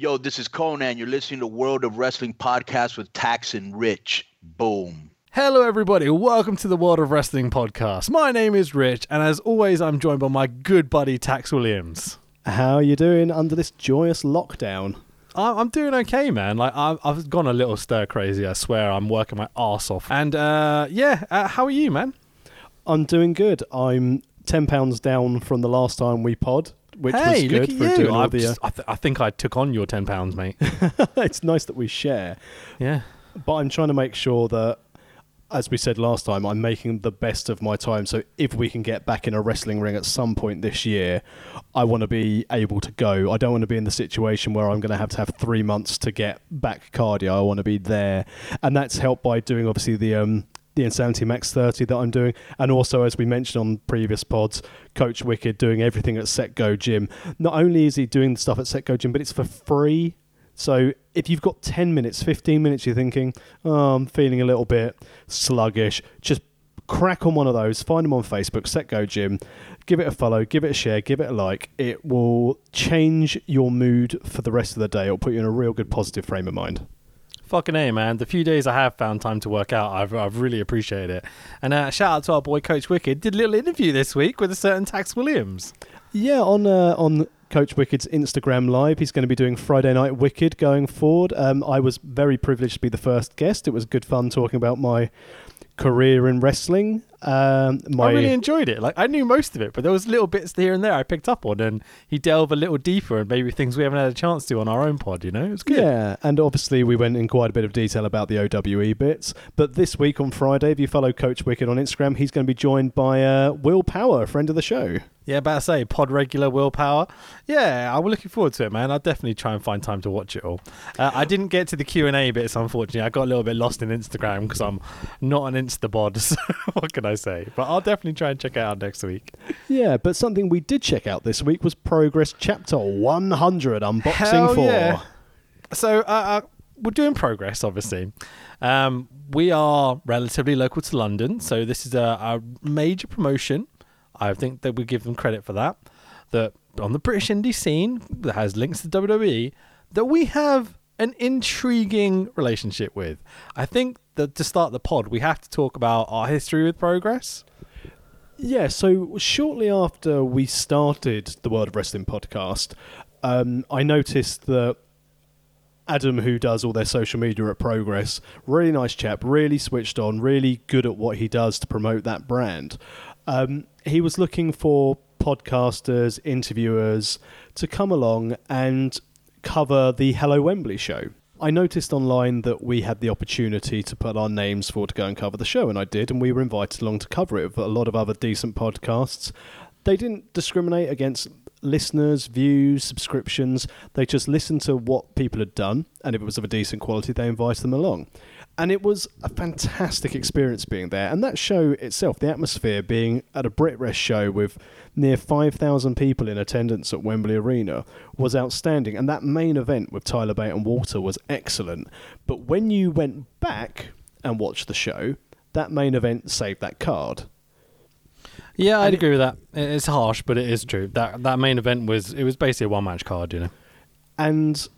Yo, this is Conan. You're listening to World of Wrestling podcast with Tax and Rich. Boom. Hello, everybody. Welcome to the World of Wrestling podcast. My name is Rich, and as always, I'm joined by my good buddy Tax Williams. How are you doing under this joyous lockdown? I- I'm doing okay, man. Like I've, I've gone a little stir crazy. I swear, I'm working my ass off. And uh, yeah, uh, how are you, man? I'm doing good. I'm ten pounds down from the last time we pod, which hey, was good for you. doing all I've the. just- I, th- I think I took on your ten pounds, mate. Uh, it's nice that we share, yeah. but I'm trying to make sure that, as we said last time, I'm making the best of my time. So if we can get back in a wrestling ring at some point this year, I want to be able to go. I don't want to be in the situation where I'm going to have to have three months to get back cardio. I want to be there, and that's helped by doing obviously the um the Insanity Max 30 that I'm doing, and also as we mentioned on previous pods, Coach Wicked doing everything at Set Go Gym. Not only is he doing the stuff at Set Go Gym, but it's for free. So if you've got 10 minutes, 15 minutes, you're thinking, oh, I'm feeling a little bit sluggish, just crack on one of those, find them on Facebook, Set Go Gym, give it a follow, give it a share, give it a like. It will change your mood for the rest of the day. It'll put you in a real good positive frame of mind. Fucking A, man. The few days I have found time to work out, I've, I've really appreciated it. And uh, shout out to our boy Coach Wicked. Did a little interview this week with a certain Tax Williams. Yeah, on uh, on Coach Wicked's Instagram live, he's going to be doing Friday Night Wicked going forward. Um, I was very privileged to be the first guest. It was good fun talking about my career in wrestling. Um, my I really enjoyed it. Like I knew most of it, but there was little bits here and there I picked up on, and he delved a little deeper and maybe things we haven't had a chance to on our own pod. You know, it was good. Yeah, and obviously we went in quite a bit of detail about the OWE bits. But this week on Friday, if you follow Coach Wicked on Instagram, he's going to be joined by uh, Will Power, a friend of the show. Yeah, about to say pod regular willpower. Yeah, I'm looking forward to it, man. I'll definitely try and find time to watch it all. Uh, I didn't get to the Q and A bits, unfortunately. I got a little bit lost in Instagram because I'm not an Instabod. So what can I say? But I'll definitely try and check it out next week. Yeah, but something we did check out this week was Progress Chapter 100 Unboxing Hell 4. yeah. So uh, uh, we're doing progress, obviously. Um, we are relatively local to London, so this is a, a major promotion. I think that we give them credit for that. That on the British indie scene that has links to WWE, that we have an intriguing relationship with. I think that to start the pod, we have to talk about our history with Progress. Yeah, so shortly after we started the World of Wrestling podcast, um, I noticed that Adam, who does all their social media at Progress, really nice chap, really switched on, really good at what he does to promote that brand. Um, he was looking for podcasters, interviewers to come along and cover the Hello Wembley show. I noticed online that we had the opportunity to put our names forward to go and cover the show, and I did, and we were invited along to cover it with a lot of other decent podcasts. They didn't discriminate against listeners, views, subscriptions. They just listened to what people had done, and if it was of a decent quality, they invited them along. And it was a fantastic experience being there. And that show itself, the atmosphere being at a Brit Rest show with near 5,000 people in attendance at Wembley Arena, was outstanding. And that main event with Tyler Bate and Walter was excellent. But when you went back and watched the show, that main event saved that card. Yeah, I'd And agree with that. It's harsh, but it is true. That that main event was it was basically a one match card, you know. And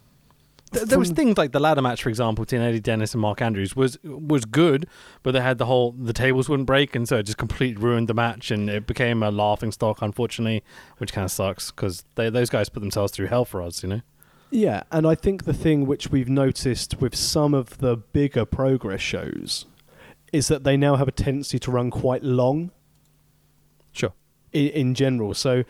Th- there was things like the ladder match, for example, between Eddie Dennis and Mark Andrews was was good, but they had the whole the tables wouldn't break, and so it just completely ruined the match, and it became a laughing stock, unfortunately, which kind of sucks because those guys put themselves through hell for us, you know. Yeah, and I think the thing which we've noticed with some of the bigger progress shows is that they now have a tendency to run quite long Sure. in, in general. So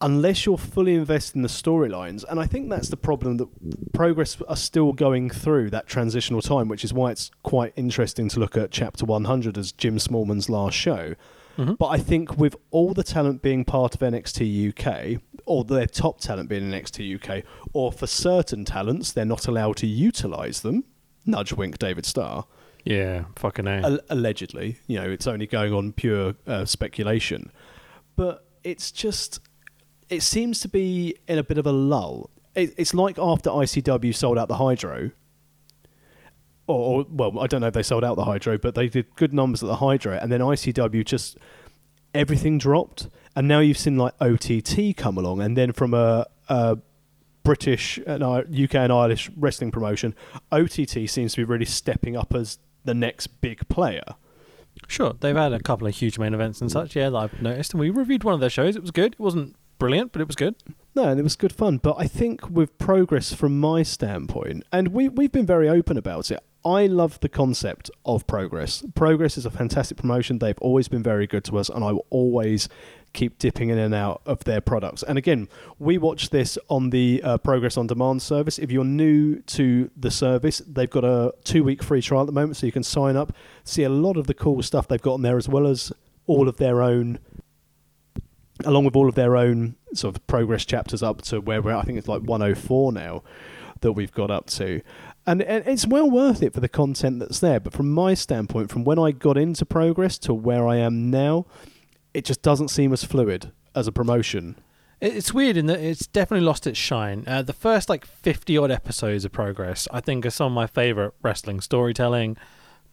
unless you're fully invested in the storylines, and I think that's the problem that progress are still going through that transitional time, which is why it's quite interesting to look at Chapter 100 as Jim Smallman's last show. Mhm. But I think with all the talent being part of NXT UK, or their top talent being NXT UK, or for certain talents, they're not allowed to utilise them. Nudge wink, David Starr. Yeah, fucking a. Al- allegedly, you know, it's only going on pure uh, speculation. But it's just, it seems to be in a bit of a lull. It, it's like after ICW sold out the Hydro. Or, or, well, I don't know if they sold out the Hydro, but they did good numbers at the Hydro, and then ICW just everything dropped, and now you've seen like OTT come along, and then from a, a British and UK and Irish wrestling promotion, OTT seems to be really stepping up as the next big player. Sure, they've had a couple of huge main events and such. Yeah, that I've noticed, and we reviewed one of their shows. It was good. It wasn't brilliant, but it was good. No, and it was good fun. But I think with progress from my standpoint, and we we've been very open about it. I love the concept of progress. Progress is a fantastic promotion. They've always been very good to us, and I will always keep dipping in and out of their products. And again, we watch this on the uh, Progress on Demand service. If you're new to the service, they've got a two week free trial at the moment, so you can sign up, see a lot of the cool stuff they've got on there, as well as all of their own along with all of their own sort of progress chapters up to where we're, I think it's like 104 now that we've got up to. And, it's well worth it for the content that's there. But from my standpoint, from when I got into progress to where I am now, it just doesn't seem as fluid as a promotion. It's weird in that it's definitely lost its shine. Uh, the first like 50 odd episodes of Progress, I think, are some of my favorite wrestling storytelling,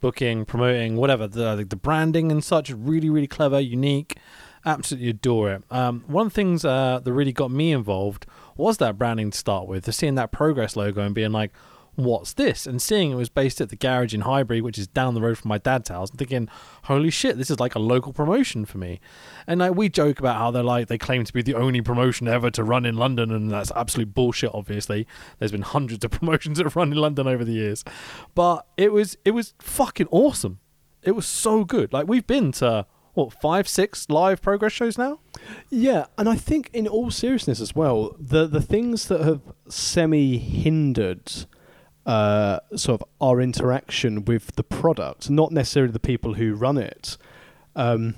booking, promoting, whatever. The, the branding and such, really, really clever, unique. Absolutely adore it. Um, one of the things uh, that really got me involved was that branding to start with, to seeing that Progress logo and being like, what's this? And seeing it was based at the garage in Highbury, which is down the road from my dad's house, and thinking, holy shit, this is like a local promotion for me. And like we joke about how they're like they claim to be the only promotion ever to run in London, and that's absolute bullshit. Obviously, there's been hundreds of promotions that run in London over the years, but it was it was fucking awesome. It was so good. Like we've been to what five, six live progress shows now. Yeah, and I think in all seriousness as well, the the things that have semi hindered uh, sort of our interaction with the product, not necessarily the people who run it. Um,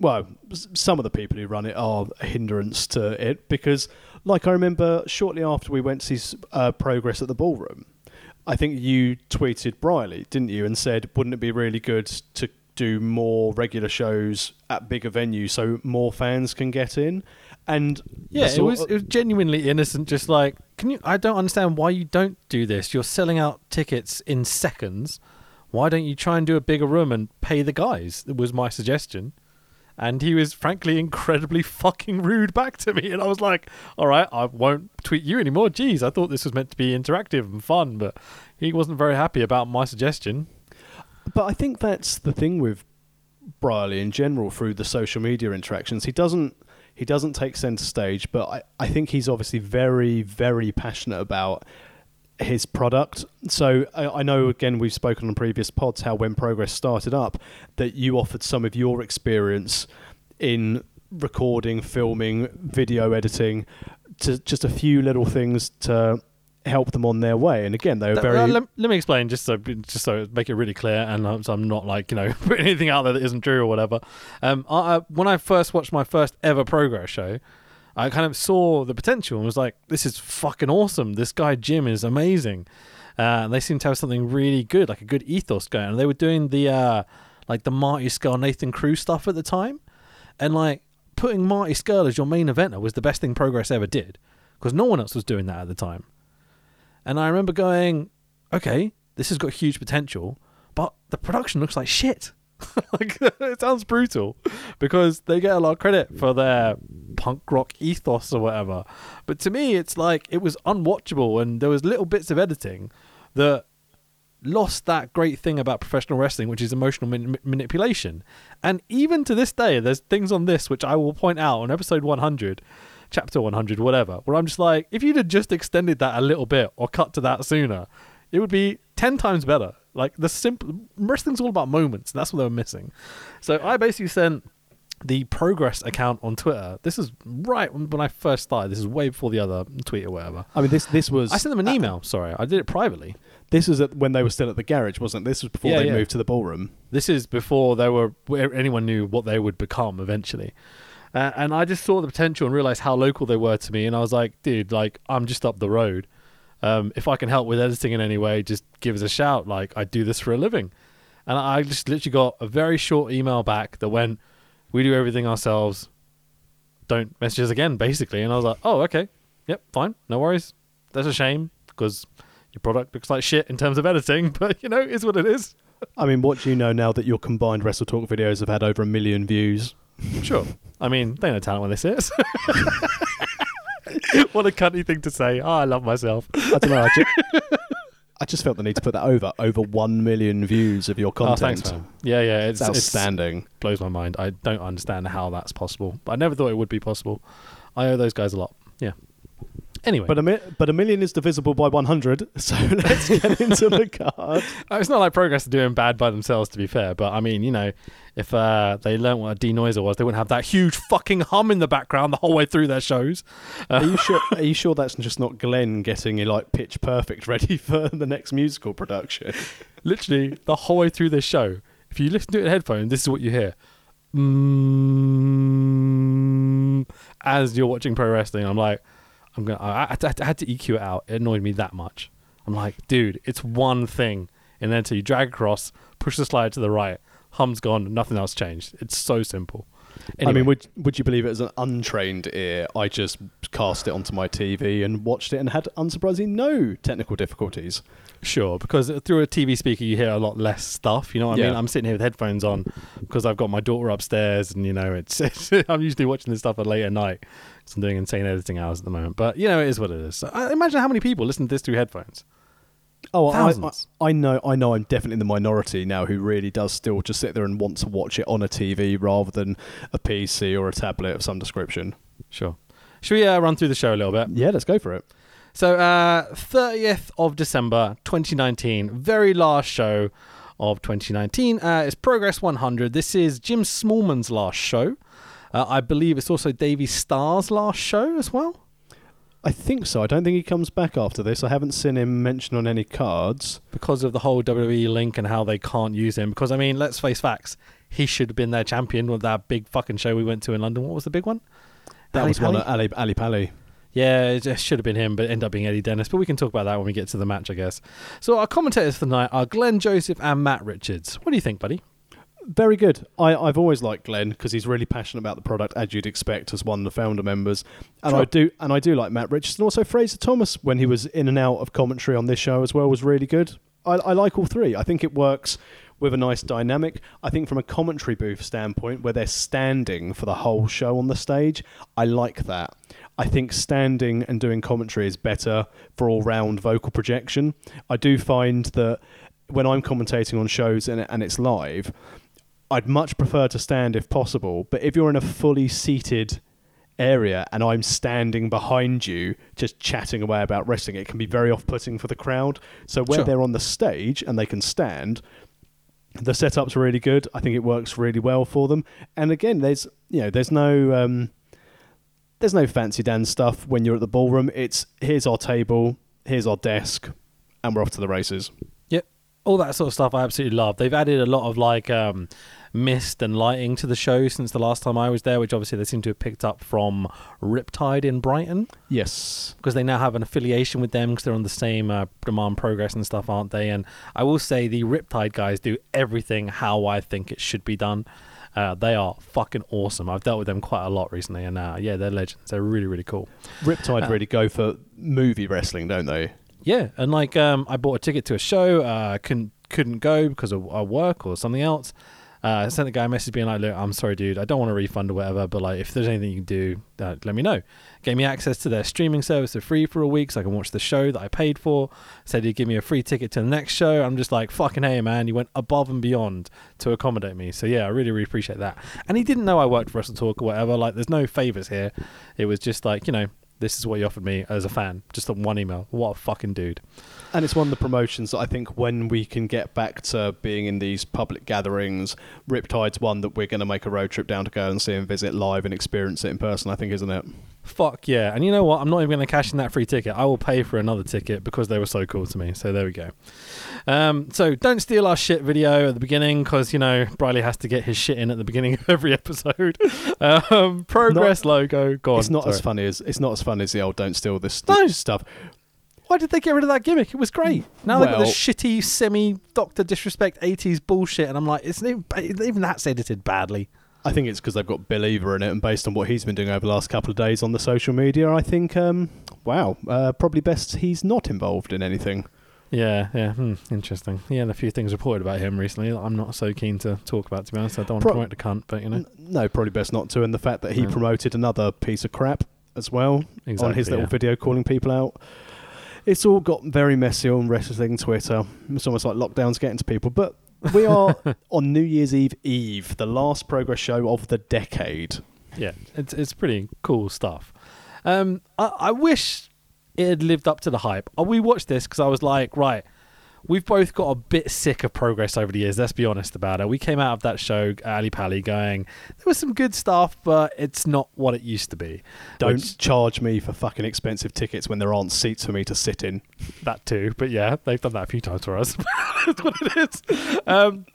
well, some of the people who run it are a hindrance to it because, like, I remember shortly after we went to see uh, progress at the ballroom, I think you tweeted Briley, didn't you, and said, "Wouldn't it be really good to do more regular shows at bigger venues so more fans can get in?" And Yeah, it was it was genuinely innocent. Just like, can you? I don't understand why you don't do this. You're selling out tickets in seconds. Why don't you try and do a bigger room and pay the guys? Was my suggestion. And he was frankly incredibly fucking rude back to me, and I was like, "All right, I won't tweet you anymore." Jeez, I thought this was meant to be interactive and fun, but he wasn't very happy about my suggestion. But I think that's the thing with Briley in general through the social media interactions. He doesn't he doesn't take centre stage, but I, I think he's obviously very, very passionate about his product. So I, I know again we've spoken on previous pods how when Progress started up that you offered some of your experience in recording, filming, video editing, to just a few little things to help them on their way. And again, they were very uh, let, let me explain, just so just so make it really clear, and um, so I'm not like you know putting anything out there that isn't true or whatever. Um, I, when I first watched my first ever progress show, I kind of saw the potential and was like, "This is fucking awesome. This guy Jim is amazing." Uh, and they seem to have something really good, like a good ethos going. And they were doing the uh, like the Marty Scurll Nathan Crew stuff at the time, and like putting Marty Scurll as your main eventer was the best thing Progress ever did, because no one else was doing that at the time. And I remember going, okay, this has got huge potential, but the production looks like shit. like it sounds brutal because they get a lot of credit for their punk rock ethos or whatever. But to me, it's like it was unwatchable, and there was little bits of editing that lost that great thing about professional wrestling, which is emotional man- manipulation. And even to this day, there's things on this which I will point out on episode 100, chapter 100, whatever, where I'm just like, if you'd have just extended that a little bit or cut to that sooner, it would be 10 times better. Like the simple wrestling's all about moments. And that's what they were missing. So I basically sent the progress account on Twitter. This is right when I first started. This is way before the other tweet or whatever. I mean, this this was. I sent them an email. Sorry, I did it privately. This was at, when they were still at the garage, wasn't it? This was before Yeah, they yeah. moved to the ballroom. This is before they were where anyone knew what they would become eventually. Uh, and I just saw the potential and realized how local they were to me. And I was like, dude, like I'm just up the road. Um, if I can help with editing in any way, just give us a shout. Like I do this for a living. And I just literally got a very short email back that went, "We do everything ourselves. Don't message us again." Basically, and I was like, "Oh, okay, yep, fine, no worries. That's a shame because your product looks like shit in terms of editing, but you know, it's what it is." I mean, what do you know now that your combined Wrestle Talk videos have had over a million views? Sure. I mean, they know talent when they see it. what a cunty thing to say. Oh, I love myself. I don't know. I just, I just felt the need to put that over. Over one million views of your Oh, content. thanks, man. Yeah, yeah. It's, It's it's outstanding. blows my mind. I don't understand how that's possible. But I never thought it would be possible. I owe those guys a lot. Yeah. Anyway, But a mi- but a million is divisible by 100. So let's get into the card. Uh, it's not like Progress are doing bad by themselves, to be fair. But I mean, you know, if uh, they learned what a denoiser was, they wouldn't have that huge fucking hum in the background the whole way through their shows. Are you sure? Are you sure that's just not Glenn getting like pitch perfect ready for the next musical production? Literally, the whole way through this show, if you listen to it in headphones, this is what you hear. Mm, as you're watching pro wrestling, I'm like, I'm gonna. I, I, I had to EQ it out. It annoyed me that much. I'm like, dude, it's one thing, and then until you drag across, push the slide to the right, hum's gone, nothing else changed. It's so simple. I mean, would would you believe it as an untrained ear? I just cast it onto my TV and watched it and had unsurprisingly no technical difficulties. Sure, because through a TV speaker you hear a lot less stuff. You know what I mean? I'm sitting here with headphones on because I've got my daughter upstairs, and you know, it's, it's I'm usually watching this stuff at late at night because I'm doing insane editing hours at the moment. But you know, it is what it is. So, I imagine how many people listen to this through headphones. Oh, I, I, Thousands. I know, I know. I'm definitely in the minority now who really does still just sit there and want to watch it on a TV rather than a PC or a tablet of some description. Sure. Should we uh, run through the show a little bit? Yeah, let's go for it. So, uh, 30th of December 2019, very last show of 2019. Uh, it's Progress 100. This is Jim Smallman's last show. Uh, I believe it's also Davey Starr's last show as well. I think so. I don't think he comes back after this. I haven't seen him mentioned on any cards. because of the whole WWE link and how they can't use him. Because I mean, let's face facts, he should have been their champion with that big fucking show we went to in London. What was the big one? That Ali was one Pali? at Ali, Ali Pali. Yeah, it should have been him, but it ended up being Eddie Dennis. But we can talk about that when we get to the match, I guess. So our commentators for the night are Glenn Joseph and Matt Richards. What do you think, buddy? Very good. I, I've always liked Glenn because he's really passionate about the product, as you'd expect, as one of the founder members. And Sure. I do, and I do like Matt Richardson. also Fraser Thomas when he was in and out of commentary on this show as well was really good. I, I like all three. I think it works with a nice dynamic. I think from a commentary booth standpoint, where they're standing for the whole show on the stage, I like that. I think standing and doing commentary is better for all round vocal projection. I do find that when I'm commentating on shows and, and it's live, I'd much prefer to stand if possible. But if you're in a fully seated area and I'm standing behind you just chatting away about wrestling, it can be very off putting for the crowd. So where Sure. they're on the stage and they can stand, the setup's really good. I think it works really well for them. And again, there's you know, there's no um, there's no fancy dance stuff when you're at the ballroom. It's here's our table, here's our desk, and we're off to the races. Yep. All that sort of stuff I absolutely love. They've added a lot of like um, mist and lighting to the show since the last time I was there, which obviously they seem to have picked up from Riptide in Brighton. Yes. because they now have an affiliation with them because they're on the same uh, demand progress and stuff, aren't they? And I will say the Riptide guys do everything how I think it should be done. Uh, they are fucking awesome. I've dealt with them quite a lot recently, and uh, yeah, they're legends. They're really, really cool. Riptide Uh, really go for movie wrestling, don't they? Yeah, and like um, I bought a ticket to a show, uh, couldn't couldn't go because of uh, work or something else. Uh, I sent the guy a message being like, "Look, I'm sorry, dude. I don't want a refund or whatever, but like, if there's anything you can do, uh, let me know." Gave me access to their streaming service for free for a week, so I can watch the show that I paid for. Said he'd give me a free ticket to the next show. I'm just like, "Fucking hey, man! You went above and beyond to accommodate me." So yeah, I really, really appreciate that. And he didn't know I worked for Wrestle Talk or whatever. Like, there's no favors here. It was just like, you know, this is what he offered me as a fan. Just a one email. What a fucking dude. And it's one of the promotions that I think when we can get back to being in these public gatherings, Riptide's one that we're going to make a road trip down to go and see and visit live and experience it in person, I think, isn't it? Fuck yeah. And you know what? I'm not even going to cash in that free ticket. I will pay for another ticket because they were so cool to me. So there we go. Um, so don't steal our shit video at the beginning because, you know, Briley has to get his shit in at the beginning of every episode. Um, progress logo. Go on. it's not as funny as it's not as fun as the old "Don't steal this No. stuff." Why did they get rid of that gimmick? It was great. Now they've got Well- this shitty, semi Doctor Disrespect 80s bullshit. And I'm like, it's even, even that's edited badly. I think it's because they've got Bill Ever in it, and based on what he's been doing over the last couple of days on the social media, I think, um, wow, uh, probably best he's not involved in anything. Yeah, yeah, hmm, interesting. Yeah, and a few things reported about him recently that I'm not so keen to talk about, to be honest. I don't want to Pro- promote the cunt, but you know. N- No, probably best not to. And the fact that he Yeah. promoted another piece of crap as well on his little yeah. video calling people out. It's all got very messy on wrestling Twitter. It's almost like lockdowns getting to people. But we are on New Year's Eve Eve, the last progress show of the decade. Yeah, it's it's pretty cool stuff. Um, I, I wish it had lived up to the hype. Uh, We watched this because I was like, right, we've both got a bit sick of progress over the years. Let's be honest about it. We came out of that show, Ali Pally, going, there was some good stuff, but it's not what it used to be. Don't Which- charge me for fucking expensive tickets when there aren't seats for me to sit in. that too. But yeah, they've done that a few times for us. That's what it is. Um,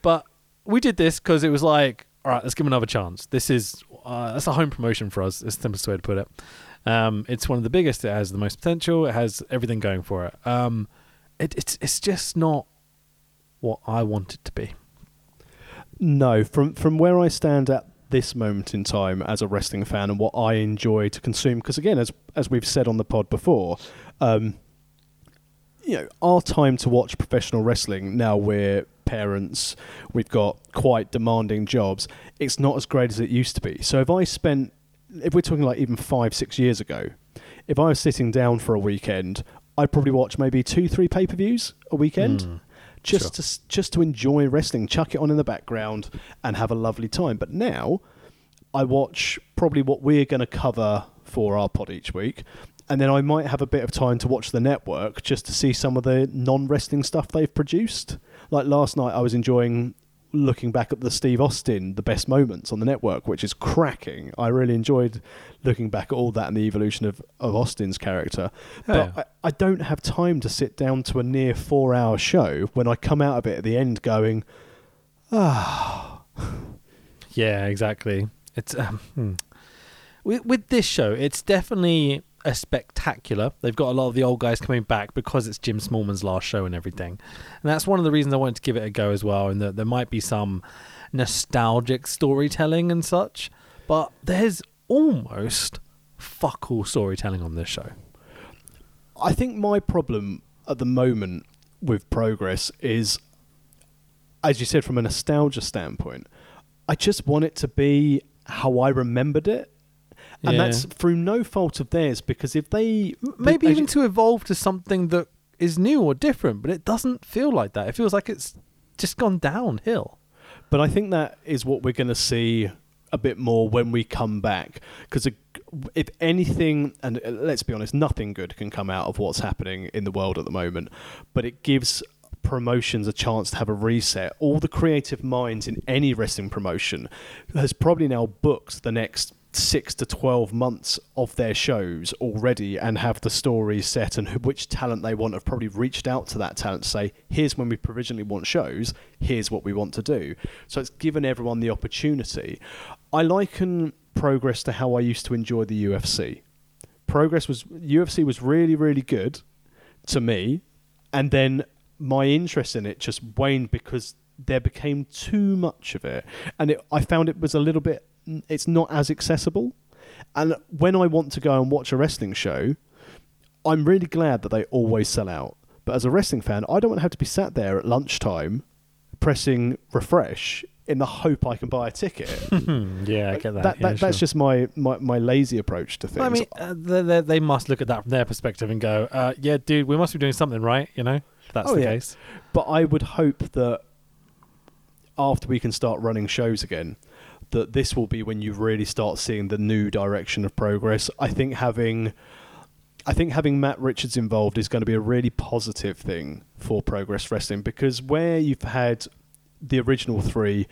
but we did this because it was like, all right, let's give them another chance. This is uh, that's a home promotion for us. It's the simplest way to put it. Um, it's one of the biggest. It has the most potential. It has everything going for it. Um, it it's it's just not what I want it to be. No, from from where I stand at this moment in time as a wrestling fan and what I enjoy to consume, because again, as as we've said on the pod before, um, you know, our time to watch professional wrestling now we're parents, we've got quite demanding jobs. It's not as great as it used to be. So if I spent, if we're talking like even five six years ago, if I was sitting down for a weekend, I'd probably watch maybe two three pay per views a weekend Hmm. just Sure. to just to enjoy wrestling, chuck it on in the background, and have a lovely time. But now, I watch probably what we're going to cover for our pod each week, and then I might have a bit of time to watch the network just to see some of the non-wrestling stuff they've produced. Like last night, I was enjoying looking back at the Steve Austin, the best moments on the network, which is cracking. I really enjoyed looking back at all that and the evolution of, of Austin's character. But Yeah. I, I don't have time to sit down to a near four hour show when I come out of it at the end going, ah. Yeah, exactly. It's um, hmm. with with this show, it's definitely a spectacular. They've got a lot of the old guys coming back because it's Jim Smallman's last show and everything, and that's one of the reasons I wanted to give it a go as well. And that there might be some nostalgic storytelling and such, but there's almost fuck all storytelling on this show. I think my problem at the moment with progress is, as you said, from a nostalgia standpoint, I just want it to be how I remembered it. And Yeah. that's through no fault of theirs because if they Maybe as even to evolve to something that is new or different, but it doesn't feel like that. It feels like it's just gone downhill. But I think that is what we're going to see a bit more when we come back. Because if anything, and uh, let's be honest, nothing good can come out of what's happening in the world at the moment. But it gives promotions a chance to have a reset. All the creative minds in any wrestling promotion has probably now booked the next six to 12 months of their shows already and have the stories set and which talent they want have probably reached out to that talent to say here's when we provisionally want shows. Here's what we want to do. So it's given everyone the opportunity. I liken progress to how i used to enjoy the ufc progress was ufc was really really good to me and then my interest in it just waned because there became too much of it. And it, i found it was a little bit it's not as accessible and when i want to go and watch a wrestling show i'm really glad that they always sell out but as a wrestling fan i don't want to have to be sat there at lunchtime pressing refresh in the hope i can buy a ticket yeah, I get that. that, yeah, that- sure. that's just my, my, my lazy approach to things I mean, uh, they, they, they must look at that from their perspective and go, uh, "Yeah, dude, we must be doing something right." You know, if that's Oh, the yeah. case. But I would hope that after we can start running shows again, that this will be when you really start seeing the new direction of progress. I think having I think having Matt Richards involved is going to be a really positive thing for Progress Wrestling because where you've had the original three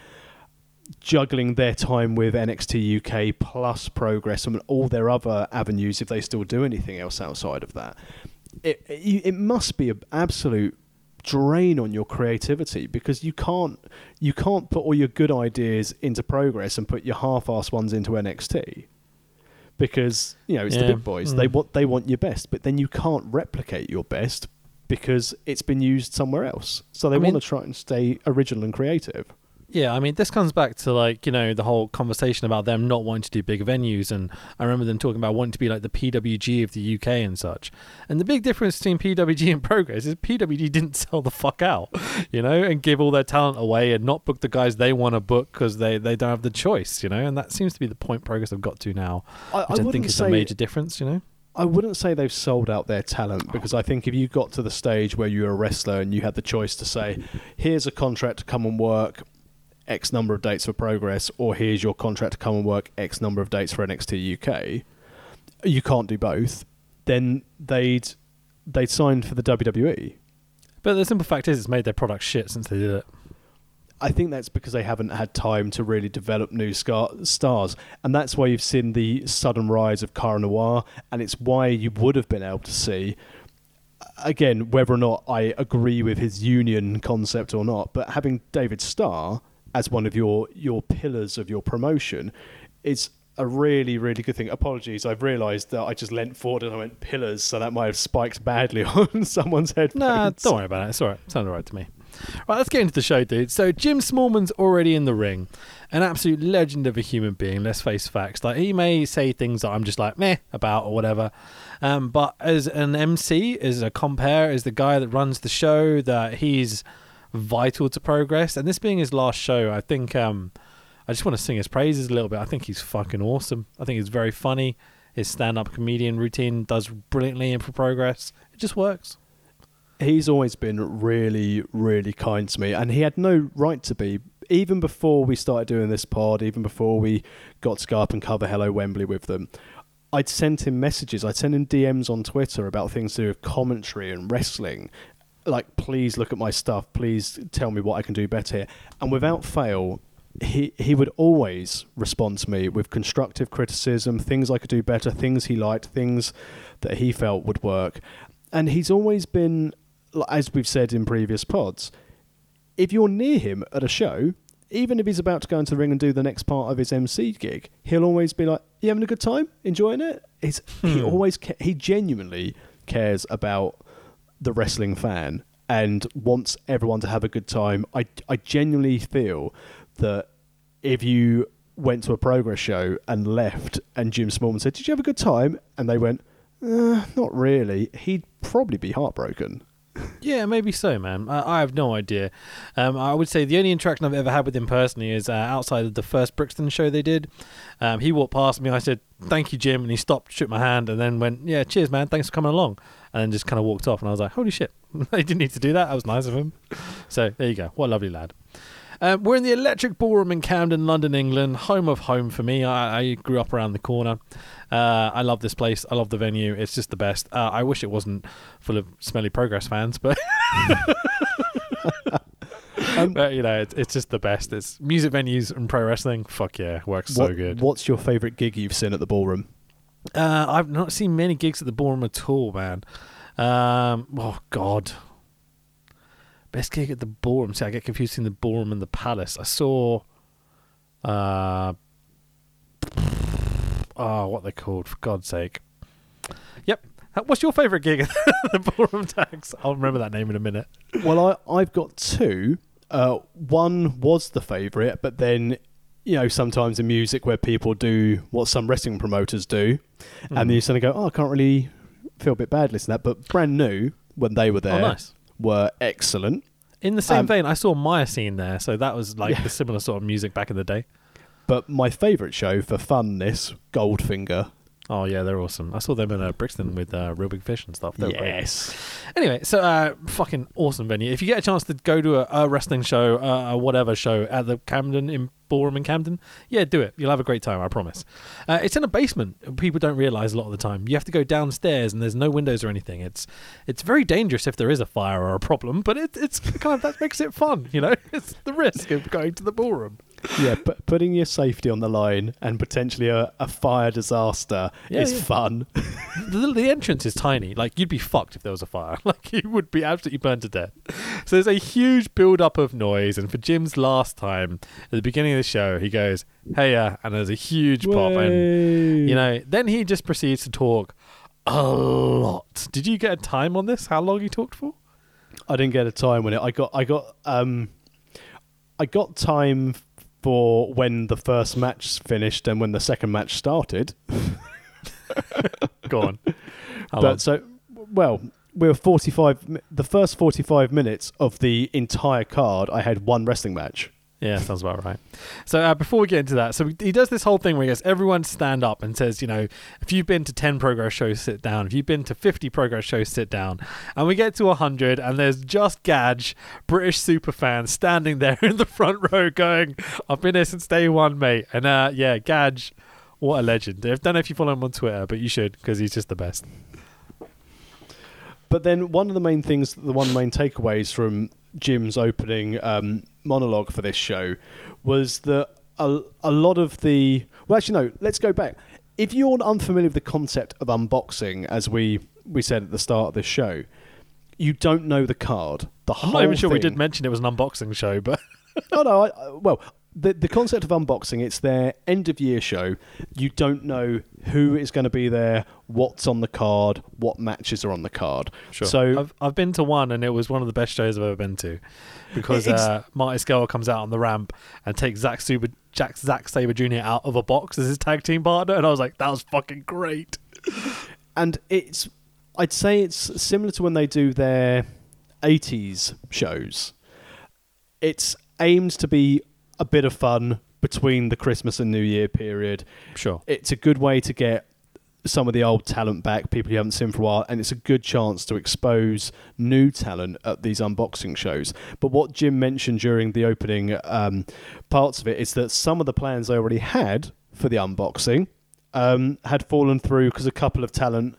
juggling their time with NXT UK plus Progress and all their other avenues if they still do anything else outside of that. It it, it must be an absolute drain on your creativity because you can't you can't put all your good ideas into Progress and put your half-ass ones into NXT because you know it's the big boys. They Mm. want they want your best but then you can't replicate your best because it's been used somewhere else. So they I mean- want to try and stay original and creative Yeah, I mean, this comes back to like you know the whole conversation about them not wanting to do big venues, and I remember them talking about wanting to be like the PWG of the UK and such. And the big difference between PWG and Progress is PWG didn't sell the fuck out, you know, and give all their talent away and not book the guys they want to book because they they don't have the choice, you know. And that seems to be the point Progress have got to now, I, I which I, think wouldn't is a major difference, you know. I wouldn't say they've sold out their talent because I think if you got to the stage where you're a wrestler and you had the choice to say, here's a contract to come and work X number of dates for Progress, or here's your contract to come and work X number of dates for NXT UK, you can't do both. Then they'd they'd sign for the WWE. But the simple fact is, it's made their product shit since they did it. I think that's because they haven't had time to really develop new scar- stars, and that's why you've seen the sudden rise of Cara Noir, and it's why you would have been able to see, again, whether or not I agree with his union concept or not, but having David Starr as one of your your pillars of your promotion is a really really good thing. Apologies, I've realised that I just leant forward and I went pillars, so that might have spiked badly on someone's head. Nah, don't worry about it. It's all right. Sounds all right to me. Right, let's get into the show, dude. So Jim Smallman's already in the ring, an absolute legend of a human being. Let's face facts. Like he may say things that I'm just like meh about or whatever, um, but as an MC, as a compare, as the guy that runs the show, that he's vital to progress. And this being his last show, I think um, I just want to sing his praises a little bit. I think he's fucking awesome. I think he's very funny. His stand-up comedian routine does brilliantly in progress. It just works. he's always been really, really kind to me, and he had no right to be. Even before we started doing this pod, even before we got to go up and cover Hello Wembley with them, I'd sent him messages. I'd send him DMs on Twitter about things to do with commentary and wrestling. Like, please look at my stuff. Please tell me what I can do better here. And without fail, he he would always respond to me with constructive criticism, things I could do better, things he liked, things that he felt would work. And he's always been, as we've said in previous pods, if you're near him at a show, even if he's about to go into the ring and do the next part of his MC gig, he'll always be like, "You having a good time? Enjoying it?" He's, He hmm. always ca- he genuinely cares about the wrestling fan and wants everyone to have a good time. I I genuinely feel that if you went to a progress show and left, and Jim Smallman said, "Did you have a good time?" and they went, uh, "Not really," he'd probably be heartbroken. Yeah, maybe so, man. I, I have no idea. Um, I would say the only interaction I've ever had with him personally is uh, outside of the first Brixton show they did. Um, he walked past me. I said, "Thank you, Jim," and he stopped, shook my hand, and then went, "Yeah, cheers, man. Thanks for coming along." And then just kind of walked off. And I was like, "Holy shit! they didn't need to do that. That was nice of him." So there you go. What a lovely lad. Um, we're in the Electric Ballroom in Camden, London, England, home of home for me. I, I grew up around the corner. Uh, I love this place. I love the venue. It's just the best. Uh, I wish it wasn't full of smelly progress fans, but Um, but you know, it's, it's just the best. It's music venues and pro wrestling. Fuck yeah, works so good. What's your favourite gig you've seen at the ballroom? Uh, I've not seen many gigs at the ballroom at all, man. Um, oh God, best gig at the ballroom. See, I get confused between the ballroom and the palace. I saw, uh, oh, what they called for God's sake. Yep. What's your favorite gig at the ballroom tax? I'll remember that name in a minute. Well, I, I've got two. Uh, one was the favourite, but then, you know, sometimes in music where people do what some wrestling promoters do, and then you suddenly go, oh, I can't really feel a bit bad listening to that. But brand new, when they were there, Oh, nice. were excellent. In the same Um, vein, I saw Miocene there, so that was like Yeah. the similar sort of music back in the day. But my favourite show for funness, Goldfinger. Oh yeah, they're awesome. I saw them in uh, Brixton with uh, Reel Big Fish and stuff. They were great. yes. Anyway, so uh, fucking awesome venue. If you get a chance to go to a, a wrestling show, uh, a whatever show at the Camden in Ballroom in Camden, yeah, do it. You'll have a great time. I promise. Uh, it's in a basement. People don't realize a lot of the time. You have to go downstairs, and there's no windows or anything. It's it's very dangerous if there is a fire or a problem, but it, it's kind of that makes it fun. You know, it's the risk of going to the ballroom. Yeah, but putting your safety on the line and potentially a, a fire disaster Yeah, is yeah. fun. the, the entrance is tiny. Like you'd be fucked if there was a fire. Like you would be absolutely burned to death. So there's a huge build up of noise. And for Jim's last time at the beginning of the show, he goes, "Hey, uh," and there's a huge pop, and you know, then he just proceeds to talk a lot. Did you get a time on this? How long he talked for? I didn't get a time when it. I got. I got. Um, I got time for when the first match finished and when the second match started. Go on. How but long? so, well, we were 45. The first 45 minutes of the entire card, I had one wrestling match. Yeah, sounds about right. So uh, before we get into that, so he does this whole thing where he goes, everyone stand up and says, you know, if you've been to 10 progress shows, sit down. If you've been to 50 progress shows, sit down. And we get to 100 and there's just Gadge, British super fan, standing there in the front row going, I've been here since day one, mate. And uh, yeah, Gadge, what a legend. I don't know if you follow him on Twitter, but you should because he's just the best. But then one of the main things, the one main takeaways from Jim's opening um, monologue for this show was that a, a lot of the. Well, actually, no, let's go back. If you're unfamiliar with the concept of unboxing, as we, we said at the start of this show, you don't know the card. The I'm whole not even sure we did mention it was an unboxing show, but oh no, I- well, the the concept of unboxing, it's their end of year show. You don't know who is going to be there, what's on the card, what matches are on the card. sure. So I've I've been to one and it was one of the best shows I've ever been to because Ex- uh, Marty Scurll comes out on the ramp and takes Zack Sabre Jack Zack Sabre Jr. out of a box as his tag team partner, and I was like, that was fucking great. and it's I'd say it's similar to when they do their 80s shows. It's aimed to be a bit of fun between the Christmas and New Year period. Sure. It's a good way to get some of the old talent back, people you haven't seen for a while, and it's a good chance to expose new talent at these unboxing shows. But what Jim mentioned during the opening um, parts of it is that some of the plans they already had for the unboxing um, had fallen through because a couple of talent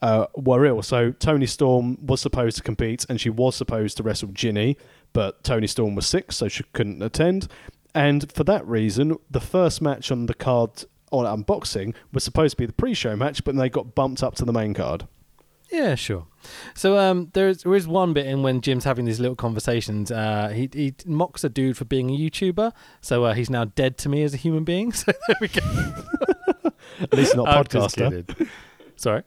uh, were ill. So Toni Storm was supposed to compete, and she was supposed to wrestle Jinny, but Toni Storm was sick, so she couldn't attend. And for that reason, the first match on the card on unboxing was supposed to be the pre-show match, but they got bumped up to the main card. Yeah, sure. So um, there is there is one bit in when Jim's having these little conversations. Uh, he he mocks a dude for being a YouTuber, so uh, he's now dead to me as a human being. So there we go. At least not a podcaster. Sorry.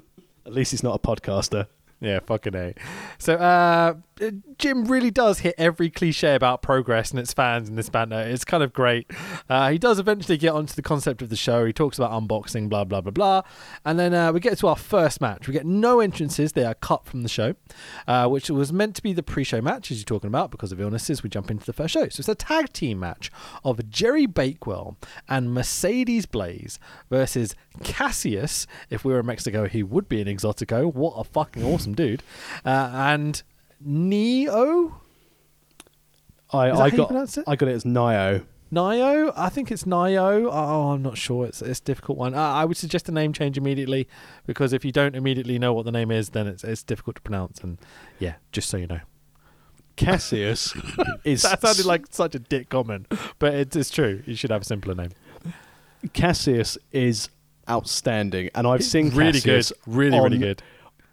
At least he's not a podcaster. Yeah, fucking A. So, uh, Jim really does hit every cliche about progress and its fans in this banter. It's kind of great. Uh, he does eventually get onto the concept of the show. He talks about unboxing, blah, blah, blah, blah. And then uh, we get to our first match. We get no entrances. They are cut from the show, uh, which was meant to be the pre show match, as you're talking about, because of illnesses. We jump into the first show. So, it's a tag team match of Jerry Bakewell and Mercedes Blaze versus Cassius. If we were in Mexico, he would be an Exotico. What a fucking awesome dude. Uh, and Neo? I, I got it? I got it as Nio. Nio? I think it's Nio. Oh, I'm not sure. It's, it's a difficult one. Uh, I would suggest a name change immediately because if you don't immediately know what the name is, then it's, it's difficult to pronounce. And yeah, just so you know. Cassius is That sounded like such a dick comment, but it, it's true. You should have a simpler name. Cassius is outstanding, and I've seen really Cassius good. Really, really good.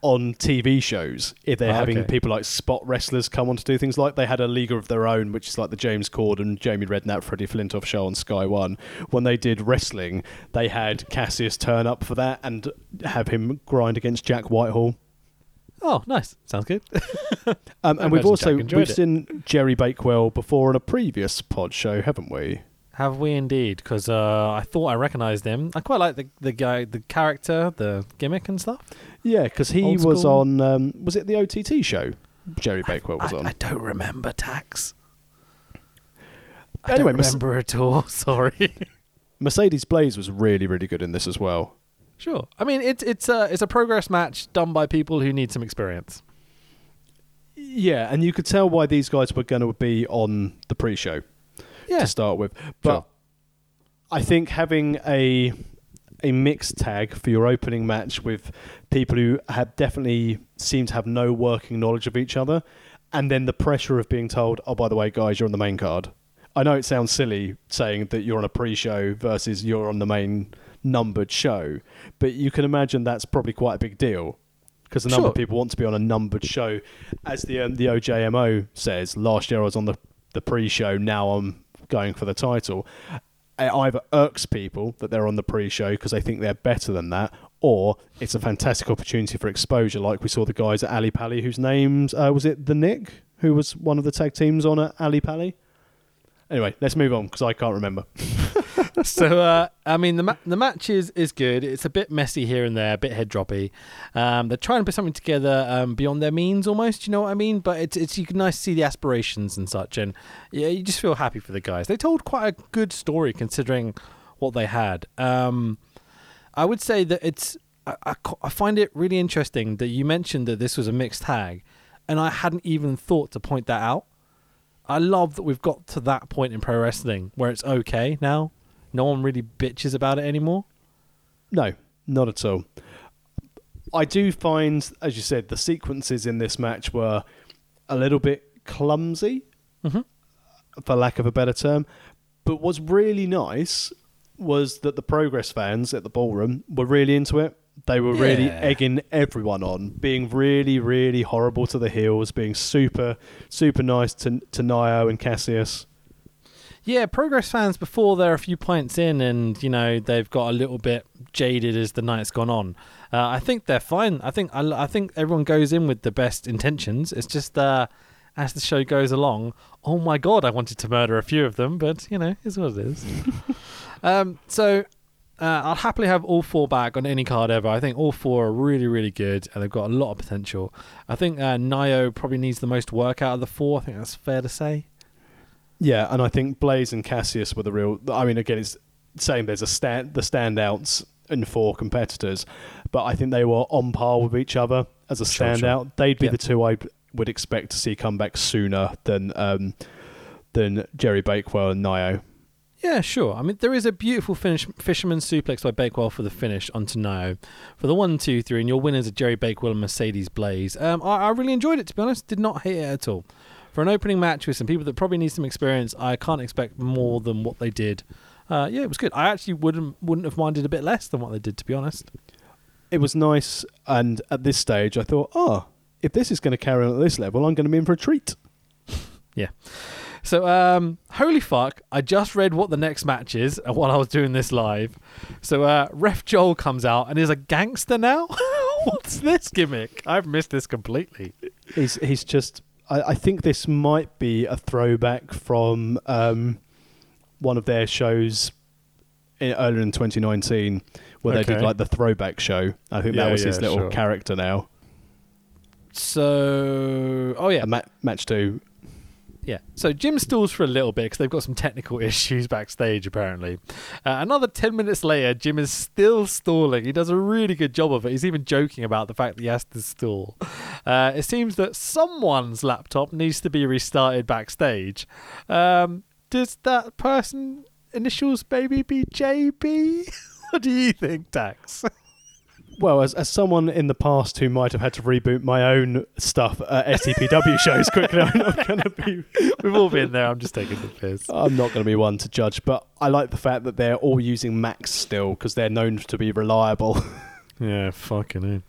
On TV shows if they're Ah, having okay. people like spot wrestlers come on to do things like they had a league of their own, which is like the James Corden, Jamie Redknapp, Freddie Flintoff show on Sky One. When they did wrestling, they had Cassius turn up for that and have him grind against Jack Whitehall. Oh, nice. Sounds good. Um, and we've also we've it. seen Jerry Bakewell before on a previous pod show, haven't we? Have we indeed? Because uh, I thought I recognised him. I quite like the the guy, the character, the gimmick and stuff. Yeah, because he Old was school. on. Um, was it the OTT show? Jerry Bakewell was I, on. I don't remember tax. I Anyway, don't remember at all. Sorry. Mercedes Blaze was really, really good in this as well. sure. I mean, it's it's a it's a progress match done by people who need some experience. Yeah, and you could tell why these guys were going to be on the pre-show Yeah. to start with. But Sure. I think having a a mixed tag for your opening match with people who have definitely seem to have no working knowledge of each other, and then the pressure of being told, "Oh, by the way, guys, you're on the main card." I know it sounds silly saying that you're on a pre-show versus you're on the main numbered show, but you can imagine that's probably quite a big deal because a number of people want to be on a numbered show. As the um, the OJMO says, last year I was on the the pre-show. Now I'm going for the title. It either irks people that they're on the pre-show because they think they're better than that, or it's a fantastic opportunity for exposure, like we saw the guys at Ali Pally, whose names uh, was it the Nick, who was one of the tag teams on at Ali Pally. Anyway, let's move on because I can't remember. so uh, I mean the ma- the match is, is good. It's a bit messy here and there, a bit head droppy. Um, they're trying to put something together um, beyond their means, almost. You know what I mean? But it's it's you can nice to see the aspirations and such, and yeah, you just feel happy for the guys. They told quite a good story considering what they had. Um, I would say that it's I, I, I find it really interesting that you mentioned that this was a mixed tag, and I hadn't even thought to point that out. I love that we've got to that point in pro wrestling where it's okay now. No one really bitches about it anymore. No, not at all. I do find, as you said, the sequences in this match were a little bit clumsy, mm-hmm. for lack of a better term. But what's really nice was that the Progress fans at the ballroom were really into it. They were really Yeah. egging everyone on, being really, really horrible to the heels, being super, super nice to to Nio and Cassius. Yeah, Progress fans before they're a few points in and, you know, they've got a little bit jaded as the night's gone on. Uh, I think they're fine. I think I, I think everyone goes in with the best intentions. It's just uh, as the show goes along, oh my god, I wanted to murder a few of them, but, you know, it's what it is. um, so uh, I'll happily have all four back on any card ever. I think all four are really, really good, and they've got a lot of potential. I think uh, Nio probably needs the most work out of the four. I think that's fair to say. Yeah, and I think Blaze and Cassius were the real. I mean, again, it's saying there's a stand the standouts in four competitors, but I think they were on par with each other as a Sure, sure. standout. They'd be Yeah. the two I would expect to see come back sooner than um, than Jerry Bakewell and Nio. Yeah, sure. I mean, there is a beautiful finish, fisherman suplex by Bakewell for the finish onto Nio. For the one, two, three, and your winners are Jerry Bakewell and Mercedes Blaze. Um, I, I really enjoyed it, to be honest. Did not hate it at all. For an opening match with some people that probably need some experience, I can't expect more than what they did. Uh, yeah, it was good. I actually wouldn't wouldn't have minded a bit less than what they did, to be honest. It was nice, and at this stage, I thought, oh, if this is going to carry on at this level, I'm going to be in for a treat. So, um, holy fuck! I just read what the next match is uh, while I was doing this live. So, uh, Ref Joel comes out and is a gangster now. What's this gimmick? I've missed this completely. He's he's just. I, I think this might be a throwback from um, one of their shows in, earlier in 2019, where they did like the throwback show. I think Yeah, that was his little sure. character now. So, oh yeah, ma- match two. Yeah. So Jim stalls for a little bit because they've got some technical issues backstage, apparently. Uh, another 10 minutes later, Jim is still stalling. He does a really good job of it. He's even joking about the fact that he has to stall. Uh, it seems that someone's laptop needs to be restarted backstage. Um, does that person initials maybe be JB? what do you think, Dax? Well, as, as someone in the past who might have had to reboot my own stuff at STPW shows quickly, I'm not going to be. We've all been there. I'm just taking the piss. I'm not going to be one to judge, but I like the fact that they're all using Macs still because they're known to be reliable. Yeah, fucking.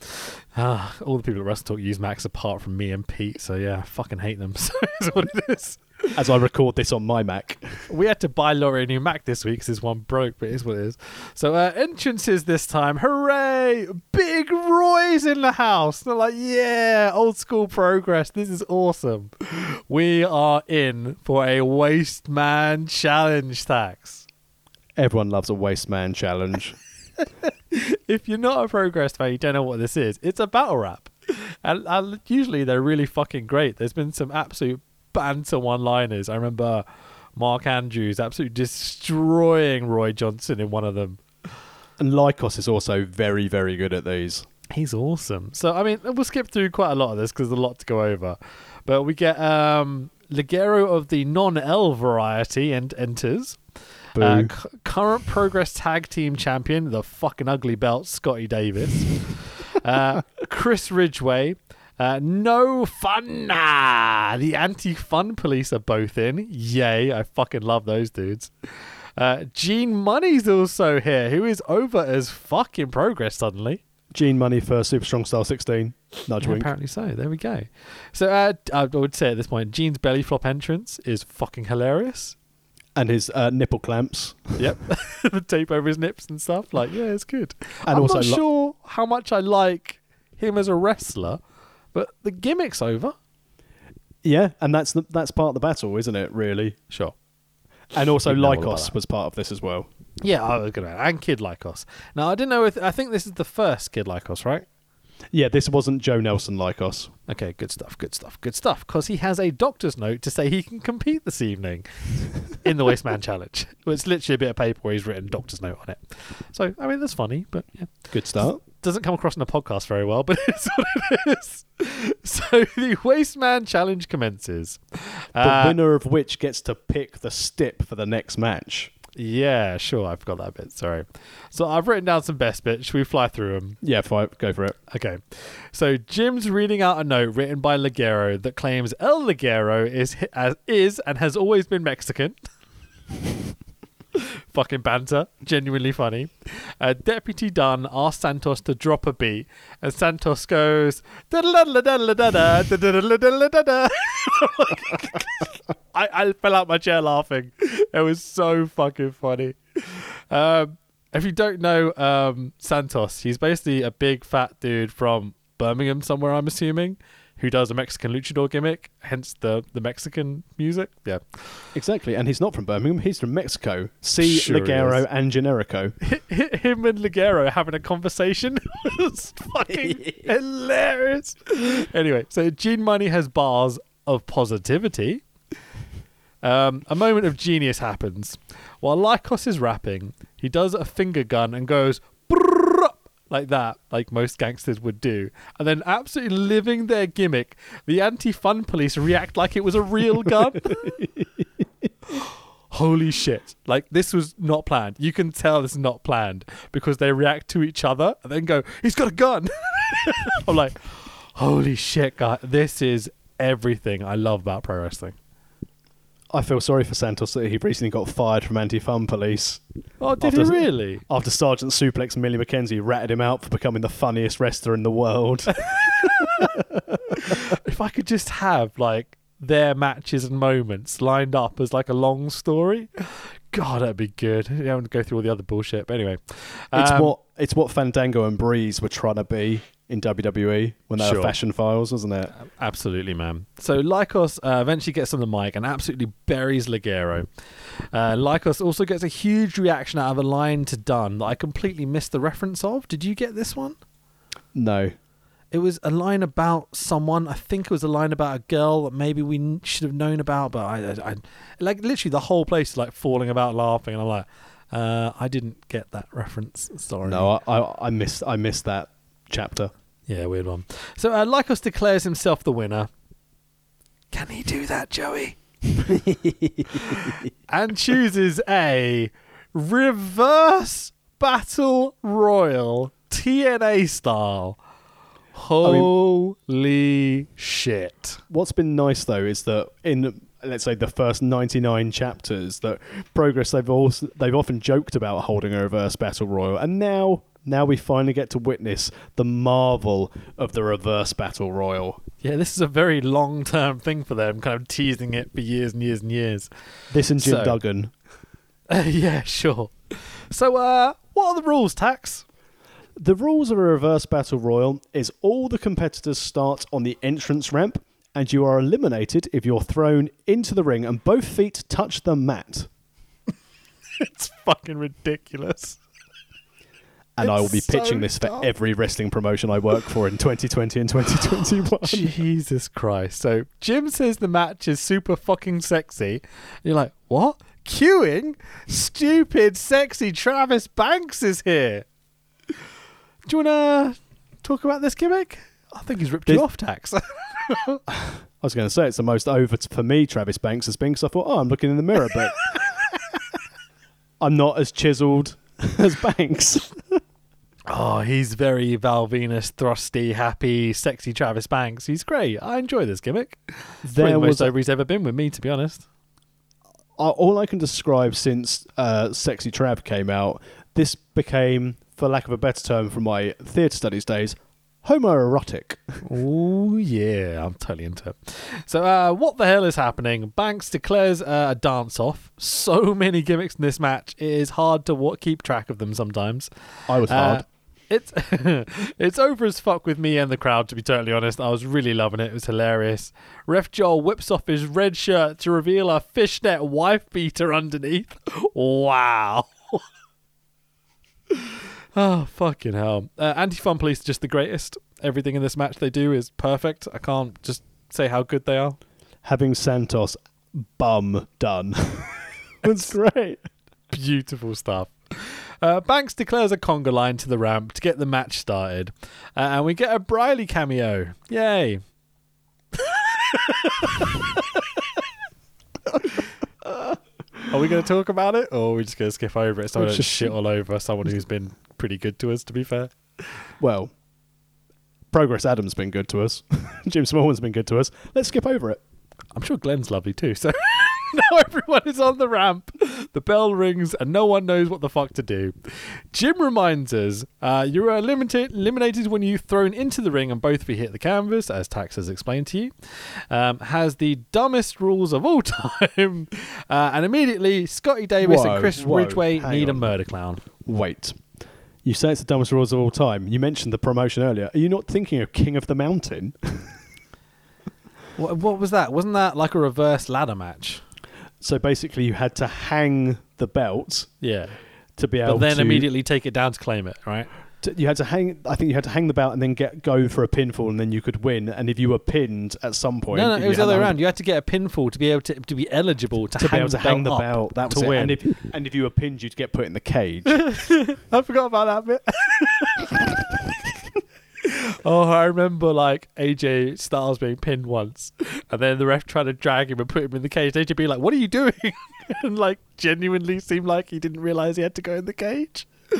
Ah, all the people at Wrestle Talk use Macs apart from me and Pete, so yeah, I fucking hate them. So it's what it is. As I record this on my Mac. We had to buy Laurie a new Mac this week because his one broke, but it is what it is. So uh, entrances this time, hooray! Big Roy's in the house. They're like, yeah, old school progress. This is awesome. We are in for a Waste Man challenge tax. Everyone loves a waste man challenge. if you're not a progress fan, you don't know what this is. It's a battle rap, and, and usually they're really fucking great. There's been some absolute banter one-liners. I remember Mark Andrews absolutely destroying Roy Johnson in one of them. And Lykos is also very, very good at these. He's awesome. So I mean, we'll skip through quite a lot of this because there's a lot to go over. But we get um Ligero of the non-L variety and enters. Uh, cu- current Progress Tag Team Champion, the fucking ugly belt, Scotty Davis. uh, Chris Ridgeway. Uh, no fun. Nah. The anti-fun police are both in. Yay! I fucking love those dudes. Uh, Gene Munny's also here, who is over as fucking Progress suddenly. Gene Munny for Super Strong Style 16. Nudge Yeah, wink. apparently so. There we go. So uh, I would say at this point, Gene's belly flop entrance is fucking hilarious. And his uh, nipple clamps. Yep, the tape over his nips and stuff. Like, yeah, it's good. And I'm also not lo- sure how much I like him as a wrestler, but the gimmick's over. Yeah, and that's the, that's part of the battle, isn't it, really? Sure. And also, Didn't know all about Lykos that. was part of this as well. Yeah, I was gonna and Kid Lykos. Now I didn't know if I think this is the first Kid Lykos, right? Yeah, this wasn't Joe Nelson Lykos. Okay, good stuff, good stuff, good stuff. Because he has a doctor's note to say he can compete this evening in the Wasteman Challenge. Well, it's literally a bit of paper where he's written doctor's note on it. So I mean that's funny, but yeah. Good start. Doesn't come across in a podcast very well, but it's what it is. So the Wasteman Challenge commences. The Uh, winner of which gets to pick the stip for the next match. Yeah, sure. I forgot that bit. Sorry. So I've written down some best bits. Should we fly through them? Yeah, go for it. Okay. So Jim's reading out a note written by Ligero that claims El Ligero is as is and has always been Mexican. Fucking banter, genuinely funny. Uh, Deputy Dunne asks Santos to drop a beat, and Santos goes. I, I fell out my chair laughing. It was so fucking funny. Um, if you don't know um, Santos, he's basically a big fat dude from Birmingham, somewhere I'm assuming, who does a Mexican luchador gimmick, hence the the Mexican music. Yeah, Exactly, and he's not from Birmingham, he's from Mexico. See Sure Ligero and Generico. him and Ligero having a conversation was fucking hilarious. Anyway, so Gene Munny has bars of positivity. Um, a moment of genius happens. While Lykos is rapping, he does a finger gun and goes like that, like most gangsters would do. And then, absolutely living their gimmick, the anti fun police react like it was a real gun. Holy shit. Like, this was not planned. You can tell this is not planned because they react to each other and then go, he's got a gun. I'm like, holy shit, guy. This is everything I love about pro wrestling. I feel sorry for Santos that he recently got fired from Anti-Fun Police Oh, did After- he really? after Sergeant Suplex and Millie McKenzie ratted him out for becoming the funniest wrestler in the world. if I could just have like their matches and moments lined up as like a long story, God, that'd be good. You don't go through all the other bullshit. But anyway, it's Um, what it's what Fandango and Breeze were trying to be in WWE when they Sure. were Fashion Files, wasn't it? Absolutely, man. So Lykos uh, eventually gets on the mic and absolutely buries Ligero. Uh, Lykos also gets a huge reaction out of a line to Dunne that I completely missed the reference of. Did you get this one? No. It was a line about someone. I think it was a line about a girl that maybe we should have known about, but I, I, I like literally the whole place is like falling about laughing, and I'm like, uh, I didn't get that reference. Sorry. No, I, I, I missed I missed that chapter. Yeah, weird one. So uh, Lykos declares himself the winner. Can he do that, Joey? and chooses a reverse battle royal TNA style. Holy shit. What's been nice though is that in let's say the first 99 chapters that progress they've also they've often joked about holding a reverse battle royal and now now we finally get to witness the marvel of the reverse battle royal. Yeah, this is a very long term thing for them, kind of teasing it for years and years and years. This and Jim So- Duggan. yeah, sure. So, uh, what are the rules, Tax? The rules of a reverse battle royal is all the competitors start on the entrance ramp and you are eliminated if you're thrown into the ring and both feet touch the mat. It's fucking ridiculous. And I will be It's so pitching this for dumb. every wrestling promotion I work for in 2020 and 2021. Jesus Christ. So Jim says the match is super fucking sexy. You're like, what? Queuing? Stupid, sexy Travis Banks is here. Do you want to talk about this gimmick? I think he's ripped you off, Tax. I was going to say it's the most over for me, Travis Banks has been because I thought, oh, I'm looking in the mirror, but I'm not as chiseled as Banks. Oh, he's very Val Venis, thrusty, happy, sexy Travis Banks. He's great. I enjoy this gimmick. It's There the was most over he's ever been with me, to be honest. uh, all I can describe since uh, Sexy Trav came out, this became, for lack of a better term from my theatre studies days, homoerotic. Oh yeah, I'm totally into it. So, uh, what the hell is happening? Banks declares uh, a dance off. So many gimmicks in this match. It is hard to keep track of them sometimes. I was Uh, hard. It's it's over as fuck with me and the crowd. To be totally honest, I was really loving it. It was hilarious. Ref Joel whips off his red shirt to reveal a fishnet wife beater underneath. Wow. oh fucking hell! Uh, Anti-fun police are just the greatest. Everything in this match they do is perfect. I can't just say how good they are. Having Santos bum done That's great. Beautiful stuff. Uh, Banks declares a conga line to the ramp to get the match started, uh, and we get a Briley cameo. Yay! Are we going to talk about it, or are we just going to skip over it so I don't just- shit all over someone who's been pretty good to us? To be fair, Well, Progress Adam's been good to us. Jim Smallman's been good to us. Let's skip over it. I'm sure Glenn's lovely too. So now everyone is on the ramp. The bell rings and no one knows what the fuck to do. Jim reminds us uh, you are eliminated, eliminated when you're thrown into the ring and both of you hit the canvas, as Tax has explained to you. Um, has the dumbest rules of all time. Uh, and immediately, Scotty Davis Whoa, and Chris whoa, Ridgeway need a murder clown. Wait. You say it's the dumbest rules of all time. You mentioned the promotion earlier. Are you not thinking of King of the Mountain? What, what was that? Wasn't that like a reverse ladder match? So basically, you had to hang the belt Yeah. to be able to But then to. immediately take it down to claim it, right? to- you had to hang. I think you had to hang the belt and then get go for a pinfall, and then you could win. And if you were pinned at some point, No, no, it was the other way around. You had to get a pinfall to be able to to be eligible to, To be hang, able to the hang the belt, that was to it. win. And if and if you were pinned, you'd get put in the cage. I forgot about that bit. oh, I remember like AJ Styles being pinned once, and then the ref tried to drag him and put him in the cage. AJ being like, "What are you doing?" and like genuinely seemed like he didn't realize he had to go in the cage.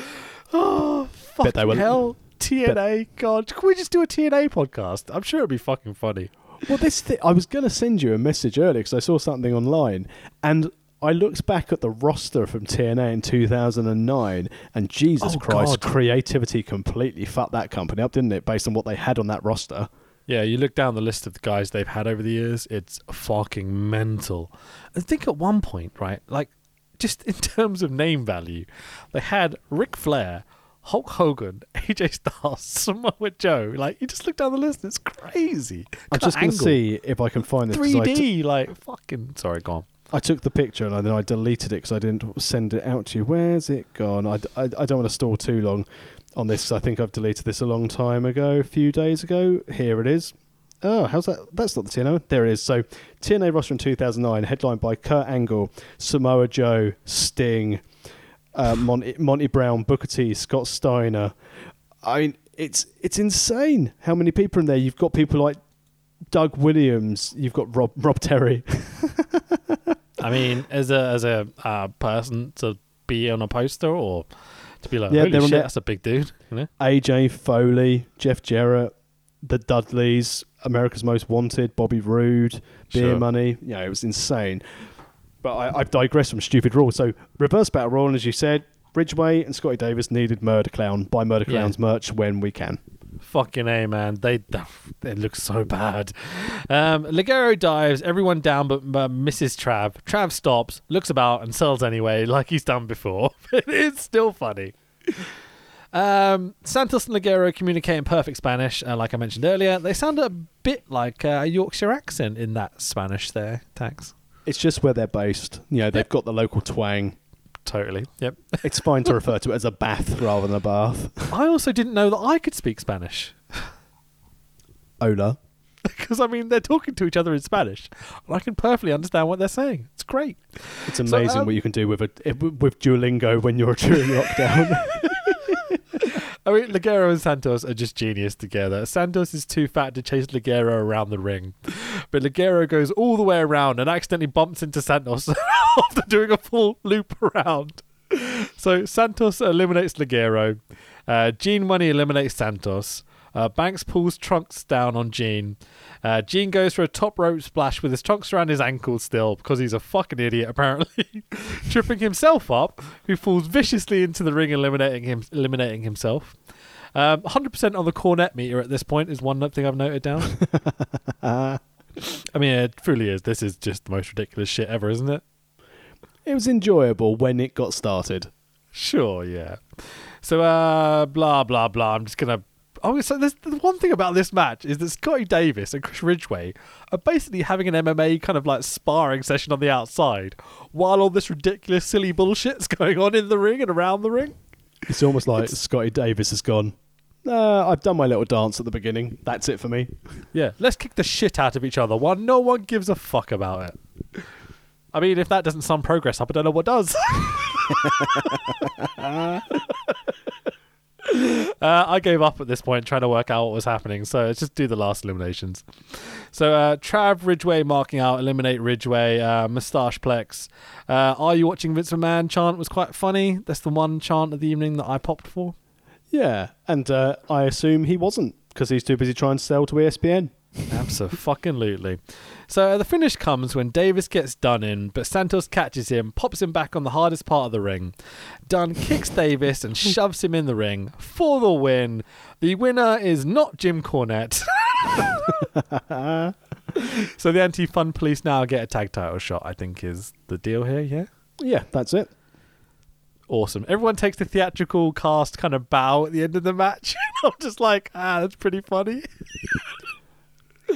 Oh, fucking they were- hell! TNA, God, can we just do a TNA podcast? I'm sure it'd be fucking funny. Well, this thi- I was going to send you a message earlier because I saw something online, and I looked back at the roster from TNA in 2009, and Jesus Oh, Christ, God. creativity completely fucked that company up, didn't it? Based on what they had on that roster. Yeah, you look down the list of the guys they've had over the years, it's fucking mental. I think at one point, right, like just in terms of name value, they had Ric Flair, Hulk Hogan, AJ Styles, Samoa Joe. Like you just look down the list, it's crazy. I'm just going to angle, see if I can find this. 'cause I 3D, t- like fucking. Sorry, go on. I took the picture and then I deleted it because I didn't send it out to you. Where's it gone? I I don't want to stall too long on this. I think I've deleted this a long time ago, a few days ago. Here it is. Oh, how's that? That's not the TNA. There it is. So, TNA roster in 2009, headlined by Kurt Angle, Samoa Joe, Sting, uh, Monty, Monty Brown, Booker T, Scott Steiner. I mean, it's it's insane how many people in there. You've got people like Doug Williams. You've got Rob Rob Terry. I mean, as a as a uh, person to be on a poster or to be like, Yeah, holy shit, that's a big dude. You know? AJ Foley, Jeff Jarrett, the Dudleys, America's Most Wanted, Bobby Roode, Beer Sure. Money. Yeah, it was insane. But I, I've digressed from stupid rules. So reverse battle royal, and as you said, Ridgeway and Scotty Davis needed Murder Clown. Buy Murder Yeah. Clown's merch when we can. Fucking A, man. They it looks so bad. Um, Ligero dives, everyone down but uh, Mrs. Trav. Trav stops, looks about, and sells anyway, like he's done before. it's still funny. Um, Santos and Ligero communicate in perfect Spanish, uh, like I mentioned earlier. They sound a bit like uh, a Yorkshire accent in that Spanish there, Tax. It's just where they're based. You know, they've got the local twang. Totally. Yep. It's fine to refer to it as a bath rather than a bath. I also didn't know that I could speak Spanish. Hola. Because, I mean, they're talking to each other in Spanish. And I can perfectly understand what they're saying. It's great. It's amazing um, what you can do with a with Duolingo when you're during lockdown. I mean, Ligero and Santos are just genius together. Santos is too fat to chase Ligero around the ring, but Ligero goes all the way around and accidentally bumps into Santos after doing a full loop around. So Santos eliminates Ligero. Uh, Gene Munny eliminates Santos. Uh, Banks pulls Trunks down on Gene. Uh, Gene goes for a top rope splash with his trunks around his ankles still because he's a fucking idiot apparently, tripping himself up, who falls viciously into the ring, eliminating him, eliminating himself. Um, 100% on the Cornette meter at this point is one thing I've noted down. I mean, it truly is. This is just the most ridiculous shit ever, isn't it? it was enjoyable when it got started. Sure, yeah. So, uh, blah blah blah. I'm just gonna. Oh, so there's the one thing about this match is that Scotty Davis and Chris Ridgeway are basically having an MMA kind of like sparring session on the outside, while all this ridiculous, silly bullshit's going on in the ring and around the ring. It's almost like Scotty Davis has gone. Uh, I've done my little dance at the beginning. That's it for me. Yeah, let's kick the shit out of each other while no one gives a fuck about it. I mean, if that doesn't sum progress up, I don't know what does. Uh, I gave up at this point trying to work out what was happening, so let's just do the last eliminations. So, uh, Trav Ridgeway marking out Eliminate Ridgeway, uh, Moustache Plex. Uh, Are you watching Vince McMahon chant was quite funny. That's the one chant of the evening that I popped for. Yeah, and uh, I assume he wasn't because he's too busy trying to sell to ESPN. Absolutely. So the finish comes when Davis gets done in, but Santos catches him, pops him back on the hardest part of the ring. Dunne kicks Davis and shoves him in the ring for the win. The winner is not Jim Cornette. so the anti-fun police now get a tag title shot. I think is the deal here. Yeah. Yeah, that's it. Awesome. Everyone takes the theatrical cast kind of bow at the end of the match. I'm just like, ah, that's pretty funny.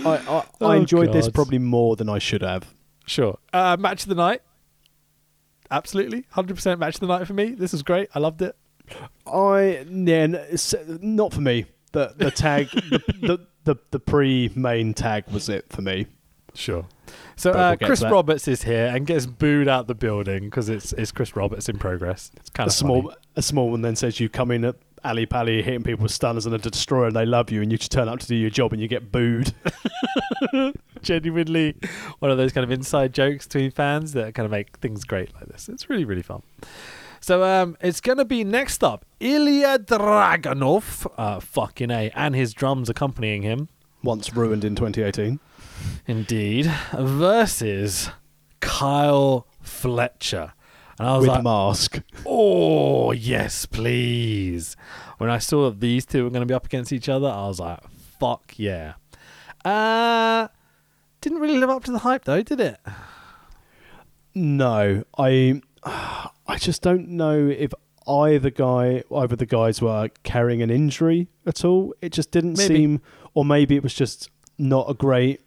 I, I, Oh, I enjoyed this probably more than I should have. Sure. Uh, match of the night. Absolutely. 100% match of the night for me. This was great. I loved it. I yeah, n- it's, uh, not for me. The the tag the, the the the pre main tag was it for me. Sure. So we'll uh, to Chris. Roberts is here and gets booed out the building because it's it's Chris Roberts in progress. It's kind A of small a small one then says you come in at Ali Pally hitting people with stunners and a destroyer and they love you and you just turn up to do your job and you get booed. genuinely one of those kind of inside jokes between fans that kind of make things great like this. It's really really fun. So um, it's gonna be next up Ilja Dragunov, uh, fucking a, and his drums accompanying him. Once ruined in 2018. Indeed, versus Kyle Fletcher. And I was With like, mask. oh, yes, please. When I saw that these two were going to be up against each other, I was like, fuck yeah. Uh, didn't really live up to the hype, though, did it? No, I I just don't know if either guy either the guys were carrying an injury at all. It just didn't Maybe. seem or maybe it was just not a great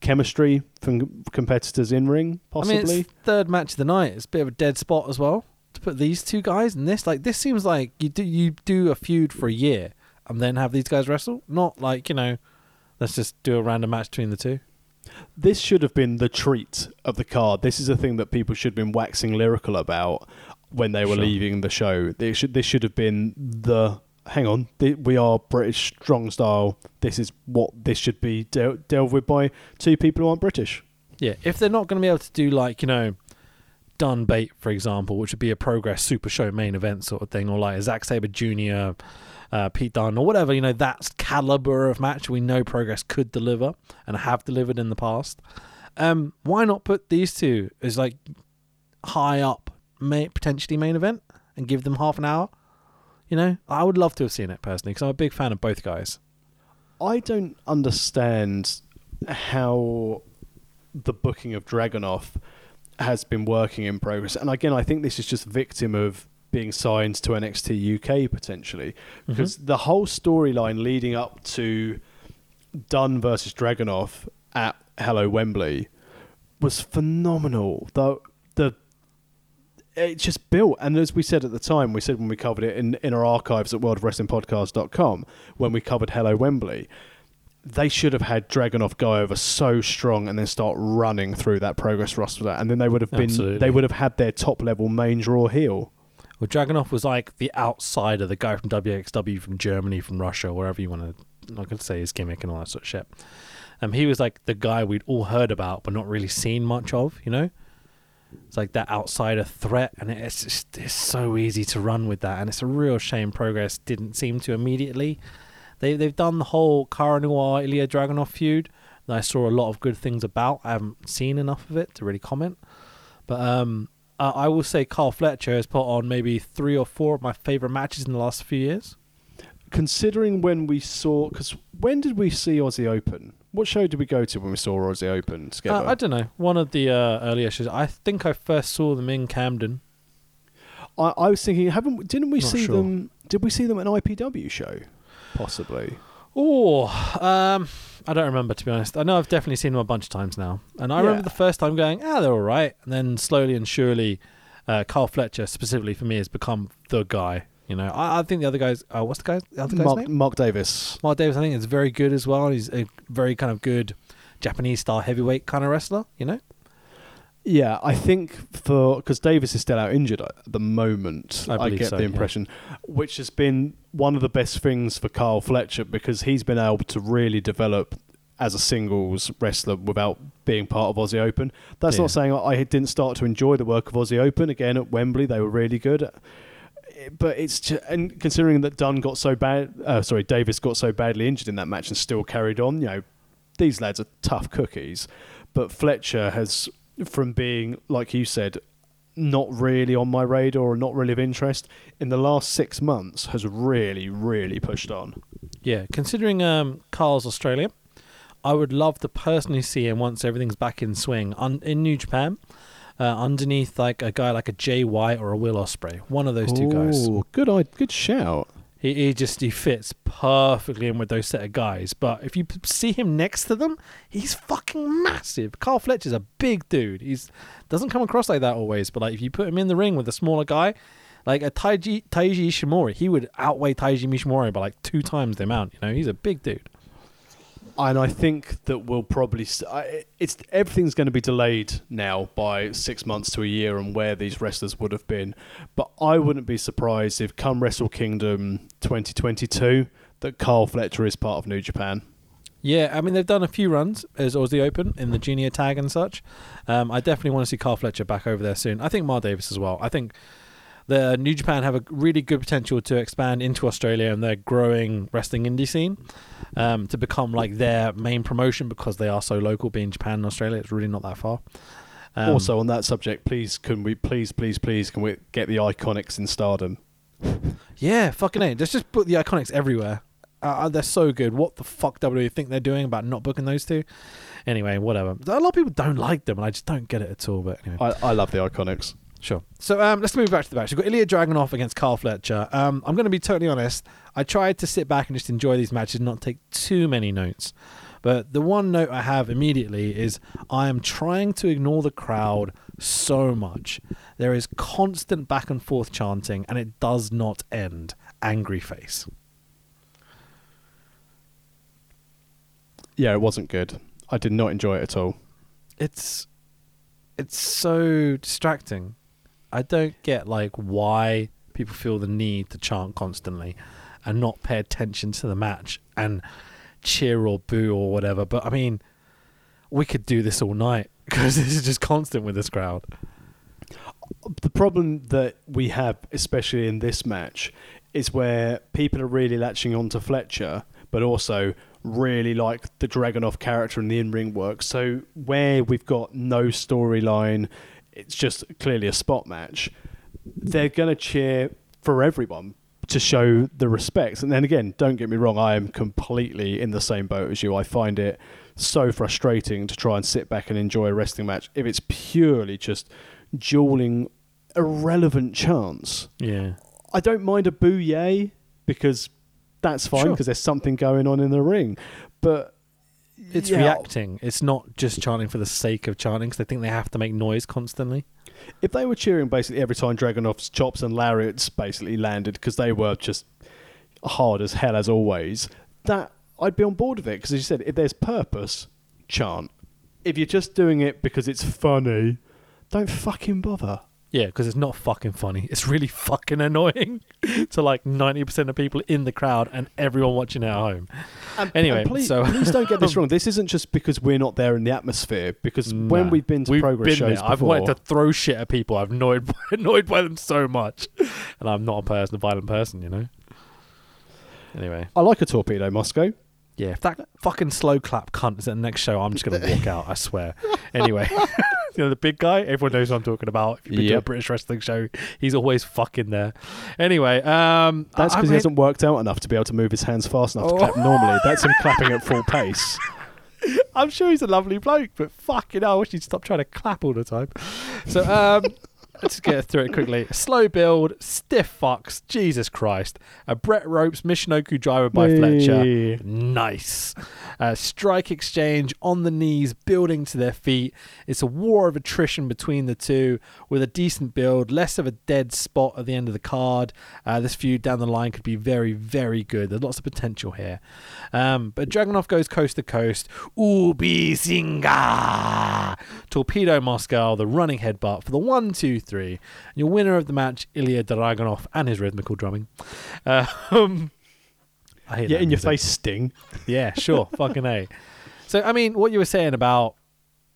chemistry from competitors in ring possibly. I mean, it's third match of the night. It's a bit of a dead spot as well. To put these two guys in this, like, this seems like you do you do a feud for a year and then have these guys wrestle. Not like you know, let's just do a random match between the two. this should have been the treat of the card. This is a thing that people should have been waxing lyrical about when they were Sure. leaving the show. They should this should have been the hang on, th- we are British strong style. This is what this should be del- delved with by two people who aren't British. Yeah, if they're not going to be able to do like you know, Dun Bait for example, which would be a Progress Super Show main event sort of thing, or like Zack Sabre Jr., uh, Pete Dunne, or whatever, you know, that's caliber of match we know Progress could deliver and have delivered in the past. Um, why not put these two as like high up, may, potentially main event, and give them half an hour? You know, I would love to have seen it personally because I'm a big fan of both guys. I don't understand how the booking of Dragunov has been working in progress. And again, I think this is just victim of being signed to NXT UK potentially mm-hmm. because the whole storyline leading up to Dunne versus Dragunov at Hello Wembley was phenomenal. The the it just built and as we said at the time we said when we covered it in, in our archives at worldofwrestlingpodcast.com when we covered hello wembley they should have had dragunov go over so strong and then start running through that progress roster and then they would have been Absolutely. they would have had their top level main draw heel Well, Dragunov was like the outsider, the guy from WXW, from Germany, from Russia, wherever you want to. I'm not going to say his gimmick and all that sort of shit. Um, he was like the guy we'd all heard about, but not really seen much of. You know, it's like that outsider threat, and it's just it's so easy to run with that, and it's a real shame. Progress didn't seem to immediately. They they've done the whole Cara Noir Ilja Dragunov feud that I saw a lot of good things about. I haven't seen enough of it to really comment. But um, I will say Kyle Fletcher has put on maybe three or four of my favorite matches in the last few years. considering when we saw because when did we see aussie open what show did we go to when we saw aussie open together Uh, I don't know. One of the uh, earlier shows. I think I first saw them in Camden. I, I was thinking, haven't didn't we Not see sure. them Did we see them at an IPW show? Possibly. Oh, um, I don't remember to be honest. I know I've definitely seen them a bunch of times now, and I remember the first time going, "Ah, they're all right," and then slowly and surely, uh, Kyle Fletcher specifically for me has become the guy. You know, I, I think the other guys. Uh, what's the guy? The other guy's Mark, name? Mark Davis. Mark Davis. I think is very good as well. He's a very kind of good Japanese style heavyweight kind of wrestler. You know. Yeah, I think for because Davis is still out injured at the moment. I I, get so, the yeah. impression, which has been one of the best things for Kyle Fletcher because he's been able to really develop as a singles wrestler without being part of Aussie Open. That's Yeah. not saying I didn't start to enjoy the work of Aussie Open again at Wembley. They were really good. But it's just, and considering that Dunne got so bad, uh, sorry, Davis got so badly injured in that match and still carried on. You know, these lads are tough cookies. But Fletcher has, from being like you said, not really on my radar or not really of interest in the last six months, has really, really pushed on. Yeah, considering um, Kyle's Australia, I would love to personally see him once everything's back in swing un- in New Japan, uh, underneath like a guy like a Jay White or a Will Ospreay, one of those two guys. Ooh, Good, eye- good shout. He, he just he fits perfectly in with those set of guys. But if you p- see him next to them, he's fucking massive. Kyle Fletcher's a big dude. He's doesn't come across like that always, but like if you put him in the ring with a smaller guy, like a Taiji Taiji Ishimori, he would outweigh Taiji Mishimori by like two times the amount. You know, he's a big dude. And I think that we'll probably s I it's everything's going to be delayed now by six months to a year and where these wrestlers would have been. But I wouldn't be surprised if come Wrestle Kingdom 2022 that Kyle Fletcher is part of New Japan. Yeah, I mean they've done a few runs as Aussie Open in the junior tag and such. Um, I definitely want to see Kyle Fletcher back over there soon. I think Mar Davis as well. I think the New Japan have a really good potential to expand into Australia and their growing wrestling indie scene um, to become like their main promotion because they are so local. Being Japan and Australia, it's really not that far. Um, also on that subject, please can we please please please can we get the Iconics in Stardom? Yeah, fucking A. Let's just put the Iconics everywhere. Uh, they're so good. What the fuck WWE think they're doing about not booking those two? Anyway, whatever. A lot of people don't like them, and I just don't get it at all. But anyway, I, I love the Iconics. Sure. So um, let's move back to the match. We've got Ilja Dragunov against Kyle Fletcher. Um, I'm going to be totally honest. I tried to sit back and just enjoy these matches, and not take too many notes. But the one note I have immediately is I am trying to ignore the crowd so much. There is constant back and forth chanting, and it does not end. Angry face. Yeah, it wasn't good. I did not enjoy it at all. it's it's so distracting. I don't get like why people feel the need to chant constantly and not pay attention to the match and cheer or boo or whatever. But I mean, we could do this all night because this is just constant with this crowd. the problem that we have, especially in this match, is where people are really latching on to Fletcher, but also really like the Dragunov character and the in-ring work. So where we've got no storyline, it's just clearly a spot match. They're going to cheer for everyone to show the respect. And then again, don't get me wrong, I am completely in the same boat as you. I find it so frustrating to try and sit back and enjoy a wrestling match if it's purely just dueling irrelevant chants. Yeah. I don't mind a boo yay because that's fine Sure. because there's something going on in the ring. But It's yeah, reacting. It's not just chanting for the sake of chanting because they think they have to make noise constantly. If they were cheering basically every time Dragunov's chops and lariats basically landed because they were just hard as hell as always, that I'd be on board with it because as you said, if there's purpose, chant. If you're just doing it because it's funny, don't fucking bother. Yeah, because it's not fucking funny. It's really fucking annoying to like 90% of people in the crowd and everyone watching at home. Um, and, Anyway, please, so- please don't get this wrong. This isn't just because we're not there in the atmosphere. Because when we've been to We've progress been shows there. I've wanted to throw shit at people. I've annoyed annoyed by them so much, and I'm not a person, a violent person, you know. Anyway, I like a torpedo, Moscow. Yeah, if that fucking slow clap cunt is at the next show, I'm just gonna walk out. I swear. Anyway, you know the big guy. Everyone knows what I'm talking about. If you've been to a British wrestling show, he's always fucking there. Anyway, um, That's I because he hasn't worked out enough to be able to move his hands fast enough Oh. to clap normally. That's him clapping at full pace. I'm sure he's a lovely bloke, but fucking hell, I wish he'd stop trying to clap all the time. So, um, let's get through it quickly. Slow build, stiff fucks, Jesus Christ. A Brett Ropes Michinoku driver by. Fletcher. Nice. Uh, strike exchange on the knees, building to their feet. It's a war of attrition between the two with a decent build, less of a dead spot at the end of the card. Uh, this feud down the line could be very, very good. There's lots of potential here. Um, but Dragunov goes coast to coast. Ubi Singa! Torpedo Moscow, the running headbutt for the one, two, three. And your winner of the match, Ilja Dragunov, and his rhythmical drumming. Uh, um, I hate Yeah, that in your face, Sting. Yeah, sure. fucking A. So, I mean, what you were saying about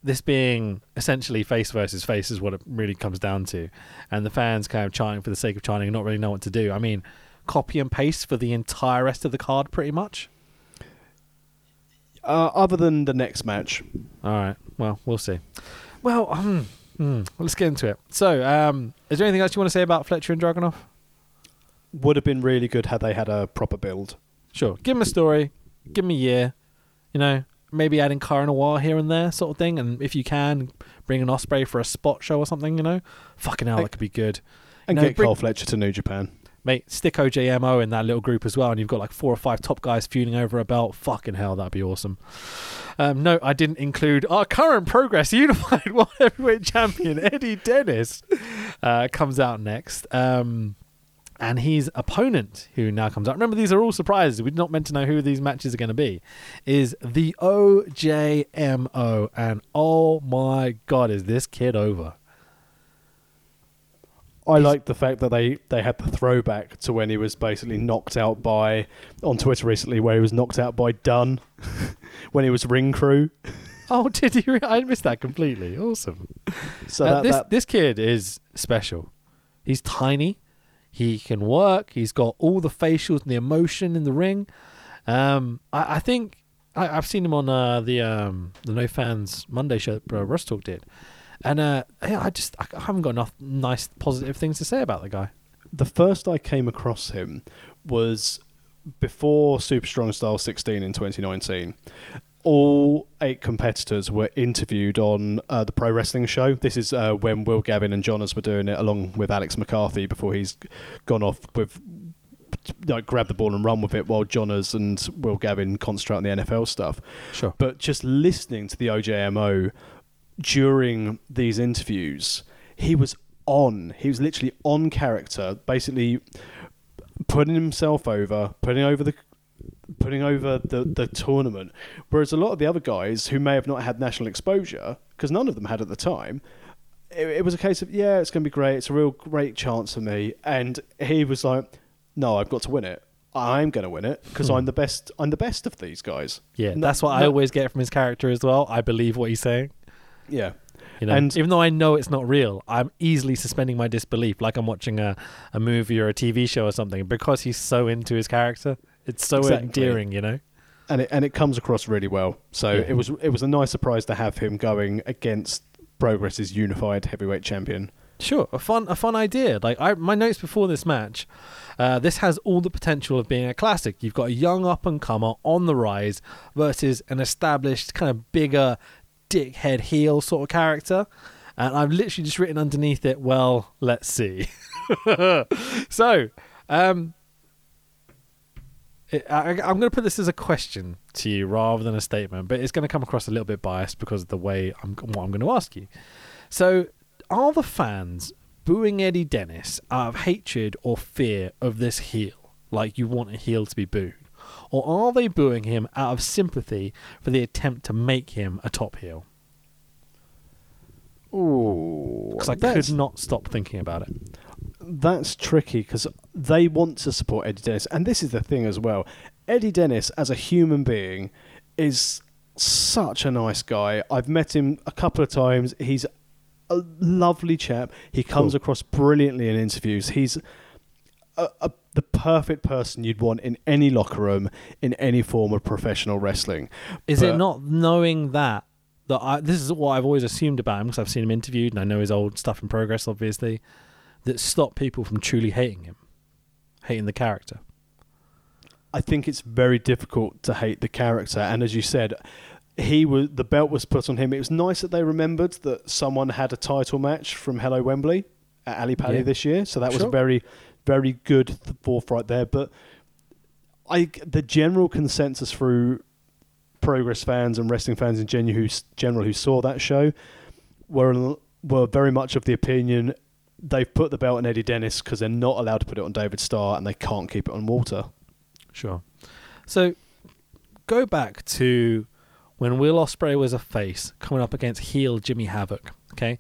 this being essentially face versus face is what it really comes down to. And the fans kind of chanting for the sake of chanting and not really know what to do. I mean, copy and paste for the entire rest of the card, pretty much. Uh, other than the next match, All right. Well, we'll see. Well, um, hmm, well, let's get into it. So, um, is there anything else you want to say about Fletcher and Dragunov? would have been really good had they had a proper build. Sure. Give him a story. Give him a year. You know, maybe adding Cara Noir here and there, sort of thing. And if you can, bring an Ospreay for a spot show or something. You know, fucking hell, that could be good. And You know, get bring- Kyle Fletcher to New Japan. Mate, stick OJMO in that little group as well, and you've got like four or five top guys feuding over a belt. Fucking hell, that'd be awesome. Um, no, I didn't include our current Progress Unified World Heavyweight Champion Eddie Dennis. Uh, comes out next. Um, and his opponent, who now comes out, remember these are all surprises. We're not meant to know who these matches are going to be. Is the OJMO, and oh my god, is this kid over? I like the fact that they, they had the throwback to when he was basically knocked out by on Twitter recently, where he was knocked out by Dunne when he was ring crew. Oh, did he? Re- I missed that completely. Awesome. So Uh, that, this that this kid is special. He's tiny. He can work. He's got all the facials and the emotion in the ring. Um, I, I think I, I've seen him on uh, the um, the No Fans Monday show that uh, Wrestle Talk did, and uh, I just I, I haven't got enough nice positive things to say about the guy. the first I came across him was before Super Strong Style 16 in 2019. All eight competitors were interviewed on uh, the pro wrestling show. This is uh, when Will Gavin and Jonas were doing it along with Alex McCarthy before he's gone off with like grab the ball and run with it while Jonas and Will Gavin concentrate on the NFL stuff. Sure. But just listening to the OJMO during these interviews, he was on. He was literally on character, basically putting himself over, putting over the putting over the, the tournament. Whereas a lot of the other guys who may have not had national exposure, because none of them had at the time, it, it was a case of, yeah, it's going to be great. It's a real great chance for me. And he was like, no, I've got to win it. I'm going to win it because hmm. I'm the best. I'm the best of these guys. Yeah, No- that's what I always get from his character as well. I believe what he's saying. Yeah. You know, And- even though I know it's not real, I'm easily suspending my disbelief, like I'm watching a, a movie or a TV show or something, because he's so into his character. It's so Exactly. endearing, you know. and it and it comes across really well. So Yeah. it was it was a nice surprise to have him going against Progress's unified heavyweight champion. Sure, a fun a fun idea. Like I, my notes before this match, uh, this has all the potential of being a classic. You've got a young up and comer on the rise versus an established kind of bigger dickhead heel sort of character. And I've literally just written underneath it, well, let's see. so, um, it, I, I'm going to put this as a question to you rather than a statement, but it's going to come across a little bit biased because of the way I'm what I'm going to ask you. So, are the fans booing Eddie Dennis out of hatred or fear of this heel, like you want a heel to be booed? Or are they booing him out of sympathy for the attempt to make him a top heel? Ooh, Because I could not stop thinking about it. That's tricky because they want to support Eddie Dennis, and this is the thing as well. Eddie Dennis, as a human being, is such a nice guy. I've met him a couple of times. He's a lovely chap. He comes Cool. across brilliantly in interviews. He's a, a, the perfect person you'd want in any locker room in any form of professional wrestling. Is it not knowing that that I, this is what I've always assumed about him because I've seen him interviewed and I know his old stuff in progress, obviously, that stop people from truly hating him, hating the character. I think it's very difficult to hate the character, and as you said, he was the belt was put on him. It was nice that they remembered that someone had a title match from Hello Wembley, at Ali Pali Yeah. this year, so that was a very, very good forthright there. But I, the general consensus through progress fans and wrestling fans in general who, general who saw that show were were very much of the opinion they've put the belt on Eddie Dennis because they're not allowed to put it on David Starr and they can't keep it on Walter. Sure. So go back to when Will Ospreay was a face coming up against heel Jimmy Havoc. Okay,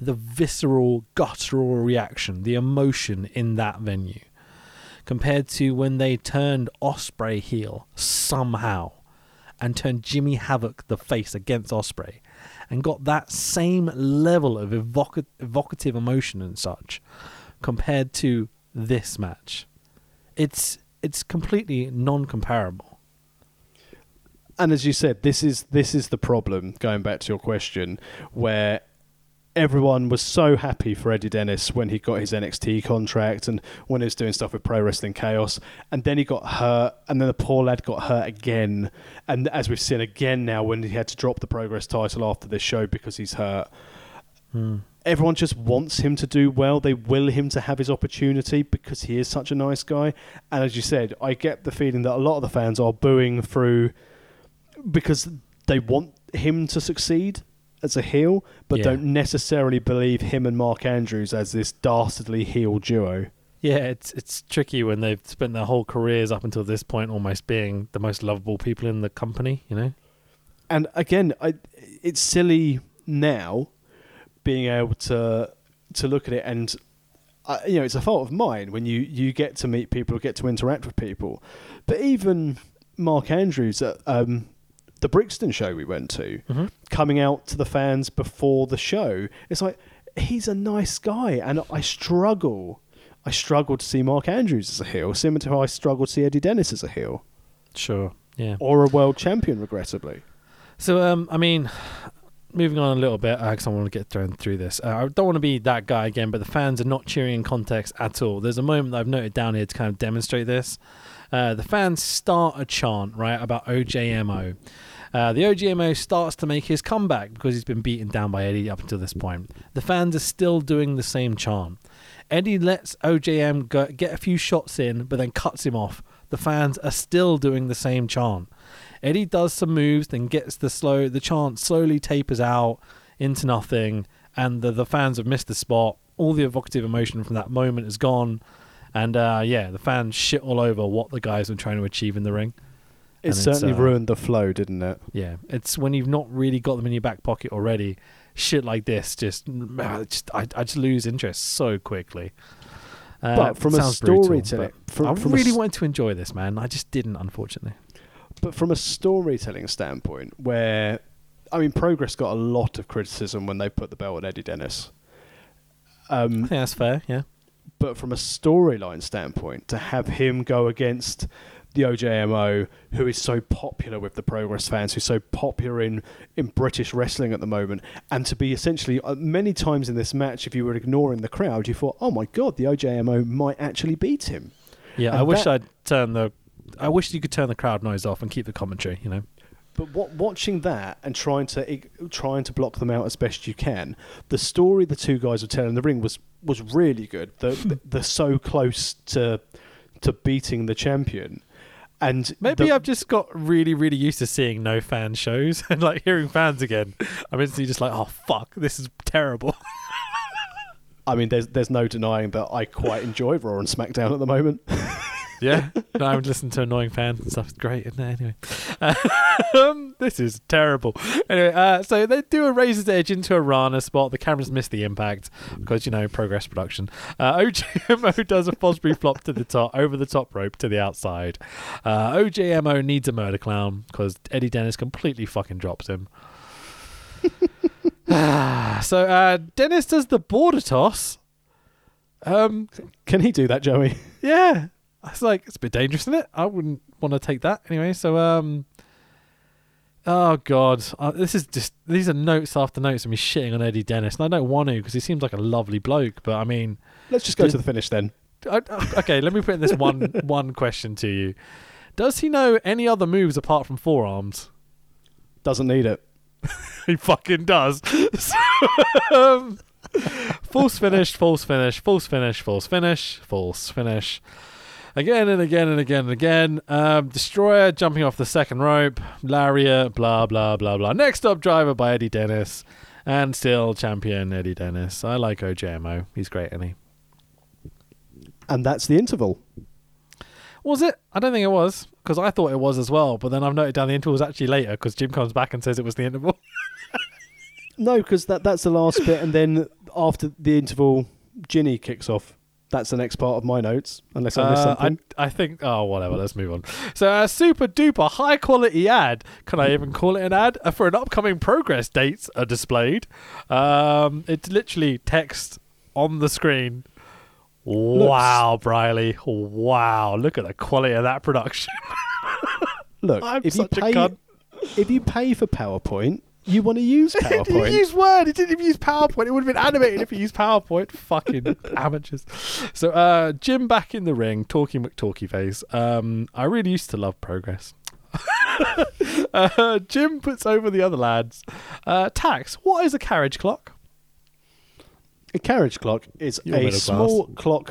the visceral, guttural reaction, the emotion in that venue, compared to when they turned Ospreay heel somehow, and turned Jimmy Havoc the face against Ospreay, and got that same level of evoca- evocative emotion and such, compared to this match. It's it's completely non-comparable. And as you said, this is this is the problem. Going back to your question, where everyone was so happy for Eddie Dennis when he got his NXT contract and when he was doing stuff with Pro Wrestling Chaos, and then he got hurt, and then the poor lad got hurt again, and as we've seen again now when he had to drop the Progress title after this show because he's hurt. Hmm. Everyone just wants him to do well. They will him to have his opportunity because he is such a nice guy. And as you said, I get the feeling that a lot of the fans are booing through because they want him to succeed as a heel, but Yeah. don't necessarily believe him and Mark Andrews as this dastardly heel duo. Yeah, it's it's tricky when they've spent their whole careers up until this point almost being the most lovable people in the company. You know. And again, I, it's silly now being able to to look at it and uh, you know it's a fault of mine when you you get to meet people, get to interact with people. But even Mark Andrews at um, the Brixton show we went to, Mhm. coming out to the fans before the show, it's like he's a nice guy, and I struggle. I struggle to see Mark Andrews as a heel, similar to how I struggle to see Eddie Dennis as a heel Sure. Yeah. or a world champion, regrettably. So um, I mean, moving on a little bit, because I want to get thrown through this. Uh, I don't want to be that guy again, but the fans are not cheering in context at all. There's a moment that I've noted down here to kind of demonstrate this. Uh, the fans start a chant right about OJMO. Uh, the OJMO starts to make his comeback because he's been beaten down by Eddie up until this point. The fans are still doing the same chant. Eddie lets OJM go, get a few shots in, but then cuts him off. The fans are still doing the same chant. Eddie does some moves, then gets the slow. The chant slowly tapers out into nothing, and the the fans have missed the spot. All the evocative emotion from that moment is gone, and uh, yeah, the fans shit all over what the guys were trying to achieve in the ring. It And certainly uh, ruined the flow, didn't it? Yeah, it's when you've not really got them in your back pocket already. Shit like this, just, ah, just I, I just lose interest so quickly. Uh, But from a storytelling- I from really s- wanted to enjoy this, man. I just didn't, unfortunately. But from a storytelling standpoint, where I mean, Progress got a lot of criticism when they put the belt on Eddie Dennis. I Um, think that's fair. Yeah. But from a storyline standpoint, to have him go against the OJMO, who is so popular with the Progress fans, who's so popular in, in British wrestling at the moment, and to be essentially uh, many times in this match, if you were ignoring the crowd, you thought, oh my god, the OJMO might actually beat him. Yeah, And I wish that- I'd turn the. I wish you could turn the crowd noise off and keep the commentary. You know. But what, watching that and trying to trying to block them out as best you can, the story the two guys were telling in the ring was was really good. The, they're so close to to beating the champion, and Maybe the- I've just got really, really used to seeing no fan shows and like hearing fans again. I'm instantly just like, oh fuck, this is terrible. I mean, there's there's no denying that I quite enjoy Raw and SmackDown at the moment. Yeah, no, I would listen to annoying fans and stuff. It's great, isn't it? Anyway, um, this is terrible. Anyway, uh, so they do a razor's edge into a Rana spot. The cameras miss the impact because you know progress production. Uh, OJMO does a Fosbury flop to the top, over the top rope to the outside. Uh, OJMO needs a murder clown because Eddie Dennis completely fucking drops him. so uh, Dennis does the border toss. Um, Can he do that, Joey? yeah. I was like, it's a bit dangerous, isn't it? I wouldn't want to take that anyway. So, um, oh god, uh, this is just these are notes after notes of me shitting on Eddie Dennis, and I don't want to because he seems like a lovely bloke. But I mean, Let's just go Did- to the finish then. I, okay, let me put in this one one question to you: Does he know any other moves apart from forearms? Doesn't need it. He fucking does. Um, false finish, false finish, false finish, false finish, false finish. Again and again and again and again. Um, Destroyer jumping off the second rope. Lariat, blah, blah, blah, blah. Next up, driver by Eddie Dennis. And still champion Eddie Dennis. I like OJMO. He's great, isn't he? And that's the interval. Was it? I don't think it was because I thought it was as well. But then I've noted down the interval was actually later because Jim comes back and says it was the interval. No, because that, that's the last bit, and then after the interval, Jinny kicks off. That's the next part of my notes, unless I missed Uh, something. I, I think. Oh, whatever. Let's move on. So, a super duper high quality ad. Can I even call it an ad? Uh, for an upcoming progress dates are displayed. Um, it's literally text on the screen. Wow, Briley. Wow. Look at the quality of that production. Look, I'm if you such a pay, cunt. if you pay for PowerPoint, you want to use PowerPoint? He used Word. He didn't even use PowerPoint. It would have been animated if he used PowerPoint. Fucking amateurs. So, uh, Jim back in the ring, talking McTalkie face. Um, I really used to love progress. uh, Jim puts over the other lads. Uh, Tax, what is a carriage clock? A carriage clock is You're a small clock.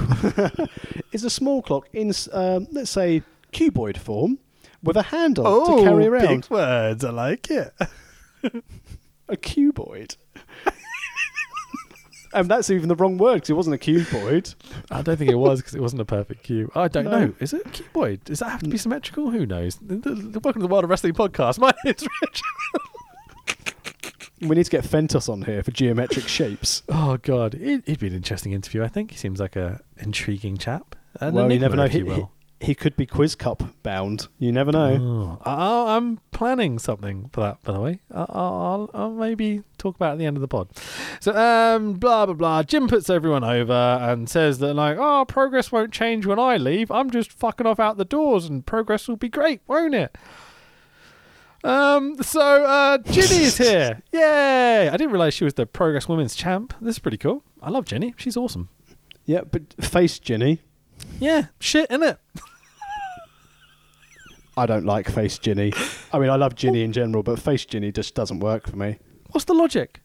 is a small clock in, um, let's say, cuboid form with a handle to carry around. Oh, big words. I like it. A cuboid. and that's even the wrong word because it wasn't a cuboid. I don't think it was because it wasn't a perfect cube. I don't No. know. Is it a cuboid? Does that have to be symmetrical? Who knows? The- the- the- Welcome to the World of Wrestling podcast. My name's Rich. We need to get Fentos on here for geometric shapes. Oh God, it, it'd be an interesting interview. I think he seems like a intriguing chap. Uh, an well, you enigma, never know. if he, will. He could be Quiz Cup bound. You never know. Oh, I- I'm planning something for that, by the way. I- I'll, I'll maybe talk about it at the end of the pod. So, um, blah blah blah. Jim puts everyone over and says that like, oh, progress won't change when I leave. I'm just fucking off out the doors, and progress will be great, won't it? Um, so uh, Jinny is here. Yay! I didn't realize she was the Progress Women's Champ. This is pretty cool. I love Jinny. She's awesome. Yeah, but face Jinny. Yeah, shit, innit? I don't like face Jinny. I mean, I love Jinny in general, but face Jinny just doesn't work for me. What's the logic?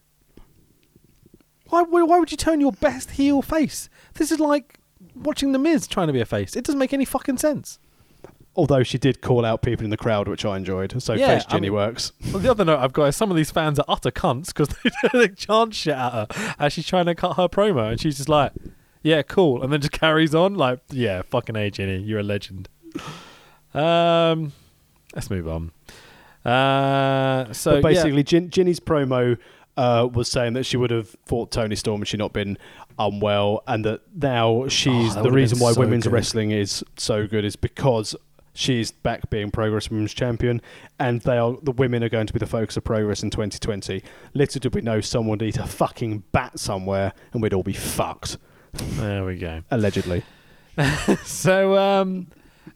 Why, why, would you turn your best heel face? This is like watching The Miz trying to be a face. It doesn't make any fucking sense. Although she did call out people in the crowd, which I enjoyed. So Yeah, face I Jinny mean- works. Well, the other note I've got is some of these fans are utter cunts because they, they chant shit at her as she's trying to cut her promo, and she's just like, "Yeah, cool," and then just carries on like, "Yeah, fucking a Jinny, you're a legend." Um, let's move on. Uh, so but yeah. basically, Gin- Jinny's promo uh, was saying that she would have fought Toni Storm had she not been unwell, and that now she's Oh, that the reason why so women's good. wrestling is so good is because she's back being Progress Women's Champion, and they are the women are going to be the focus of Progress in 2020. Little did we know someone would eat a fucking bat somewhere, and we'd all be fucked. there we go. Allegedly. So um,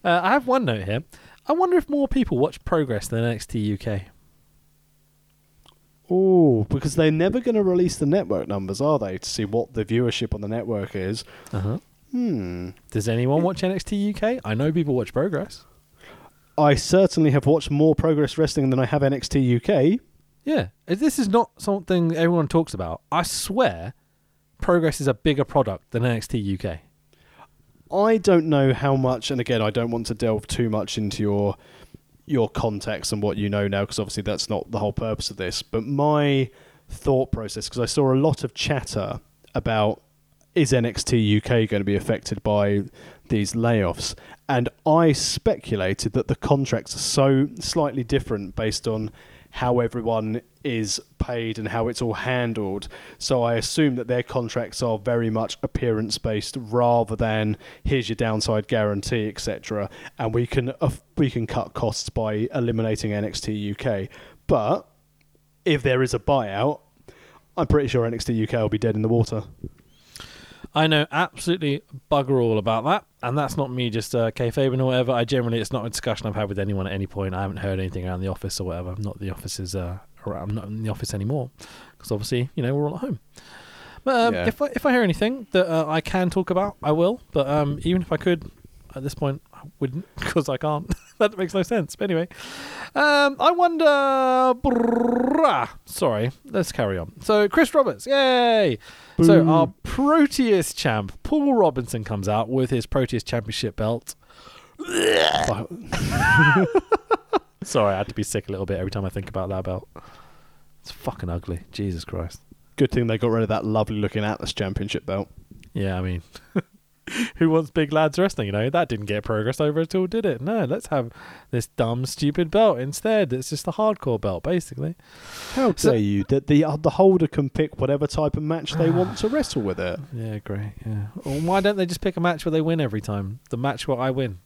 uh, I have one note here. I wonder if more people watch Progress than NXT UK. Oh, because they're never going to release the network numbers, are they, to see what the viewership on the network is? Uh-huh. Hmm. Does anyone watch NXT UK? I know people watch Progress. I certainly have watched more Progress Wrestling than I have NXT UK. Yeah, this is not something everyone talks about. I swear, Progress is a bigger product than NXT UK. I don't know how much, and again, I don't want to delve too much into your your context and what you know now, because obviously that's not the whole purpose of this. But my thought process, because I saw a lot of chatter about is NXT UK going to be affected by these layoffs, and I speculated that the contracts are so slightly different based on how everyone is paid and how it's all handled. So I assume that their contracts are very much appearance based rather than here's your downside guarantee, etc. And we can uh, we can cut costs by eliminating NXT UK. But if there is a buyout, I'm pretty sure NXT UK will be dead in the water. I know absolutely bugger all about that, and that's not me just uh, kayfabing or whatever. I generally, it's not a discussion I've had with anyone at any point. I haven't heard anything around the office or whatever. I'm Not the office is, uh, around, I'm not in the office anymore because obviously, you know, we're all at home. But um, Yeah. if I, if I hear anything that uh, I can talk about, I will. But um, even if I could, at this point, I wouldn't because I can't. that makes no sense. But anyway, um, I wonder. Sorry, let's carry on. So Chris Roberts, yay! So our Proteus champ Paul Robinson comes out with his Proteus Championship belt. Sorry, I had to be sick a little bit every time I think about that belt. It's fucking ugly. Jesus Christ. Good thing they got rid of that lovely looking Atlas Championship belt. Yeah, I mean, who wants big lads wrestling? You know, that didn't get progress over at all, did it? No, let's have this dumb, stupid belt instead. It's just a hardcore belt, basically. How So- dare you? That the uh, the holder can pick whatever type of match they want to wrestle with it. Yeah, great. Yeah. Well, why don't they just pick a match where they win every time? The match where I win.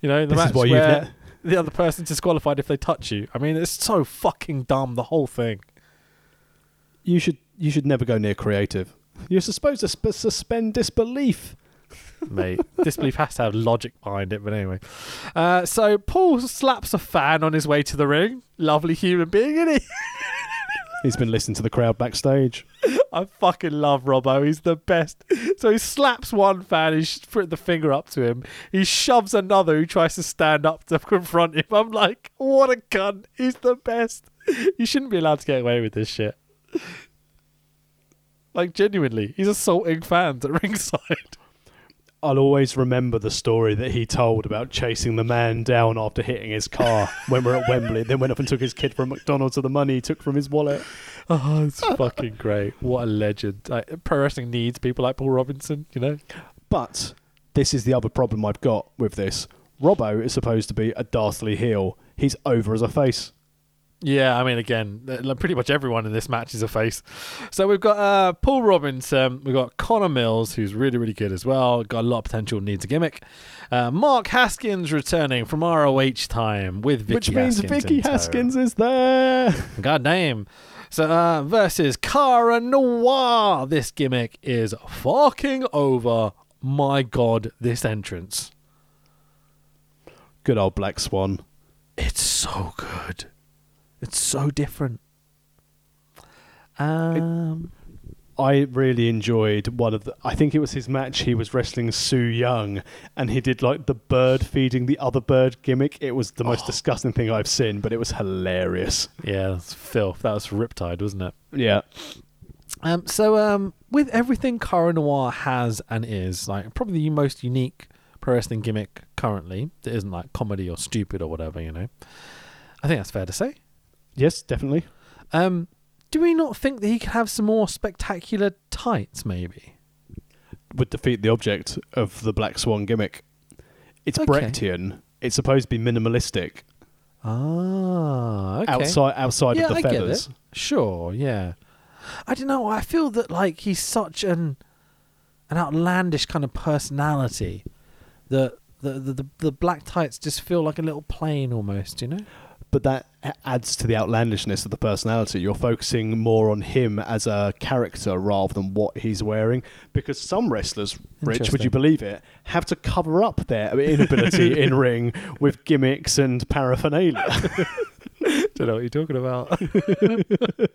You know, the This match where the other person's disqualified if they touch you. I mean, it's so fucking dumb. The whole thing. You should you should never go near creative. You're supposed to sp- suspend disbelief. mate. Disbelief has to have logic behind it, but anyway. Uh, so Paul slaps a fan on his way to the ring. Lovely human being, isn't he? He's been listening to the crowd backstage. I fucking love Robbo. He's the best. So he slaps one fan, he's put the finger up to him. He shoves another who tries to stand up to confront him. I'm like, what a cunt. He's the best. You shouldn't be allowed to get away with this shit. Like, genuinely, he's assaulting fans at ringside. I'll always remember the story that he told about chasing the man down after hitting his car when we we're at Wembley. Then went up and took his kid from McDonald's to the money he took from his wallet. Oh, it's fucking great. What a legend. Like, pro wrestling needs people like Paul Robinson, you know? But this is the other problem I've got with this. Robbo is supposed to be a dastardly heel. He's over as a face. Yeah, I mean, again, pretty much everyone in this match is a face. So we've got uh, Paul Robinson, we've got Connor Mills, who's really, really good as well. Got a lot of potential, needs a gimmick. Uh, Mark Haskins returning from ROH time with Vicky Which means Haskins Vicky. Haskins is there. God damn. So uh, versus Cara Noir. This gimmick is fucking over. My God, this entrance. Good old Black Swan. It's so good. It's so different. Um, I really enjoyed one of the. I think it was his match. He was wrestling Su Yung, and he did like the bird feeding the other bird gimmick. It was the most disgusting thing I've seen, but it was hilarious. yeah, that's filth. That was Riptide, wasn't it? Yeah, Um, so um, with everything Cara Noir has and is like probably the most unique pro wrestling gimmick currently that isn't like comedy or stupid or whatever, you know. I think that's fair to say. Yes, definitely. Um, do we not think that he could have some more spectacular tights, maybe? Would defeat the object of the Black Swan gimmick. It's Okay. Brechtian. It's supposed to be minimalistic Ah, okay. outside outside yeah, of the I feathers. Sure, yeah. I don't know. I feel that like he's such an an outlandish kind of personality that the the, the the black tights just feel like a little plain almost, you know? But that adds to the outlandishness of the personality. You're focusing more on him as a character rather than what he's wearing. Because some wrestlers, Rich, would you believe it, have to cover up their inability in ring with gimmicks and paraphernalia. Don't know what you're talking about.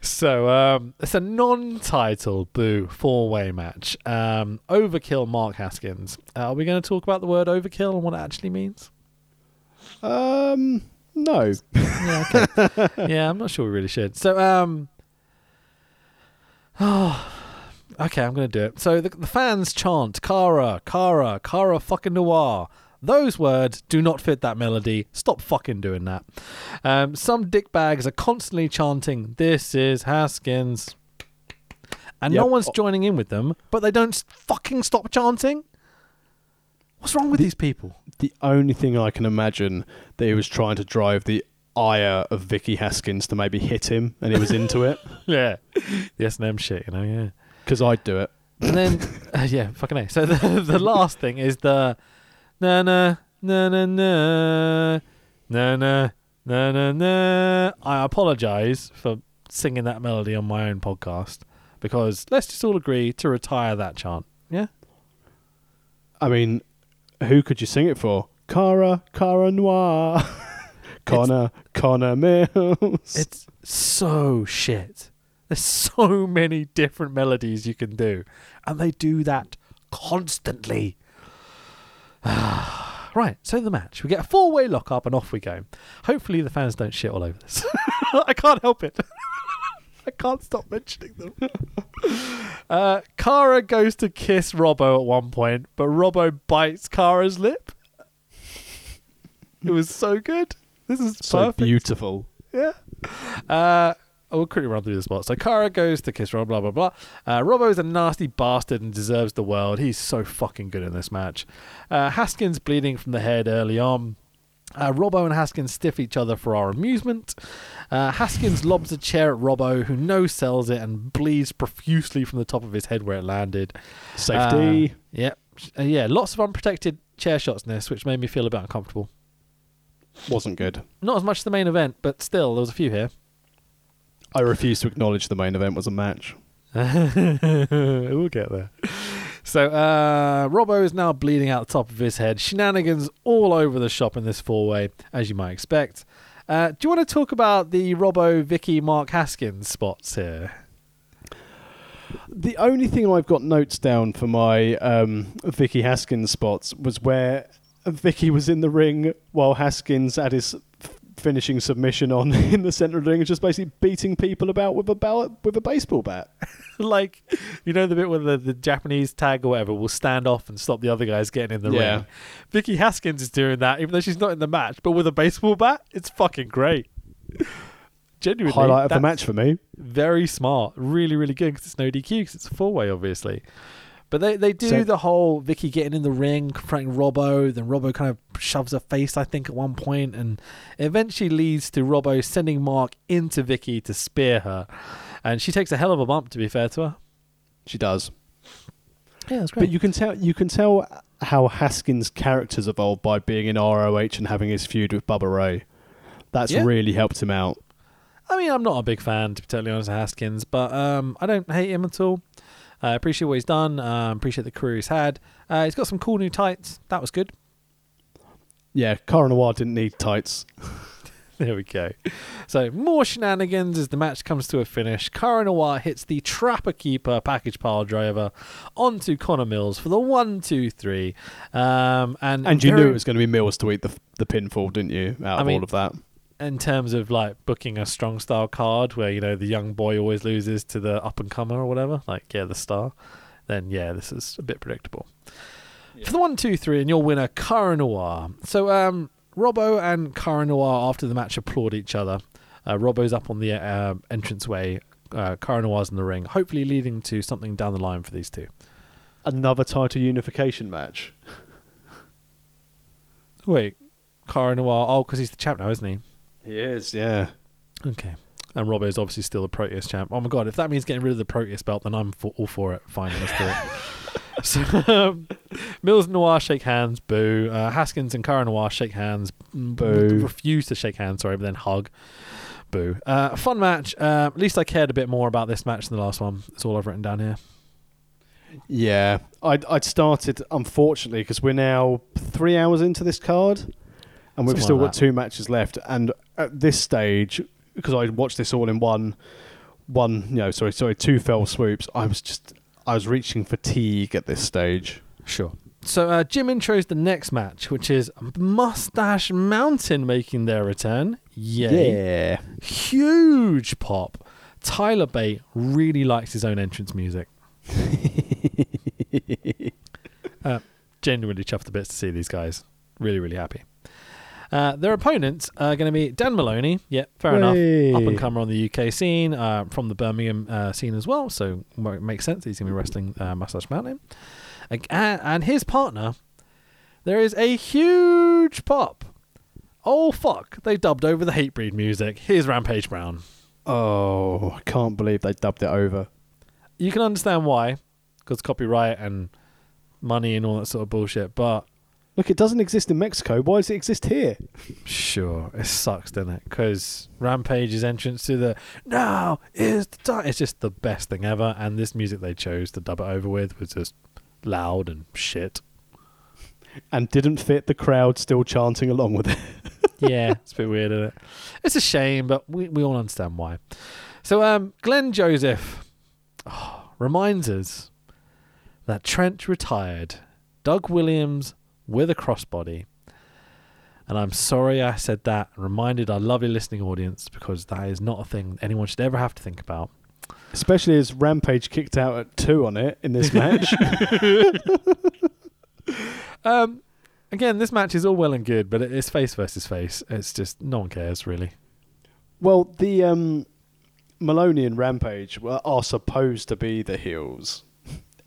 so, um, it's a non-title boo four-way match. Um, Overkill, Mark Haskins. Uh, are we going to talk about the word overkill and what it actually means? Um, no. Yeah, okay. yeah, I'm not sure we really should. So, um, oh, okay, I'm going to do it. So the, the fans chant, Cara, Cara, Cara fucking noir. Those words do not fit that melody. Stop fucking doing that. Um, some dickbags are constantly chanting, This is Haskins. And no one's joining in with them, but they don't fucking stop chanting. What's wrong with these people? The only thing I can imagine that he was trying to drive the ire of Vicky Haskins to maybe hit him and he was into it. Yeah. The S&M shit, you know, yeah. Because I'd do it. And then, uh, yeah, fucking A. So the, the last thing is the na na na na na na na na na na. I apologize for singing that melody on my own podcast because let's just all agree to retire that chant. Yeah, I mean, who could you sing it for? Cara, Cara Noir. Connor, Connor Mills. it's so shit. There's so many different melodies you can do, and they do that constantly. right, so the match. We get a four way lock up and off we go. Hopefully the fans don't shit all over this. I can't help it. I can't stop mentioning them. uh, Cara goes to kiss Robbo at one point, but Robbo bites Cara's lip. It was so good. This is So perfect. beautiful. Yeah. Uh, I'll quickly run through the spot. So Cara goes to kiss Rob, blah, blah, blah. Uh, Robbo is a nasty bastard and deserves the world. He's so fucking good in this match. Uh, Haskins bleeding from the head early on. Uh, Robbo and Haskins stiff each other for our amusement. Uh, Haskins lobs a chair at Robbo, who no sells it and bleeds profusely from the top of his head where it landed. Safety. Uh, yeah. Uh, yeah, lots of unprotected chair shots in this, which made me feel a bit uncomfortable. wasn't good. Not as much as the main event, but still, there was a few here. I refuse to acknowledge the main event was a match. we'll get there. So, uh, Robbo is now bleeding out the top of his head. Shenanigans all over the shop in this four way, as you might expect. Uh, do you want to talk about the Robbo, Vicky, Mark Haskins spots here? The only thing I've got notes down for my um, Vicky Haskins spots was where Vicky was in the ring while Haskins had his finishing submission on in the center of the ring, and just basically beating people about with a ball- with a baseball bat. like, you know, the bit where the, the Japanese tag or whatever will stand off and stop the other guys getting in the Yeah. ring. Vicky Haskins is doing that, even though she's not in the match, but with a baseball bat. It's fucking great. Genuinely. Highlight of the match for me. very smart, really, really good because it's no DQ because it's a four way, obviously. But they, they do So- the whole Vicky getting in the ring, confronting Robbo. Then Robbo kind of shoves her face, I think, at one point, and eventually leads to Robbo sending Mark into Vicky to spear her, and she takes a hell of a bump. To be fair to her, She does. yeah, that's great. But you can tell you can tell how Haskins' character's evolved by being in ROH and having his feud with Bubba Ray. That's Yeah. really helped him out. I mean, I'm not a big fan, to be totally honest, of Haskins, but um, I don't hate him at all. I appreciate what he's done. Um, appreciate the career he's had. Uh, he's got some cool new tights. That was good. Yeah, Cara Noir didn't need tights. There we go. So more shenanigans as the match comes to a finish. Cara Noir hits the Trapper Keeper package pile driver onto Connor Mills for the one, two, three. Um, and And you very- knew it was going to be Mills to eat the the pinfall, didn't you? Out I of mean- all of that. In terms of like booking a strong style card where you know the young boy always loses to the up and comer or whatever, like yeah, the star. Then yeah, this is a bit predictable. For the one, two, three, and your winner, Cara Noir. So um, Robbo and Cara Noir after the match applaud each other. Uh, Robbo's up on the uh, entranceway. Uh, Cara Noir's in the ring, hopefully leading to something down the line for these two. Another title unification match. Wait, Cara Noir. Oh, because he's the champ now, isn't he? He is, yeah. Okay. And Robbo is obviously still the Proteus champ. Oh my god, if that means getting rid of the Proteus belt, then I'm for, all for it. Fine, let's do it. so, um, Mills and Noir shake hands, boo. Uh, Haskins and Cara Noir shake hands, mm, Boo. Refuse to shake hands, sorry, but then hug, boo. Uh, fun match. Uh, at least I cared a bit more about this match than the last one. That's all I've written down here. Yeah. I'd, I'd started, unfortunately, because we're now three hours into this card, and we've Something still like got that. two matches left. And at this stage, because I watched this all in one, one, you know, sorry, sorry, two fell swoops, I was just, I was reaching fatigue at this stage. Sure. So uh, Jim intros the next match, which is Moustache Mountain making their return. Yay. Yeah. huge pop. Tyler Bate really likes his own entrance music. uh, genuinely chuffed to bits to see these guys. Really, really happy. Uh, their opponents are going to be Dan Maloney. Yeah, fair enough. Up and comer on the UK scene, uh, from the Birmingham uh, scene as well. So it makes sense. He's going to be wrestling uh, Moustache Mountain. And, and his partner, there is a huge pop. Oh fuck! They dubbed over the Hatebreed music. Here's Rampage Brown. Oh, I can't believe they dubbed it over. You can understand why, because copyright and money and all that sort of bullshit. But Look, it doesn't exist in Mexico. Why does it exist here? sure, it sucks, doesn't it? Because Rampage's entrance to the now is the time. It's just the best thing ever. And this music they chose to dub it over with was just loud and shit. And didn't fit the crowd still chanting along with it. yeah, it's a bit weird, isn't it? It's a shame, but we, we all understand why. So, um, Glen Joseph oh, reminds us that Trent retired, Doug Williams with a crossbody. And I'm sorry I said that reminded our lovely listening audience because that is not a thing anyone should ever have to think about. Especially as Rampage kicked out at two on it in this match. Um, again, this match is all well and good, but it's face versus face. It's just no one cares really. well, the um, Maloney and Rampage are supposed to be the heels.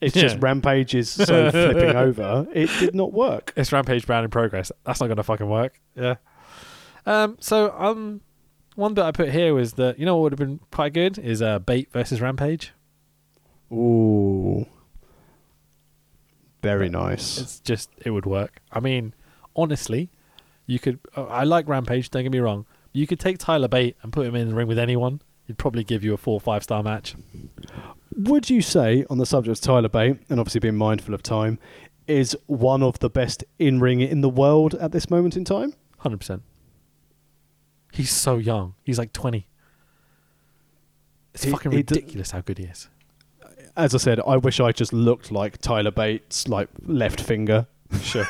It's just Yeah. Rampage is so flipping over. It did not work. It's Rampage Brown in progress. That's not gonna fucking work. Yeah. Um. So um, one bit I put here was that you know what would have been quite good is uh Bate versus Rampage. Ooh. Very nice. It's just it would work. I mean, honestly, you could. Uh, I like Rampage. Don't get me wrong. You could take Tyler Bate and put him in the ring with anyone. He'd probably give you a four or five star match. Would you say, on the subject of Tyler Bate, and obviously being mindful of time, is one of the best in ring in the world at this moment in time? Hundred percent. He's so young. He's like twenty. It's He- fucking d- ridiculous how good he is. As I said, I wish I just looked like Tyler Bate's like left finger. Sure.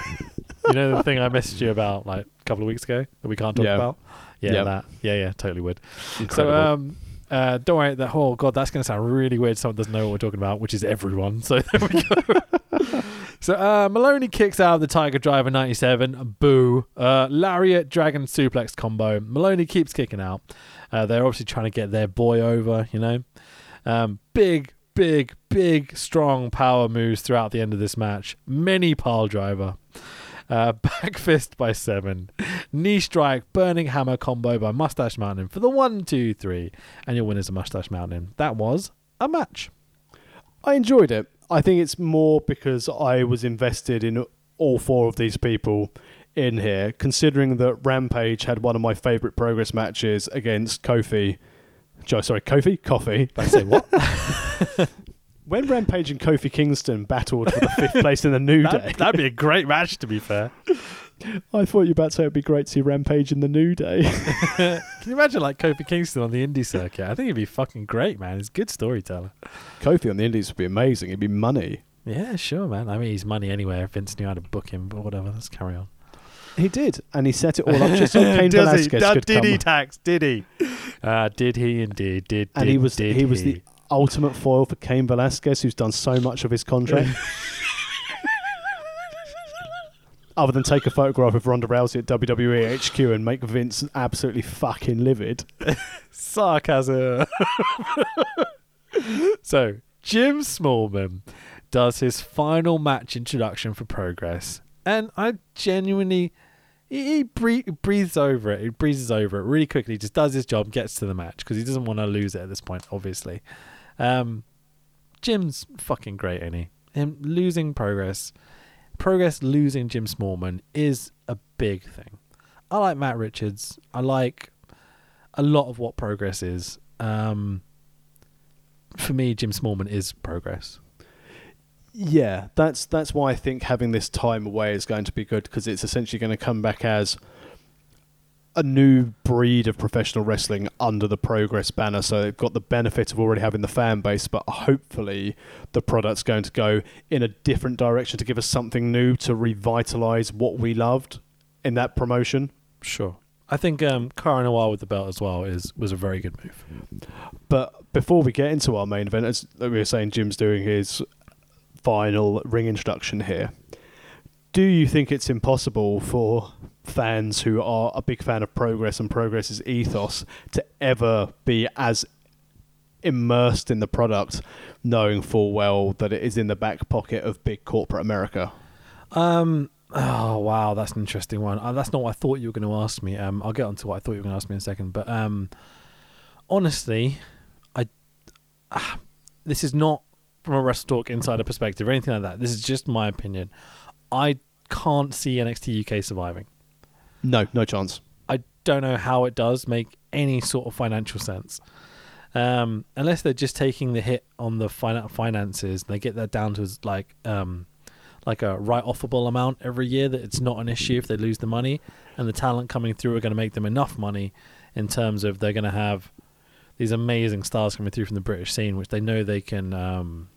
you know the thing I messaged you about like a couple of weeks ago that we can't talk Yeah. about? Yeah, Yeah. that. Yeah, yeah, totally would. Incredible. So um uh don't worry that whole god that's gonna sound really weird someone doesn't know what we're talking about, which is everyone. So there we go. so uh Maloney kicks out of the Tiger Driver ninety seven, boo. Uh Lariat Dragon Suplex combo. Maloney keeps kicking out. Uh they're obviously trying to get their boy over, you know. Um big big, big, strong power moves throughout the end of this match. Many pile driver. Uh, back fist by seven. Knee strike, burning hammer combo by Moustache Mountain for the one, two, three. And your winner's a Moustache Mountain. That was a match. I enjoyed it. I think it's more because I was invested in all four of these people in here, considering that Rampage had one of my favourite progress matches against Kofi. Sorry, Kofi? Coffee. I say what? When Rampage and Kofi Kingston battled for the fifth place in the New Day, that, that'd be a great match, to be fair. I thought you were about to say it'd be great to see Rampage in the New Day. Can you imagine like Kofi Kingston on the indie circuit? I think he'd be fucking great, man. He's a good storyteller. Kofi on the Indies would be amazing. It'd be money. Yeah, sure, man. I mean, he's money anywhere. If Vince knew how to book him, but whatever. Let's carry on. He did, and he set it all up just so Cain Does he? Velasquez Did- could did come. he tax? Did he? Uh, did he indeed? Did and did, he was did he was the ultimate foil for Cain Velasquez, who's done so much of his contract. Other than take a photograph of Ronda Rousey at WWE HQ and make Vince absolutely fucking livid. sarcasm. so Jim Smallman does his final match introduction for Progress, and I genuinely. He, he bre- breathes over it. He breezes over it really quickly. Just does his job, gets to the match because he doesn't want to lose it at this point. Obviously, um, Jim's fucking great, he? Him losing Progress, Progress losing Jim Smallman is a big thing. I like Matt Richards. I like a lot of what progress is. Um, for me, Jim Smallman is progress. Yeah, that's that's why I think having this time away is going to be good because it's essentially going to come back as a new breed of professional wrestling under the Progress banner. So they've got the benefit of already having the fan base, but hopefully the product's going to go in a different direction to give us something new to revitalize what we loved in that promotion. Sure. I think um, Cara Noir with the belt as well is was a very good move. But before we get into our main event, as we were saying, Jim's doing his final ring introduction here. Do you think it's impossible for fans who are a big fan of Progress and Progress's ethos to ever be as immersed in the product, knowing full well that it is in the back pocket of big corporate America? Um. Oh wow, that's an interesting one. Uh, that's not what I thought you were going to ask me. Um, I'll get on to what I thought you were going to ask me in a second. But um, honestly, I ah, this is not from a Wrestle Talk insider perspective or anything like that. This is just my opinion. I can't see NXT UK surviving. No, no chance. I don't know how it does make any sort of financial sense. Um, unless they're just taking the hit on the fin- finances, they get that down to like um, like a write offable amount every year that it's not an issue if they lose the money, and the talent coming through are going to make them enough money in terms of they're going to have these amazing stars coming through from the British scene, which they know they can um,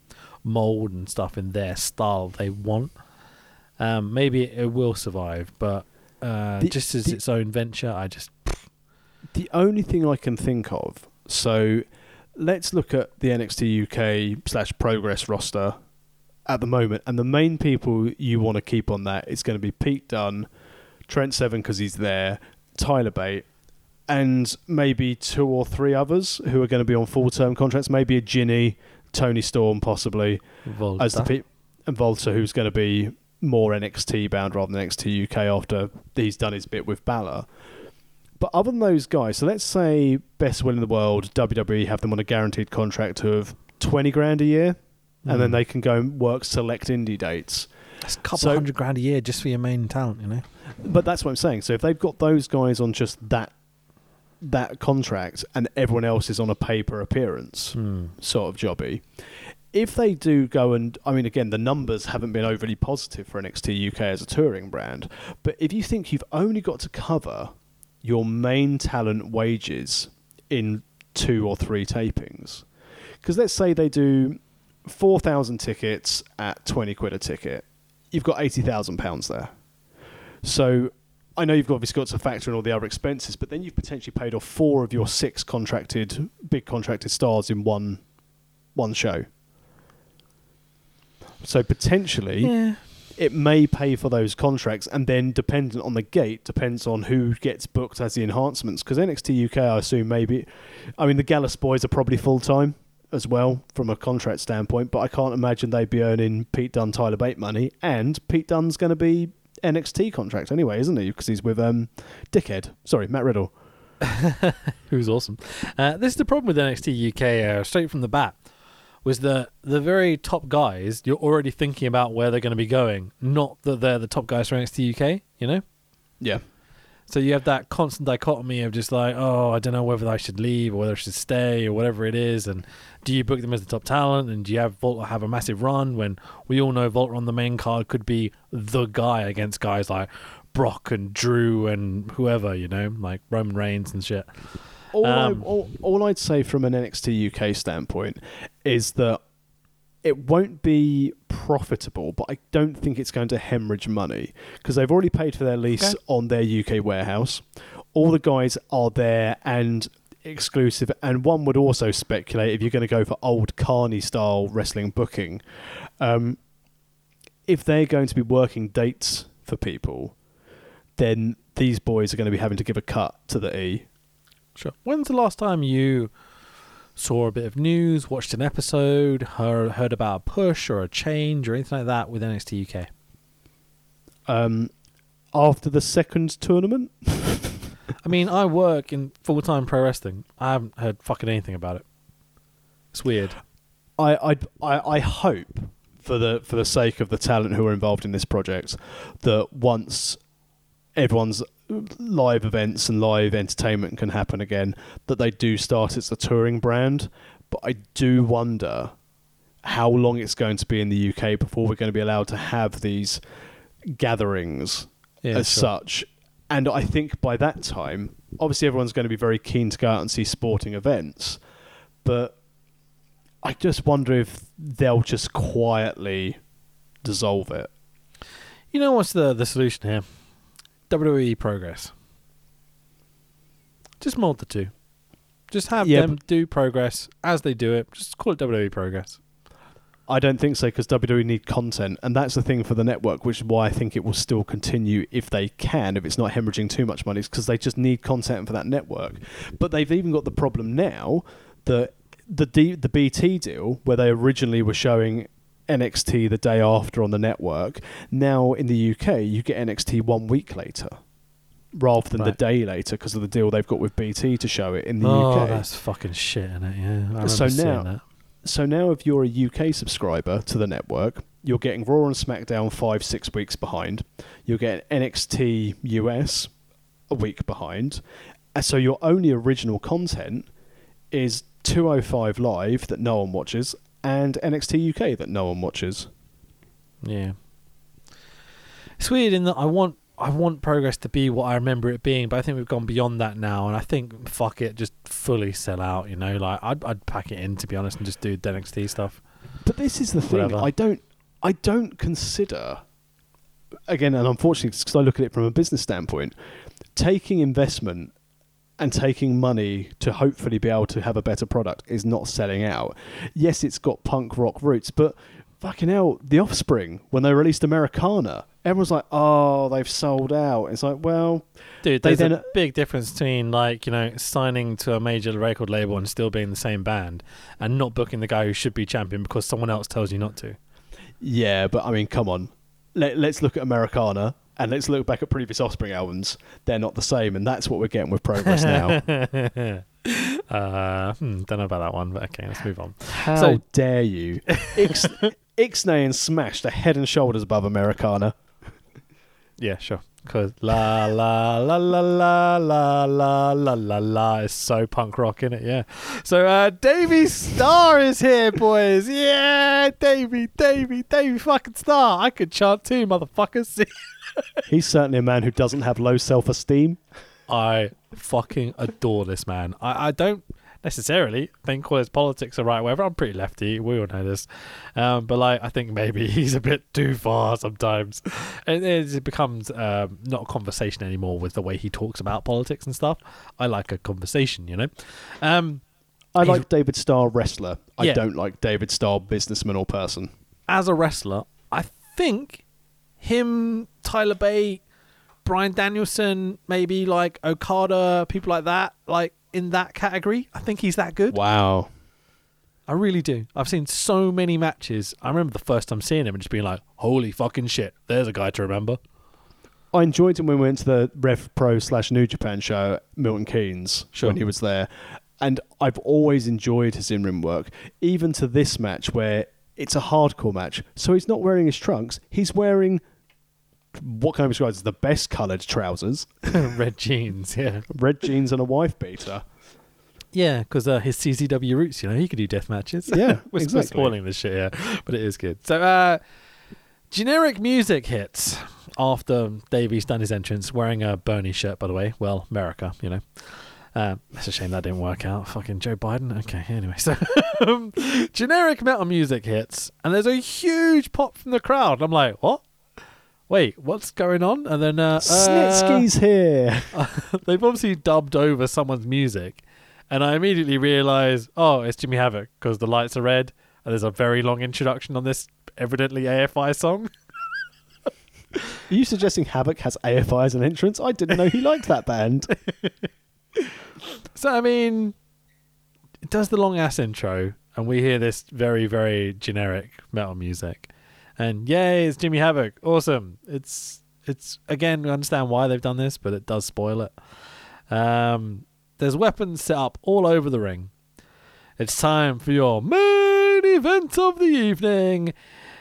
mold and stuff in their style they want. Um, maybe it will survive, but uh, The- just as the- its own venture, I just The only thing I can think of, so let's look at the NXT UK slash Progress roster at the moment, and the main people you want to keep on that is going to be Pete Dunne, Trent Seven because he's there, Tyler Bate, and maybe two or three others who are going to be on full term contracts. Maybe a Jinny, Toni Storm, possibly Volta. as the pe- and Volta, who's going to be more NXT bound rather than NXT UK after he's done his bit with Balor. But other than those guys, so let's say best will in the world, WWE have them on a guaranteed contract of twenty grand a year, and then Mm. they can go and work select indie dates. That's a couple So- hundred grand a year just for your main talent, you know. But that's what I'm saying. So if they've got those guys on just that that contract, and everyone else is on a paper appearance, Hmm. sort of jobby. If they do go and, I mean, again, the numbers haven't been overly positive for NXT UK as a touring brand, but if you think you've only got to cover your main talent wages in two or three tapings, because let's say they do 4,000 tickets at 20 quid a ticket, you've got £80,000 there. So I know you've obviously got to factor in all the other expenses, but then you've potentially paid off four of your six contracted, big contracted stars in one, one show. So potentially, Yeah. it may pay for those contracts, and then dependent on the gate, depends on who gets booked as the enhancements. Because NXT UK, I assume maybe, I mean the Gallus boys are probably full time as well from a contract standpoint, but I can't imagine they'd be earning Pete Dunne, Tyler Bate money, and Pete Dunne's going to be NXT contract anyway, isn't he? Because he's with um, Dickhead. Sorry, Matt Riddle. who's awesome. Uh, this is the problem with NXT UK uh, straight from the bat. Was that the very top guys? You're already thinking about where they're going to be going, not that they're the top guys for NXT UK. You know, Yeah. so you have that constant dichotomy of just like, oh, I don't know whether I should leave or whether I should stay or whatever it is. And do you book them as the top talent? And do you have Volta have a massive run when we all know Volta on the main card could be the guy against guys like Brock and Drew and whoever, you know, like Roman Reigns and shit. All, Um, I, all, all I'd say from an NXT UK standpoint is that it won't be profitable, but I don't think it's going to hemorrhage money because they've already paid for their lease Okay. on their UK warehouse. All the guys are there and exclusive, and one would also speculate if you're going to go for old Carney style wrestling booking, um, if they're going to be working dates for people, then these boys are going to be having to give a cut to the E. Sure. When's the last time you saw a bit of news, watched an episode, heard, heard about a push or a change or anything like that with NXT UK? um, after the second tournament. I mean, I work in full time pro wrestling. I haven't heard fucking anything about it. It's weird. I, I, I, I hope for the for the sake of the talent who are involved in this project that once everyone's live events and live entertainment can happen again, that they do start as a touring brand. But I do wonder how long it's going to be in the UK before we're going to be allowed to have these gatherings Yeah, as sure. such. And I think by that time, obviously everyone's going to be very keen to go out and see sporting events, but I just wonder if they'll just quietly dissolve it. You know what's the, the solution here? WWE Progress. Just mold the two. Just have Yeah, them do Progress as they do it. Just call it WWE Progress. I don't think so because WWE need content, and that's the thing for the network, which is why I think it will still continue if they can, if it's not hemorrhaging too much money, because they just need content for that network. But they've even got the problem now that the D, the BT deal, where they originally were showing NXT the day after on the network, now in the UK you get NXT one week later. Rather than the day later, because of the deal they've got with BT to show it in the oh, UK. that's fucking shit, isn't it? Yeah. I So now- that. So now, if you're a UK subscriber to the network, you're getting Raw and SmackDown five, six weeks behind. You're getting NXT US a week behind. And so your only original content is 205 Live that no one watches and NXT UK that no one watches. Yeah. It's weird in that I want I want progress to be what I remember it being, but I think we've gone beyond that now, and I think fuck it, just fully sell out. You know, like I'd I'd pack it in to be honest and just do the NXT stuff. But this is the thing. Whatever. I don't I don't consider again, and unfortunately, because I look at it from a business standpoint, taking investment and taking money to hopefully be able to have a better product is not selling out. Yes, it's got punk rock roots, but fucking hell, The Offspring, when they released Americana, everyone's like, oh, they've sold out. It's like, well, Dude, there's then- a big difference between like you know signing to a major record label and still being the same band, and not booking the guy who should be champion because someone else tells you not to. yeah, but I mean, come on. Let, let's look at Americana and let's look back at previous Offspring albums. They're not the same, and that's what we're getting with Progress now. uh, hmm, don't know about that one, but okay, let's move on. How So- dare you? Ix- Ixnay and Smashed are head and shoulders above Americana. Yeah, sure. Cause la la la la la la la la la la is so punk rock in it, yeah. So uh Davy Starr is here, boys. Yeah, Davy, Davy, Davy fucking Starr. I could chant too, motherfuckers. He's certainly a man who doesn't have low self esteem. I fucking adore this man. I, I don't necessarily think all his politics are right, whatever. I'm pretty lefty. We all know this. Um, but like, I think maybe he's a bit too far sometimes. And it becomes um, not a conversation anymore with the way he talks about politics and stuff. I like a conversation, you know. Um, I like David Starr wrestler. I Yeah. don't like David Starr businessman or person. as a wrestler, I think him, Tyler Bate, Bryan Danielson, maybe like Okada, people like that, like in that category. I think he's that good. Wow. I really do. I've seen so many matches. I remember the first time seeing him and just being like, "Holy fucking shit!" There's a guy to remember. I enjoyed him when we went to the Rev Pro slash New Japan show Milton Keynes Sure. when he was there. And I've always enjoyed his in ring work, even to this match where it's a hardcore match. So he's not wearing his trunks, he's wearing what can I describe as the best coloured trousers, Red jeans, yeah, red jeans, and a wife beater. yeah, because uh, his CZW roots, you know, he could do death matches. Yeah, we're, we're exactly. spoiling this shit, yeah, but it is good. So, uh, generic music hits after Davey's done his entrance, wearing a Bernie shirt, by the way. Well, America, you know. Uh, it's a shame that didn't work out. Fucking Joe Biden. Okay, anyway, so um, generic metal music hits, and there's a huge pop from the crowd. I'm like, what? Wait, what's going on? And then uh, uh, Snitsky's here. they've obviously dubbed over someone's music, and I immediately realise, oh, it's Jimmy Havoc because the lights are red, and there's a very long introduction on this evidently AFI song. Are you suggesting Havoc has AFI as an entrance? I didn't know he liked that band. So I mean, it does the long ass intro, and we hear this very very generic metal music, and yay, it's Jimmy Havoc, awesome. It's it's again, we understand why they've done this, but it does spoil it. Um, there's weapons set up all over the ring. It's time for your main event of the evening.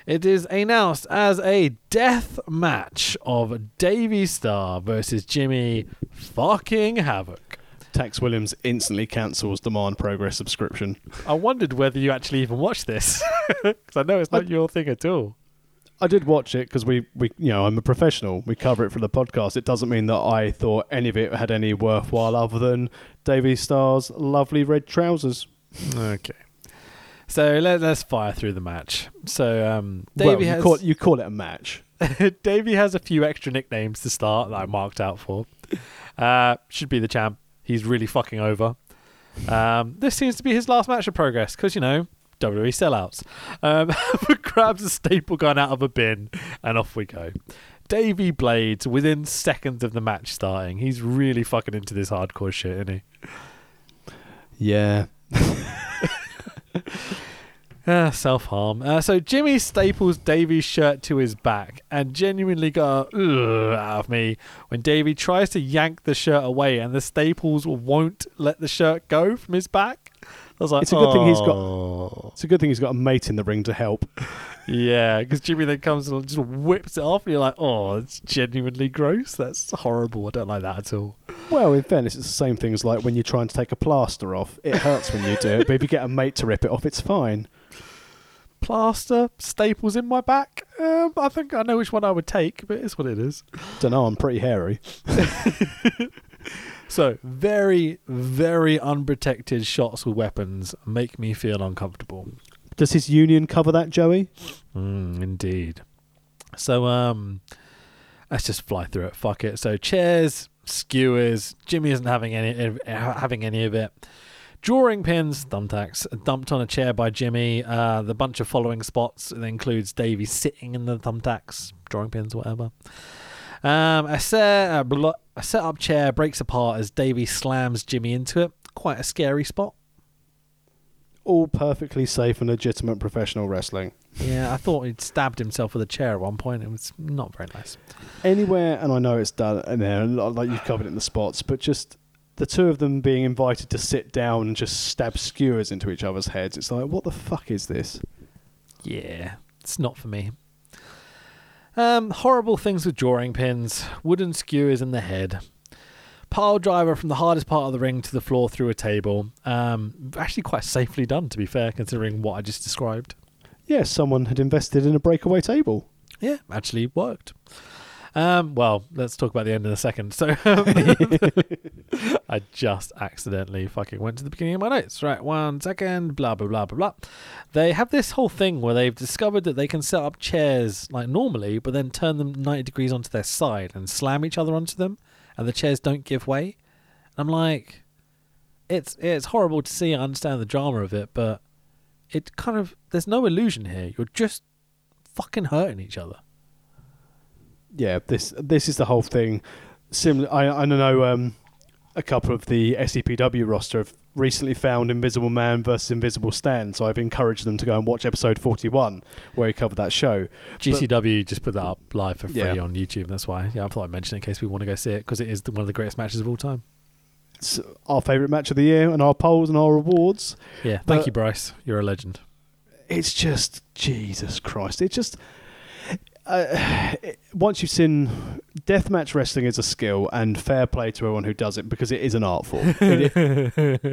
It is announced as a death match of Davy Starr versus Jimmy fucking Havoc. Tex Williams instantly cancels Demand Progress subscription. I wondered whether you actually even watched this because I know it's not your thing at all. I did watch it because we, we, you know, I'm a professional. We cover it for the podcast. It doesn't mean that I thought any of it had any worthwhile other than Davy Starr's lovely red trousers. Okay, so let, let's fire through the match. So um, well, you, has call, you call it a match. Davey has a few extra nicknames to start that I marked out for. Uh, should be the champ. He's really fucking over. Um, this seems to be his last match of progress because you know WWE sellouts. Um, grabs a staple gun out of a bin and off we go. Davey Blades within seconds of the match starting. He's really fucking into this hardcore shit, isn't he? Yeah. Uh, Self harm. Uh, so Jimmy staples Davy's shirt to his back and genuinely got a out of me when Davy tries to yank the shirt away and the staples won't let the shirt go from his back. I was like, It's a good thing he's got- "Oh." It's a good thing he's got a mate in the ring to help. Yeah, because Jimmy then comes and just whips it off, and you're like, oh, it's genuinely gross. That's horrible. I don't like that at all. Well, in fairness, it's the same thing as like when you're trying to take a plaster off. It hurts when you do it, but if you get a mate to rip it off, it's fine. Plaster, staples in my back. Um, I think I know which one I would take, but it's what it is. Don't know, I'm pretty hairy. So, very, very unprotected shots with weapons make me feel uncomfortable. Does his union cover that, Joey? Mm, indeed. So, um, let's just fly through it. Fuck it. So chairs, skewers. Jimmy isn't having any having any of it. Drawing pins, thumbtacks, dumped on a chair by Jimmy. Uh, the bunch of following spots it includes Davey sitting in the thumbtacks, drawing pins, whatever. Um, a set a, blo- a set up chair breaks apart as Davey slams Jimmy into it. Quite a scary spot. All perfectly safe and legitimate professional wrestling. Yeah, I thought he'd stabbed himself with a chair at one point. It was not very nice. Anywhere, and I know it's done and there, like you've covered it in the spots, but just the two of them being invited to sit down and just stab skewers into each other's heads. It's like, what the fuck is this? Yeah, it's not for me. Um, horrible things with drawing pins, wooden skewers in the head, pile driver from the hardest part of the ring to the floor through a table. Um, actually, quite safely done, to be fair, considering what I just described. Yeah, someone had invested in a breakaway table. Yeah, actually worked. Um, well, let's talk about the end in a second. So, I just accidentally fucking went to the beginning of my notes. Right, one second, blah, blah, blah, blah, blah. They have this whole thing where they've discovered that they can set up chairs like normally, but then turn them 90 degrees onto their side and slam each other onto them, and the chairs don't give way. And I'm like, it's it's horrible to see. I understand the drama of it, but it kind of there's no illusion here. You're just fucking hurting each other yeah, this this is the whole thing. Similar, I I know um, a couple of the SCPW roster have recently found Invisible Man versus Invisible Stan, so I've encouraged them to go and watch episode forty one where he covered that show. GCW but, just put that up live for free yeah. on YouTube. That's why. Yeah, I thought I'd mention it in case we want to go see it because it is one of the greatest matches of all time. It's our favourite match of the year and our polls and our awards. Yeah, thank you, Bryce. You're a legend. It's just Jesus Christ. It just uh, once you've seen deathmatch wrestling is a skill and fair play to everyone who does it because it is an art form.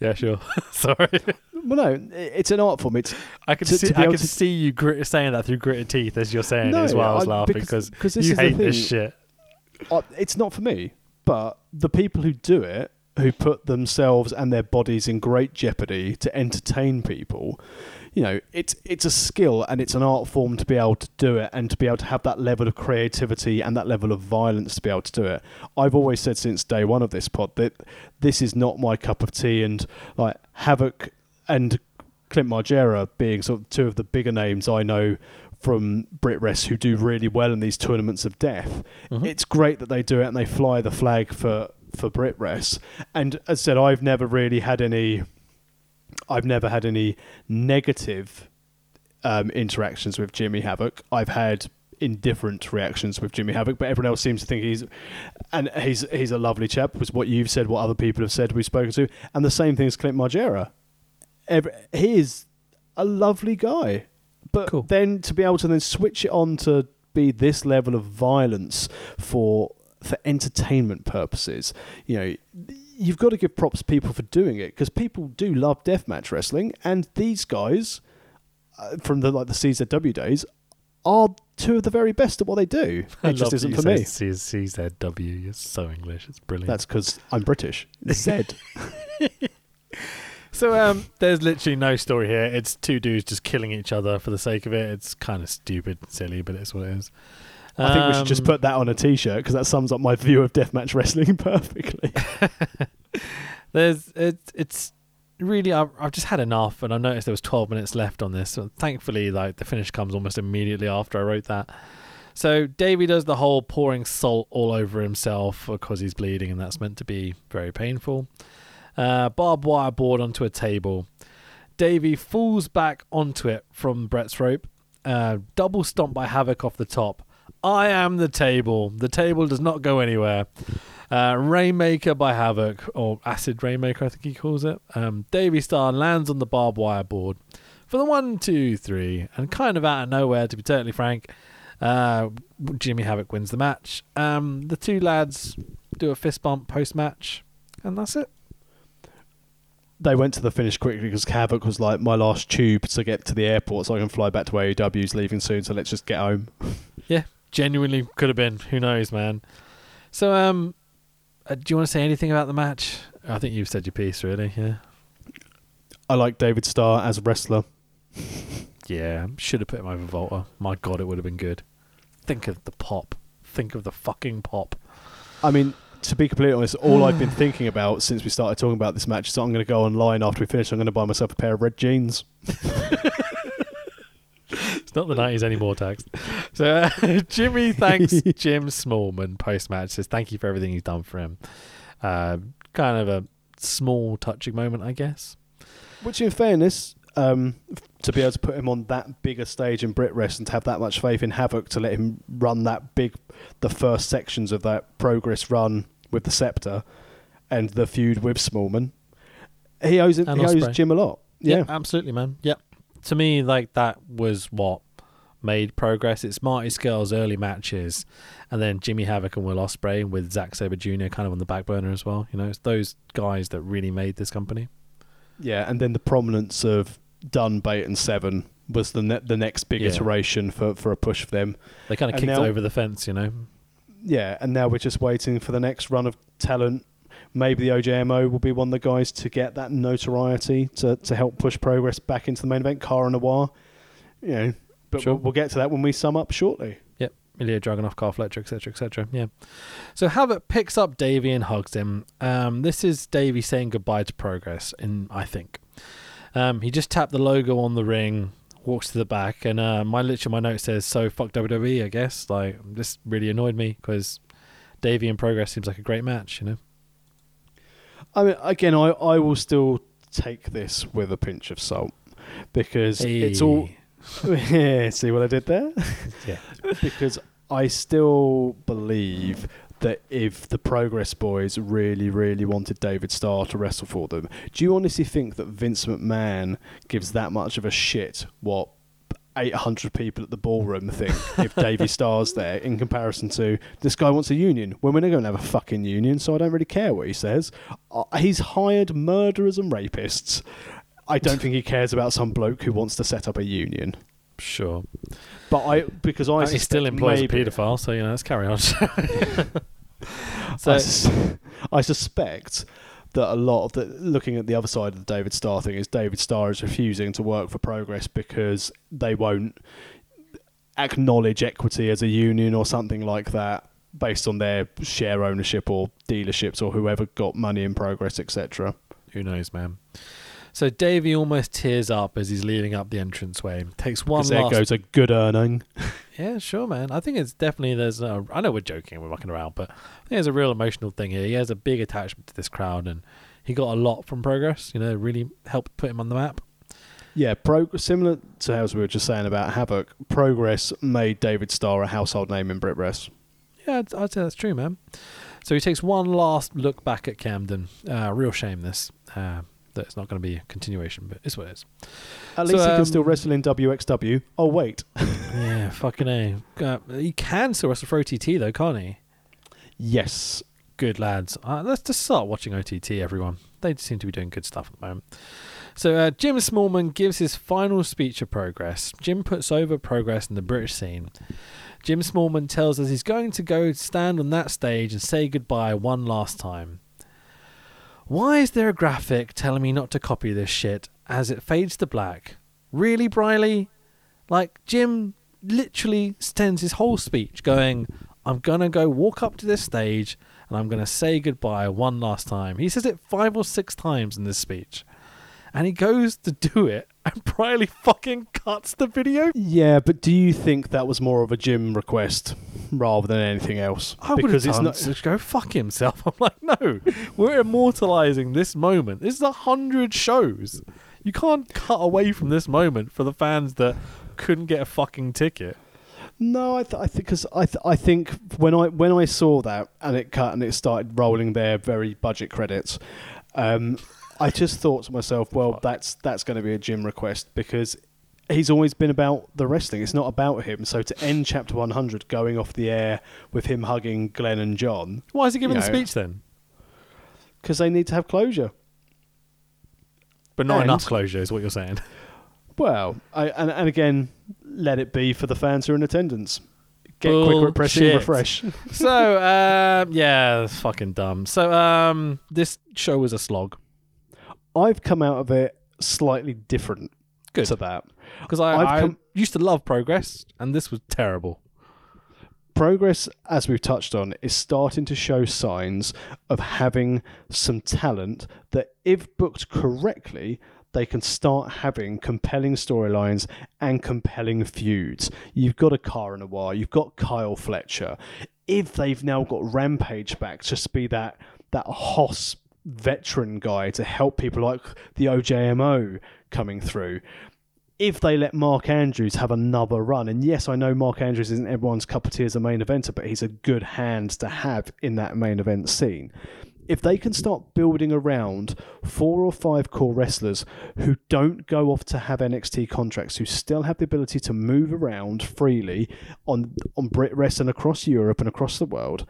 yeah, sure. Sorry. Well, no, it's an art form. It's I can see I can see you grit, saying that through gritted teeth as you're saying no, it as well. I was laughing because because you hate this shit. Uh, it's not for me, but the people who do it, who put themselves and their bodies in great jeopardy to entertain people, you know, it's it's a skill and it's an art form to be able to do it and to be able to have that level of creativity and that level of violence to be able to do it. I've always said since day one of this pod that this is not my cup of tea, and like Havoc and Clint Margera being sort of two of the bigger names I know from Brit Rest who do really well in these tournaments of death. Mm-hmm. It's great that they do it and they fly the flag for for Brit Rest. And as I said, I've never really had any I've never had any negative um, interactions with Jimmy Havoc. I've had indifferent reactions with Jimmy Havoc, but everyone else seems to think he's and he's he's a lovely chap. Was what you've said, what other people have said, we've spoken to, and the same thing as Clint Margera. Every, he is a lovely guy, but cool. then to be able to then switch it on to be this level of violence for for entertainment purposes, you know you've got to give props to people for doing it because people do love deathmatch wrestling, and these guys uh, from the like the CZW days are two of the very best at what they do. It just isn't for me. CZW, you're so English. It's brilliant. That's because I'm British. Z. so um, there's literally no story here. It's two dudes just killing each other for the sake of it. It's kind of stupid, silly, but it's what it is. I think we should just um, put that on a T-shirt because that sums up my view of deathmatch wrestling perfectly. There's it's it's really I've, I've just had enough, and I noticed there was 12 minutes left on this. So thankfully, like the finish comes almost immediately after I wrote that. So Davey does the whole pouring salt all over himself because he's bleeding, and that's meant to be very painful. Uh, barbed wire board onto a table. Davey falls back onto it from Brett's rope. Uh, double stomp by Havoc off the top. I am the table. The table does not go anywhere. Uh, Rainmaker by Havoc, or Acid Rainmaker, I think he calls it. Um, Davey Starr lands on the barbed wire board for the one, two, three, and kind of out of nowhere, to be totally frank. Uh, Jimmy Havoc wins the match. Um, the two lads do a fist bump post match, and that's it. They went to the finish quickly because Havoc was like my last tube to get to the airport, so I can fly back to AEW's leaving soon. So let's just get home. Yeah, genuinely could have been. Who knows, man? So, um, uh, do you want to say anything about the match? I think you've said your piece, really. Yeah. I like David Starr as a wrestler. Yeah, should have put him over Volta. My God, it would have been good. think of the pop. Think of the fucking pop. I mean, to be completely honest, all I've been thinking about since we started talking about this match is I'm going to go online after we finish. I'm going to buy myself a pair of red jeans. It's not the 90s anymore, Tex. So uh, Jimmy thanks Jim Smallman post match. Says thank you for everything he's done for him. Uh, kind of a small touching moment, I guess. Which, in fairness, um, to be able to put him on that bigger stage in Brit Rest and to have that much faith in Havoc to let him run that big, the first sections of that progress run with the Scepter and the feud with Smallman, he owes, him, And he owes Jim a lot. Yeah. absolutely, man. Yep. To me, like that was what made progress. It's Marty Scurll's early matches, and then Jimmy Havoc and Will Ospreay with Zack Sabre Jr. kind of on the back burner as well. You know, it's those guys that really made this company. Yeah, and then the prominence of Dunne, Bate, and Seven was the ne- the next big Yeah. iteration for, for a push for them. They kind of And kicked now- over the fence, you know. Yeah, and now we're just waiting for the next run of talent. Maybe the OJMO will be one of the guys to get that notoriety to, to help push progress back into the main event. Cara Noir, you know, but Sure. we'll, we'll get to that when we sum up shortly. Yep. Ilja Dragunov, Kyle Fletcher, etc., etc. Yeah. So Havoc picks up Davey and hugs him. Um, this is Davey saying goodbye to Progress, in I think. Um, he just tapped the logo on the ring, walks to the back, and uh, my literally my note says, "So fuck WWE." I guess like this really annoyed me because Davey and Progress seems like a great match. You know. I mean, again, I, I will still take this with a pinch of salt because it's all. yeah, see what I did there? Yeah. because I still believe that if the Progress Boys really, really wanted David Starr to wrestle for them, do you honestly think that Vince McMahon gives that much of a shit what 800 people at the ballroom think if Davey Starr's there in comparison to this guy wants a union when we're not going to have a fucking union, so I don't really care what he says. Uh, he's hired murderers and rapists. I don't think he cares about some bloke who wants to set up a union. Sure. But I because I he still employs maybe- a paedophile, so you know, let's carry on. I, sus- I suspect that a lot of the looking at the other side of the David Starr thing is David Starr is refusing to work for Progress because they won't acknowledge equity as a union or something like that based on their share ownership or dealerships or whoever got money in Progress, etc. Who knows, man? So Davey almost tears up as he's leading up the entranceway. Takes one there last. goes a good earning. Yeah, sure, man. I think it's definitely there's. A, I know we're joking, we're mucking around, but I think there's a real emotional thing here. He has a big attachment to this crowd, and he got a lot from Progress. You know, really helped put him on the map. Yeah, pro- similar to as we were just saying about Havoc, Progress made David Starr a household name in Brit Rest. Yeah, I'd, I'd say that's true, man. So he takes one last look back at Camden. Uh, real shame this. Uh, that it's not going to be a continuation, but it's what it is. At So, least he um, can still wrestle in WXW. Oh wait, yeah, fucking a. Uh, he can still wrestle for OTT though, can't he? yes, Good lads. Uh, let's just start watching OTT, everyone. They seem to be doing good stuff at the moment. So uh, Jim Smallman gives his final speech of progress. Jim puts over progress in the British scene. Jim Smallman tells us he's going to go stand on that stage and say goodbye one last time. Why is there a graphic telling me not to copy this shit as it fades to black? Really, Briley? Like, Jim literally spends his whole speech going, I'm to go walk up to this stage and I'm to say goodbye one last time. He says it five or six times in this speech. And he goes to do it, and Briley fucking cuts the video. yeah, but do you think that was more of a Jim request rather than anything else? I would because have it's not. to go fuck himself. I'm like, no, we're immortalizing this moment. This is a hundred shows. You can't cut away from this moment for the fans that couldn't get a fucking ticket. No, I, th- I think because I, th- I think when I when I saw that and it cut and it started rolling their very budget credits, um, I just thought to myself, well, that's that's going to be a Jim request because he's always been about the wrestling. It's not about him. So to end chapter 100 going off the air with him hugging Glen and Jon Why is he giving You the know. speech then? because they need to have closure. But not And- enough closure is what you're saying. Well, I, and and again, let it be for the fans who are in attendance. Get quicker at pressing Bullshit. refresh. so, um, yeah, fucking dumb. So, um, this show was a slog. I've come out of it slightly different Good. to that. Because I, I come- used to love Progress, and this was terrible. Progress, as we've touched on, is starting to show signs of having some talent that, if booked correctly, they can start having compelling storylines and compelling feuds. You've got a Cara Noir, you've got Kyle Fletcher. If they've now got Rampage back, just to be that that Hoss veteran guy to help people like the OJMO coming through. If they let Mark Andrews have another run, and yes, I know Mark Andrews isn't everyone's cup of tea as a main eventer, but he's a good hand to have in that main event scene if they can start building around four or five core wrestlers who don't go off to have NXT contracts, who still have the ability to move around freely on on Brit Wrestling across Europe and across the world,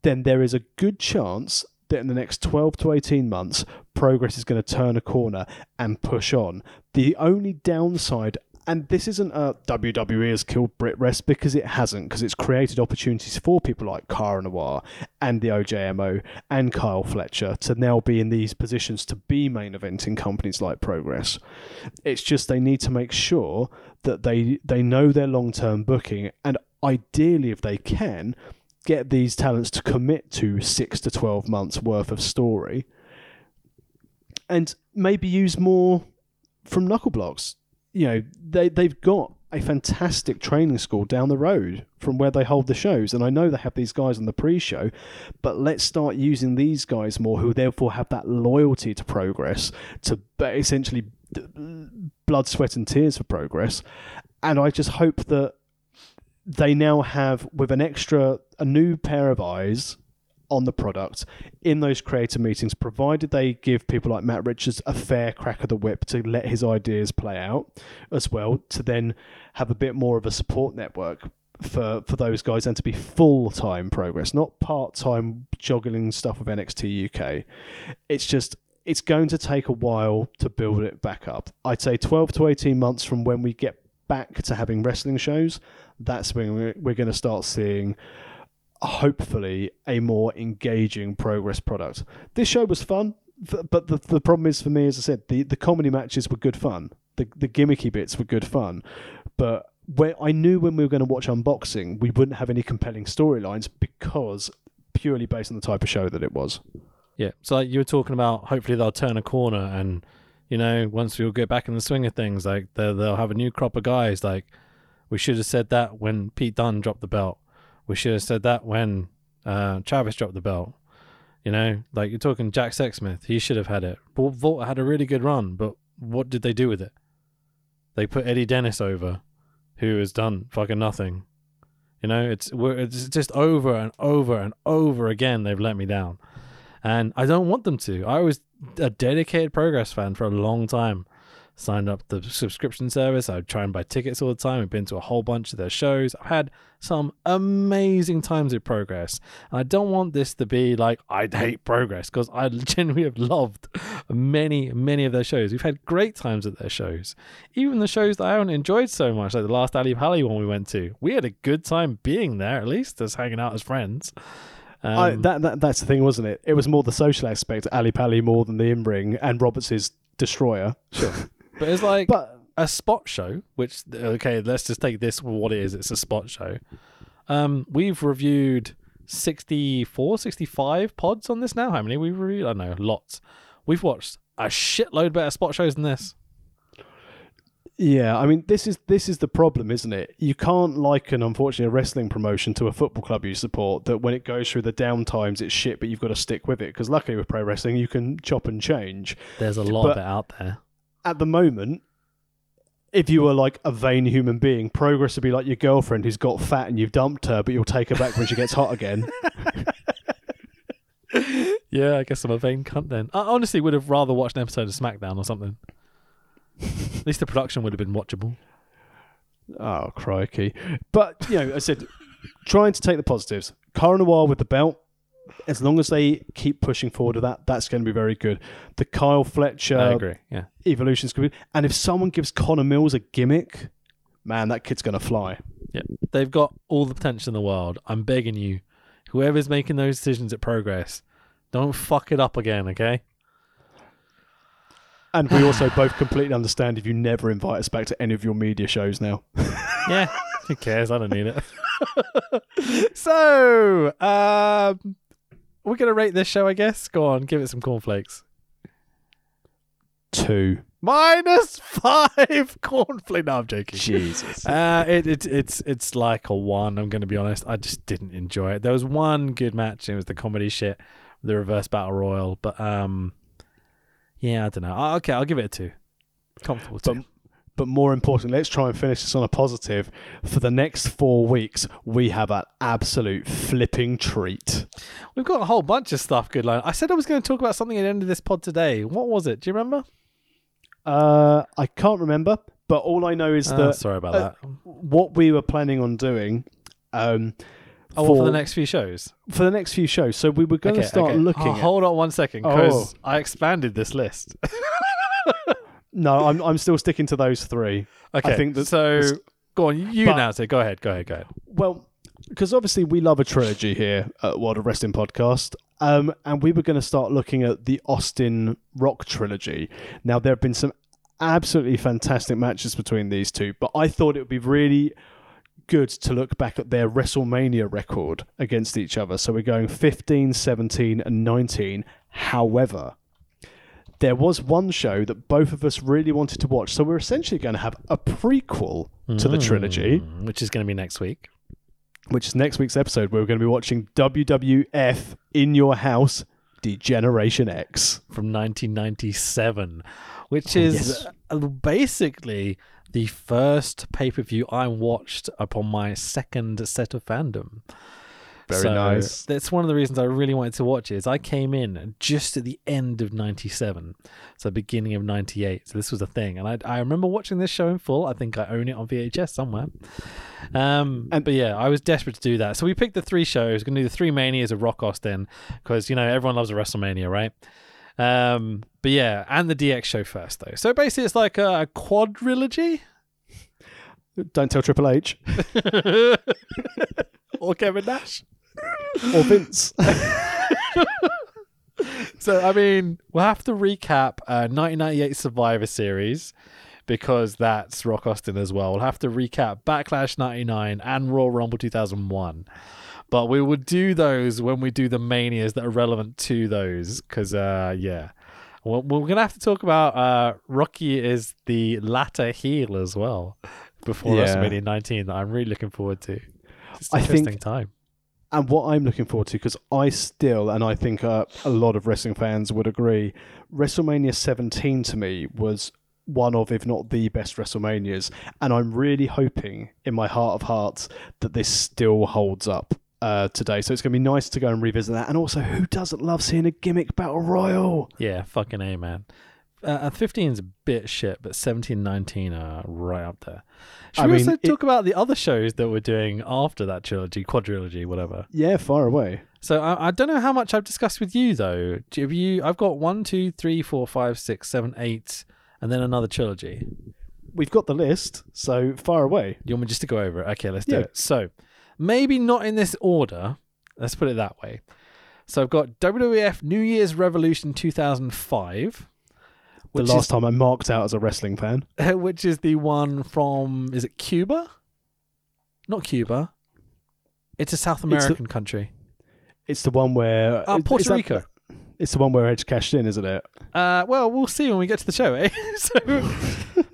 then there is a good chance that in the next 12 to 18 months, progress is going to turn a corner and push on. The only downside and this isn't a WWE has killed Brit Rest because it hasn't, because it's created opportunities for people like Cara Noir and the OJMO and Kyle Fletcher to now be in these positions to be main eventing companies like Progress. It's just they need to make sure that they they know their long term booking and ideally if they can get these talents to commit to six to twelve months worth of story and maybe use more from Knucklelocks. You know they they've got a fantastic training school down the road from where they hold the shows and I know they have these guys on the pre-show but let's start using these guys more who therefore have that loyalty to progress to essentially blood sweat and tears for progress. And I just hope that they now have with an extra a new pair of eyes on the product in those creator meetings, provided they give people like Matt Richards a fair crack of the whip to let his ideas play out as well, to then have a bit more of a support network for for those guys and to be full time progress, not part time juggling stuff with NXT UK. It's just it's going to take a while to build it back up. I'd say 12 to 18 months from when we get back to having wrestling shows, that's when we're, we're going to start seeing hopefully a more engaging progress product. This show was fun, but the the problem is for me, as I said, the, the comedy matches were good fun. The the gimmicky bits were good fun, but where I knew when we were going to watch unboxing, we wouldn't have any compelling storylines because purely based on the type of show that it was. Yeah, so you were talking about, hopefully they'll turn a corner, and you know, once we'll get back in the swing of things, like they'll, have a new crop of guys. Like we should have said that when Pete Dunne dropped the belt we should have said that when uh, Travis dropped the belt. You know, like you're talking Jack Sexsmith, he should have had it. But had a really good run, but what did they do with it? They put Eddie Dennis over, who has done fucking nothing. You know, it's it's just over and over and over again. They've let me down, and I don't want them to. I was a dedicated Progress fan for a long time, signed up the subscription service. I would try and buy tickets all the time. I've been to a whole bunch of their shows. I've had some amazing times with Progress. And I don't want this to be like I hate Progress because I genuinely have loved many, many of their shows. We've had great times at their shows. Even the shows that I haven't enjoyed so much, like the last Ali Pali one we went to, we had a good time being there, at least as hanging out as friends. Um, I, that, that that's the thing, wasn't it? It was more the social aspect, Ali Pali more than the in ring, and Roberts' Destroyer. Sure. But it's like but, a spot show, which okay, let's just take this for what it is. It's a spot show. Um, we've reviewed 64, 65 pods on this now. How many we've reviewed? I don't know, lots. We've watched a shitload better spot shows than this. Yeah, I mean this is this is the problem, isn't it? You can't liken, unfortunately, a wrestling promotion to a football club you support. That when it goes through the down times, it's shit, but you've got to stick with it. Because luckily with pro wrestling, you can chop and change. There's a lot but, of it out there at the moment, if you were like a vain human being, progress would be like your girlfriend who's got fat and you've dumped her, but you'll take her back when she gets hot again. yeah, I guess I'm a vain cunt then. I honestly would have rather watched an episode of SmackDown or something. At least the production would have been watchable. Oh, crikey. But, you know, I said, trying to take the positives. Cara Noir with the belt, as long as they keep pushing forward with that, that's going to be very good. The Kyle Fletcher I agree. Yeah. evolution is good. And if someone gives Connor Mills a gimmick, man, that kid's going to fly. Yeah. They've got all the potential in the world. I'm begging you, whoever's making those decisions at Progress, don't fuck it up again, okay? And we also both completely understand if you never invite us back to any of your media shows now. yeah. Who cares? I don't need it. so, um, we're gonna rate this show, I guess. Go on, give it some cornflakes. Two. Minus five cornflake. No, I'm joking. Jesus. Uh, it, it it's it's like a one. I'm going to be honest. I just didn't enjoy it. There was one good match. It was the comedy shit, the reverse battle royal. But um, yeah, I don't know. Uh, Okay, I'll give it a two. Comfortable two. But, but more importantly, let's try and finish this on a positive. For the next four weeks, we have an absolute flipping treat. We've got a whole bunch of stuff good line. I said I was going to talk about something at the end of this pod today. What was it? Do you remember? Uh, I can't remember, but all I know is Oh, that sorry about uh, that. what we were planning on doing. Um, Oh, well, for the next few shows. for the next few shows, so we were going to Okay, start okay. looking. Oh, at, hold on one second, because Oh. I expanded this list. no, I'm I'm still sticking to those three. Okay, think that so. this- Go on, you But- announce it. Go ahead, go ahead, go ahead. Well, because obviously we love a trilogy here at World of Wrestling Podcast. Um, and we were going to start looking at the Austin Rock trilogy. Now, there have been some absolutely fantastic matches between these two, but I thought it would be really good to look back at their WrestleMania record against each other. So we're going 15, 17, and 19. However, there was one show that both of us really wanted to watch. So we're essentially going to have a prequel to the trilogy Mm, which is going to be next week. which is next week's episode where we're going to be watching WWF in your house Degeneration X. from 1997, which Oh, is yes. basically the first pay per view I watched upon my second set of fandom. Very So nice. That's one of the reasons I really wanted to watch it. Is I came in just at the end of '97, so beginning of '98. So this was a thing, and I I remember watching this show in full. I think I own it on VHS somewhere. Um, And- but yeah, I was desperate to do that. So we picked the three shows. We're gonna do the three manias of Rock Austin because you know everyone loves a WrestleMania, right? Um, but yeah, and the DX show first though. So basically, it's like a, a quadrilogy. Don't tell Triple H or Kevin Nash. or Vince. So I mean, we'll have to recap uh, 1998 Survivor Series because that's Rock Austin as well. We'll have to recap Backlash 99 and Raw Rumble 2001. But we will do those when we do the manias that are relevant to those because uh yeah. Well, we're gonna have to talk about uh, Rocky is the latter heel as well before Yeah. WrestleMania 19 that I'm really looking forward to. It's an I think- time. and what I'm looking forward to, because I still, and I think uh, a lot of wrestling fans would agree, WrestleMania 17 to me was one of, if not the best WrestleManias. And I'm really hoping in my heart of hearts that this still holds up. Uh, today, so it's going to be nice to go and revisit that. And also, who doesn't love seeing a gimmick battle royal? Yeah, fucking A, man. Uh, 15 is a bit shit, but 17 19 are right up there. Should I we mean, also it- talk about the other shows that we're doing after that trilogy, quadrilogy, whatever? Yeah, far away. So I, I don't know how much I've discussed with you, though. Have you? I've got one, two, three, four, five, six, seven, eight, and then another trilogy. We've got the list, so far away. You want me just to go over it? Okay, let's do it. So, maybe not in this order. Let's put it that way. So I've got WWF New Year's Revolution 2005. The last is, time I marked out as a wrestling fan. which is the one from is it Cuba? Not Cuba. It's a South the- American country. It's the one where Uh, Puerto is that- Rico. It's the one where Edge cashed in, isn't it? Uh, well, we'll see when we get to the show, eh? so,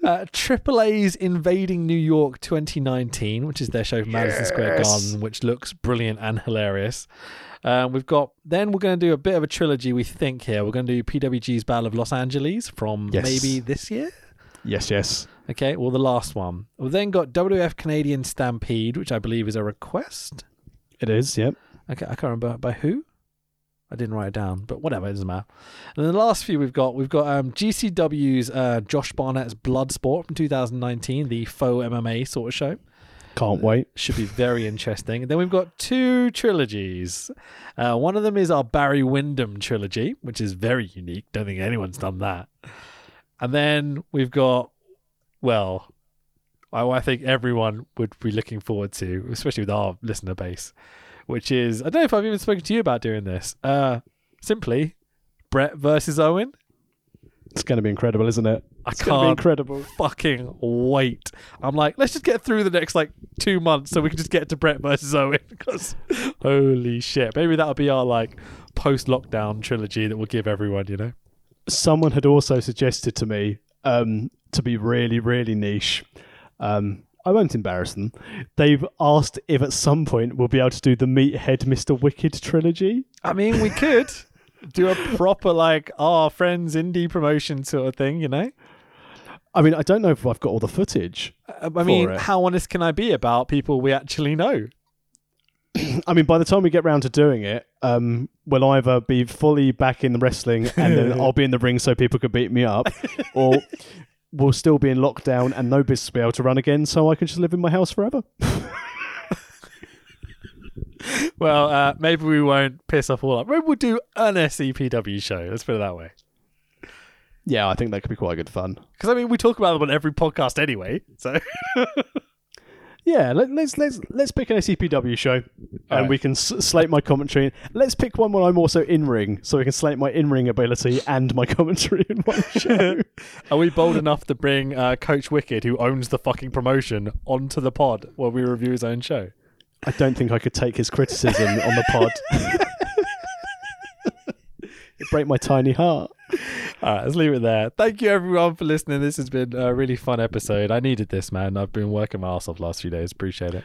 uh, Triple A's invading New York 2019, which is their show from Madison Square Garden, which looks brilliant and hilarious. Um, we've got then we're going to do a bit of a trilogy. We think here we're going to do PWG's Battle of Los Angeles from Yes. maybe this year. Yes, yes. Okay, well the last one. We've then got WF Canadian Stampede, which I believe is a request. It is, yep. Okay, I can't remember by who. I didn't write it down, but whatever, it doesn't matter. And then the last few we've got, we've got um, GCW's uh, Josh Barnett's Bloodsport from 2019, the faux MMA sort of show. Can't wait. Should be very interesting. Then we've got two trilogies. Uh, one of them is our Barry Windham trilogy, which is very unique. Don't think anyone's done that. And then we've got, well, I, I think everyone would be looking forward to, especially with our listener base, which is I don't know if I've even spoken to you about doing this. Uh, simply, Brett versus Owen. It's going to be incredible, isn't it? I It's gonna be can't incredible. fucking wait. I'm like, let's just get through the next like two months so we can just get to Brett versus Owen because holy shit. Maybe that'll be our like post lockdown trilogy that we'll give everyone, you know? Someone had also suggested to me um, to be really, really niche. Um, I won't embarrass them. They've asked if at some point we'll be able to do the Meathead Mr. Wicked trilogy. I mean, we could do a proper like our friends indie promotion sort of thing, you know? I mean, I don't know if I've got all the footage. Uh, I mean, how honest can I be about people we actually know? I mean, by the time we get round to doing it, um, we'll either be fully back in the wrestling and then I'll be in the ring so people could beat me up, or we'll still be in lockdown and no business will be able to run again, so I can just live in my house forever. Well, uh, maybe we won't piss off all up. Maybe we'll do an SCPW show. Let's put it that way. Yeah, I think that could be quite good fun. Because I mean, we talk about them on every podcast anyway. So Yeah, let, let's let's let's pick an SCPW show, and Alright. we can s- slate my commentary. Let's pick one where I'm also in ring, so we can slate my in ring ability and my commentary in one show. Are we bold enough to bring uh, Coach Wicked, who owns the fucking promotion, onto the pod while we review his own show? I don't think I could take his criticism on the pod. It'd break my tiny heart. All right, let's leave it there. Thank you, everyone, for listening. This has been a really fun episode. I needed this, man. I've been working my ass off the last few days. Appreciate it.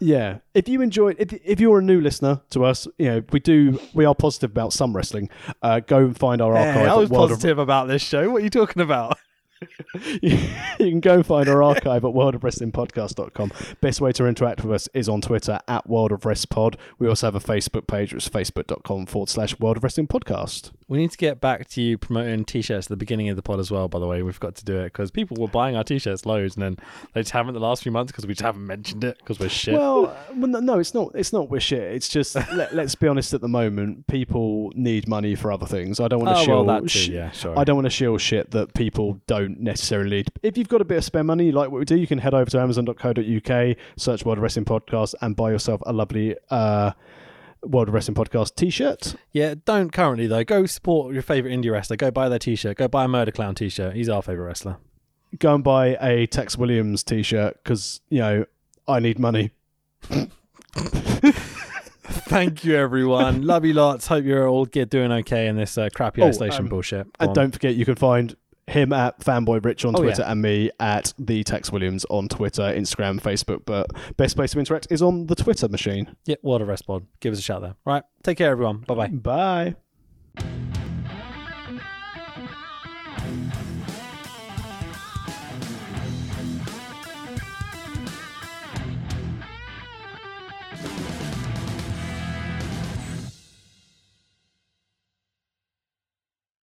Yeah, if you enjoyed, if if you're a new listener to us, you know we do we are positive about some wrestling. Uh, go and find our archive. Hey, I was World of- positive about this show. What are you talking about? you can go find our archive at worldofwrestlingpodcast.com. Best way to interact with us is on Twitter at World of Rest Pod. We also have a Facebook page, which is facebook.com forward slash World of Wrestling Podcast. We need to get back to you promoting t-shirts at the beginning of the pod as well. By the way, we've got to do it because people were buying our t-shirts loads, and then they just haven't the last few months because we just haven't mentioned it because we're shit. Well, no, no, it's not. It's not we're shit. It's just let, let's be honest. At the moment, people need money for other things. I don't want to oh, shill. well, that too. yeah, sorry. I don't want to shill shit that people don't necessarily need. If you've got a bit of spare money, you like what we do, you can head over to amazon.co.uk, search World Wrestling Podcast, and buy yourself a lovely uh, World Wrestling Podcast t-shirt. Yeah, don't currently though. Go support your favorite indie wrestler. Go buy their t-shirt. Go buy a Murder Clown t-shirt. He's our favorite wrestler. Go and buy a Tex Williams t-shirt because you know I need money. Thank you, everyone. Love you lots. Hope you're all get doing okay in this uh, crappy Oh, isolation um, bullshit. Go And on. don't forget, you can find him at Fanboy Rich on Oh, Twitter yeah. and me at the Tex Williams on Twitter, Instagram, Facebook. But best place to interact is on the Twitter machine. Yeah, what a Rest Pod. Give us a shout there. Right. Take care, everyone. Bye bye. Bye.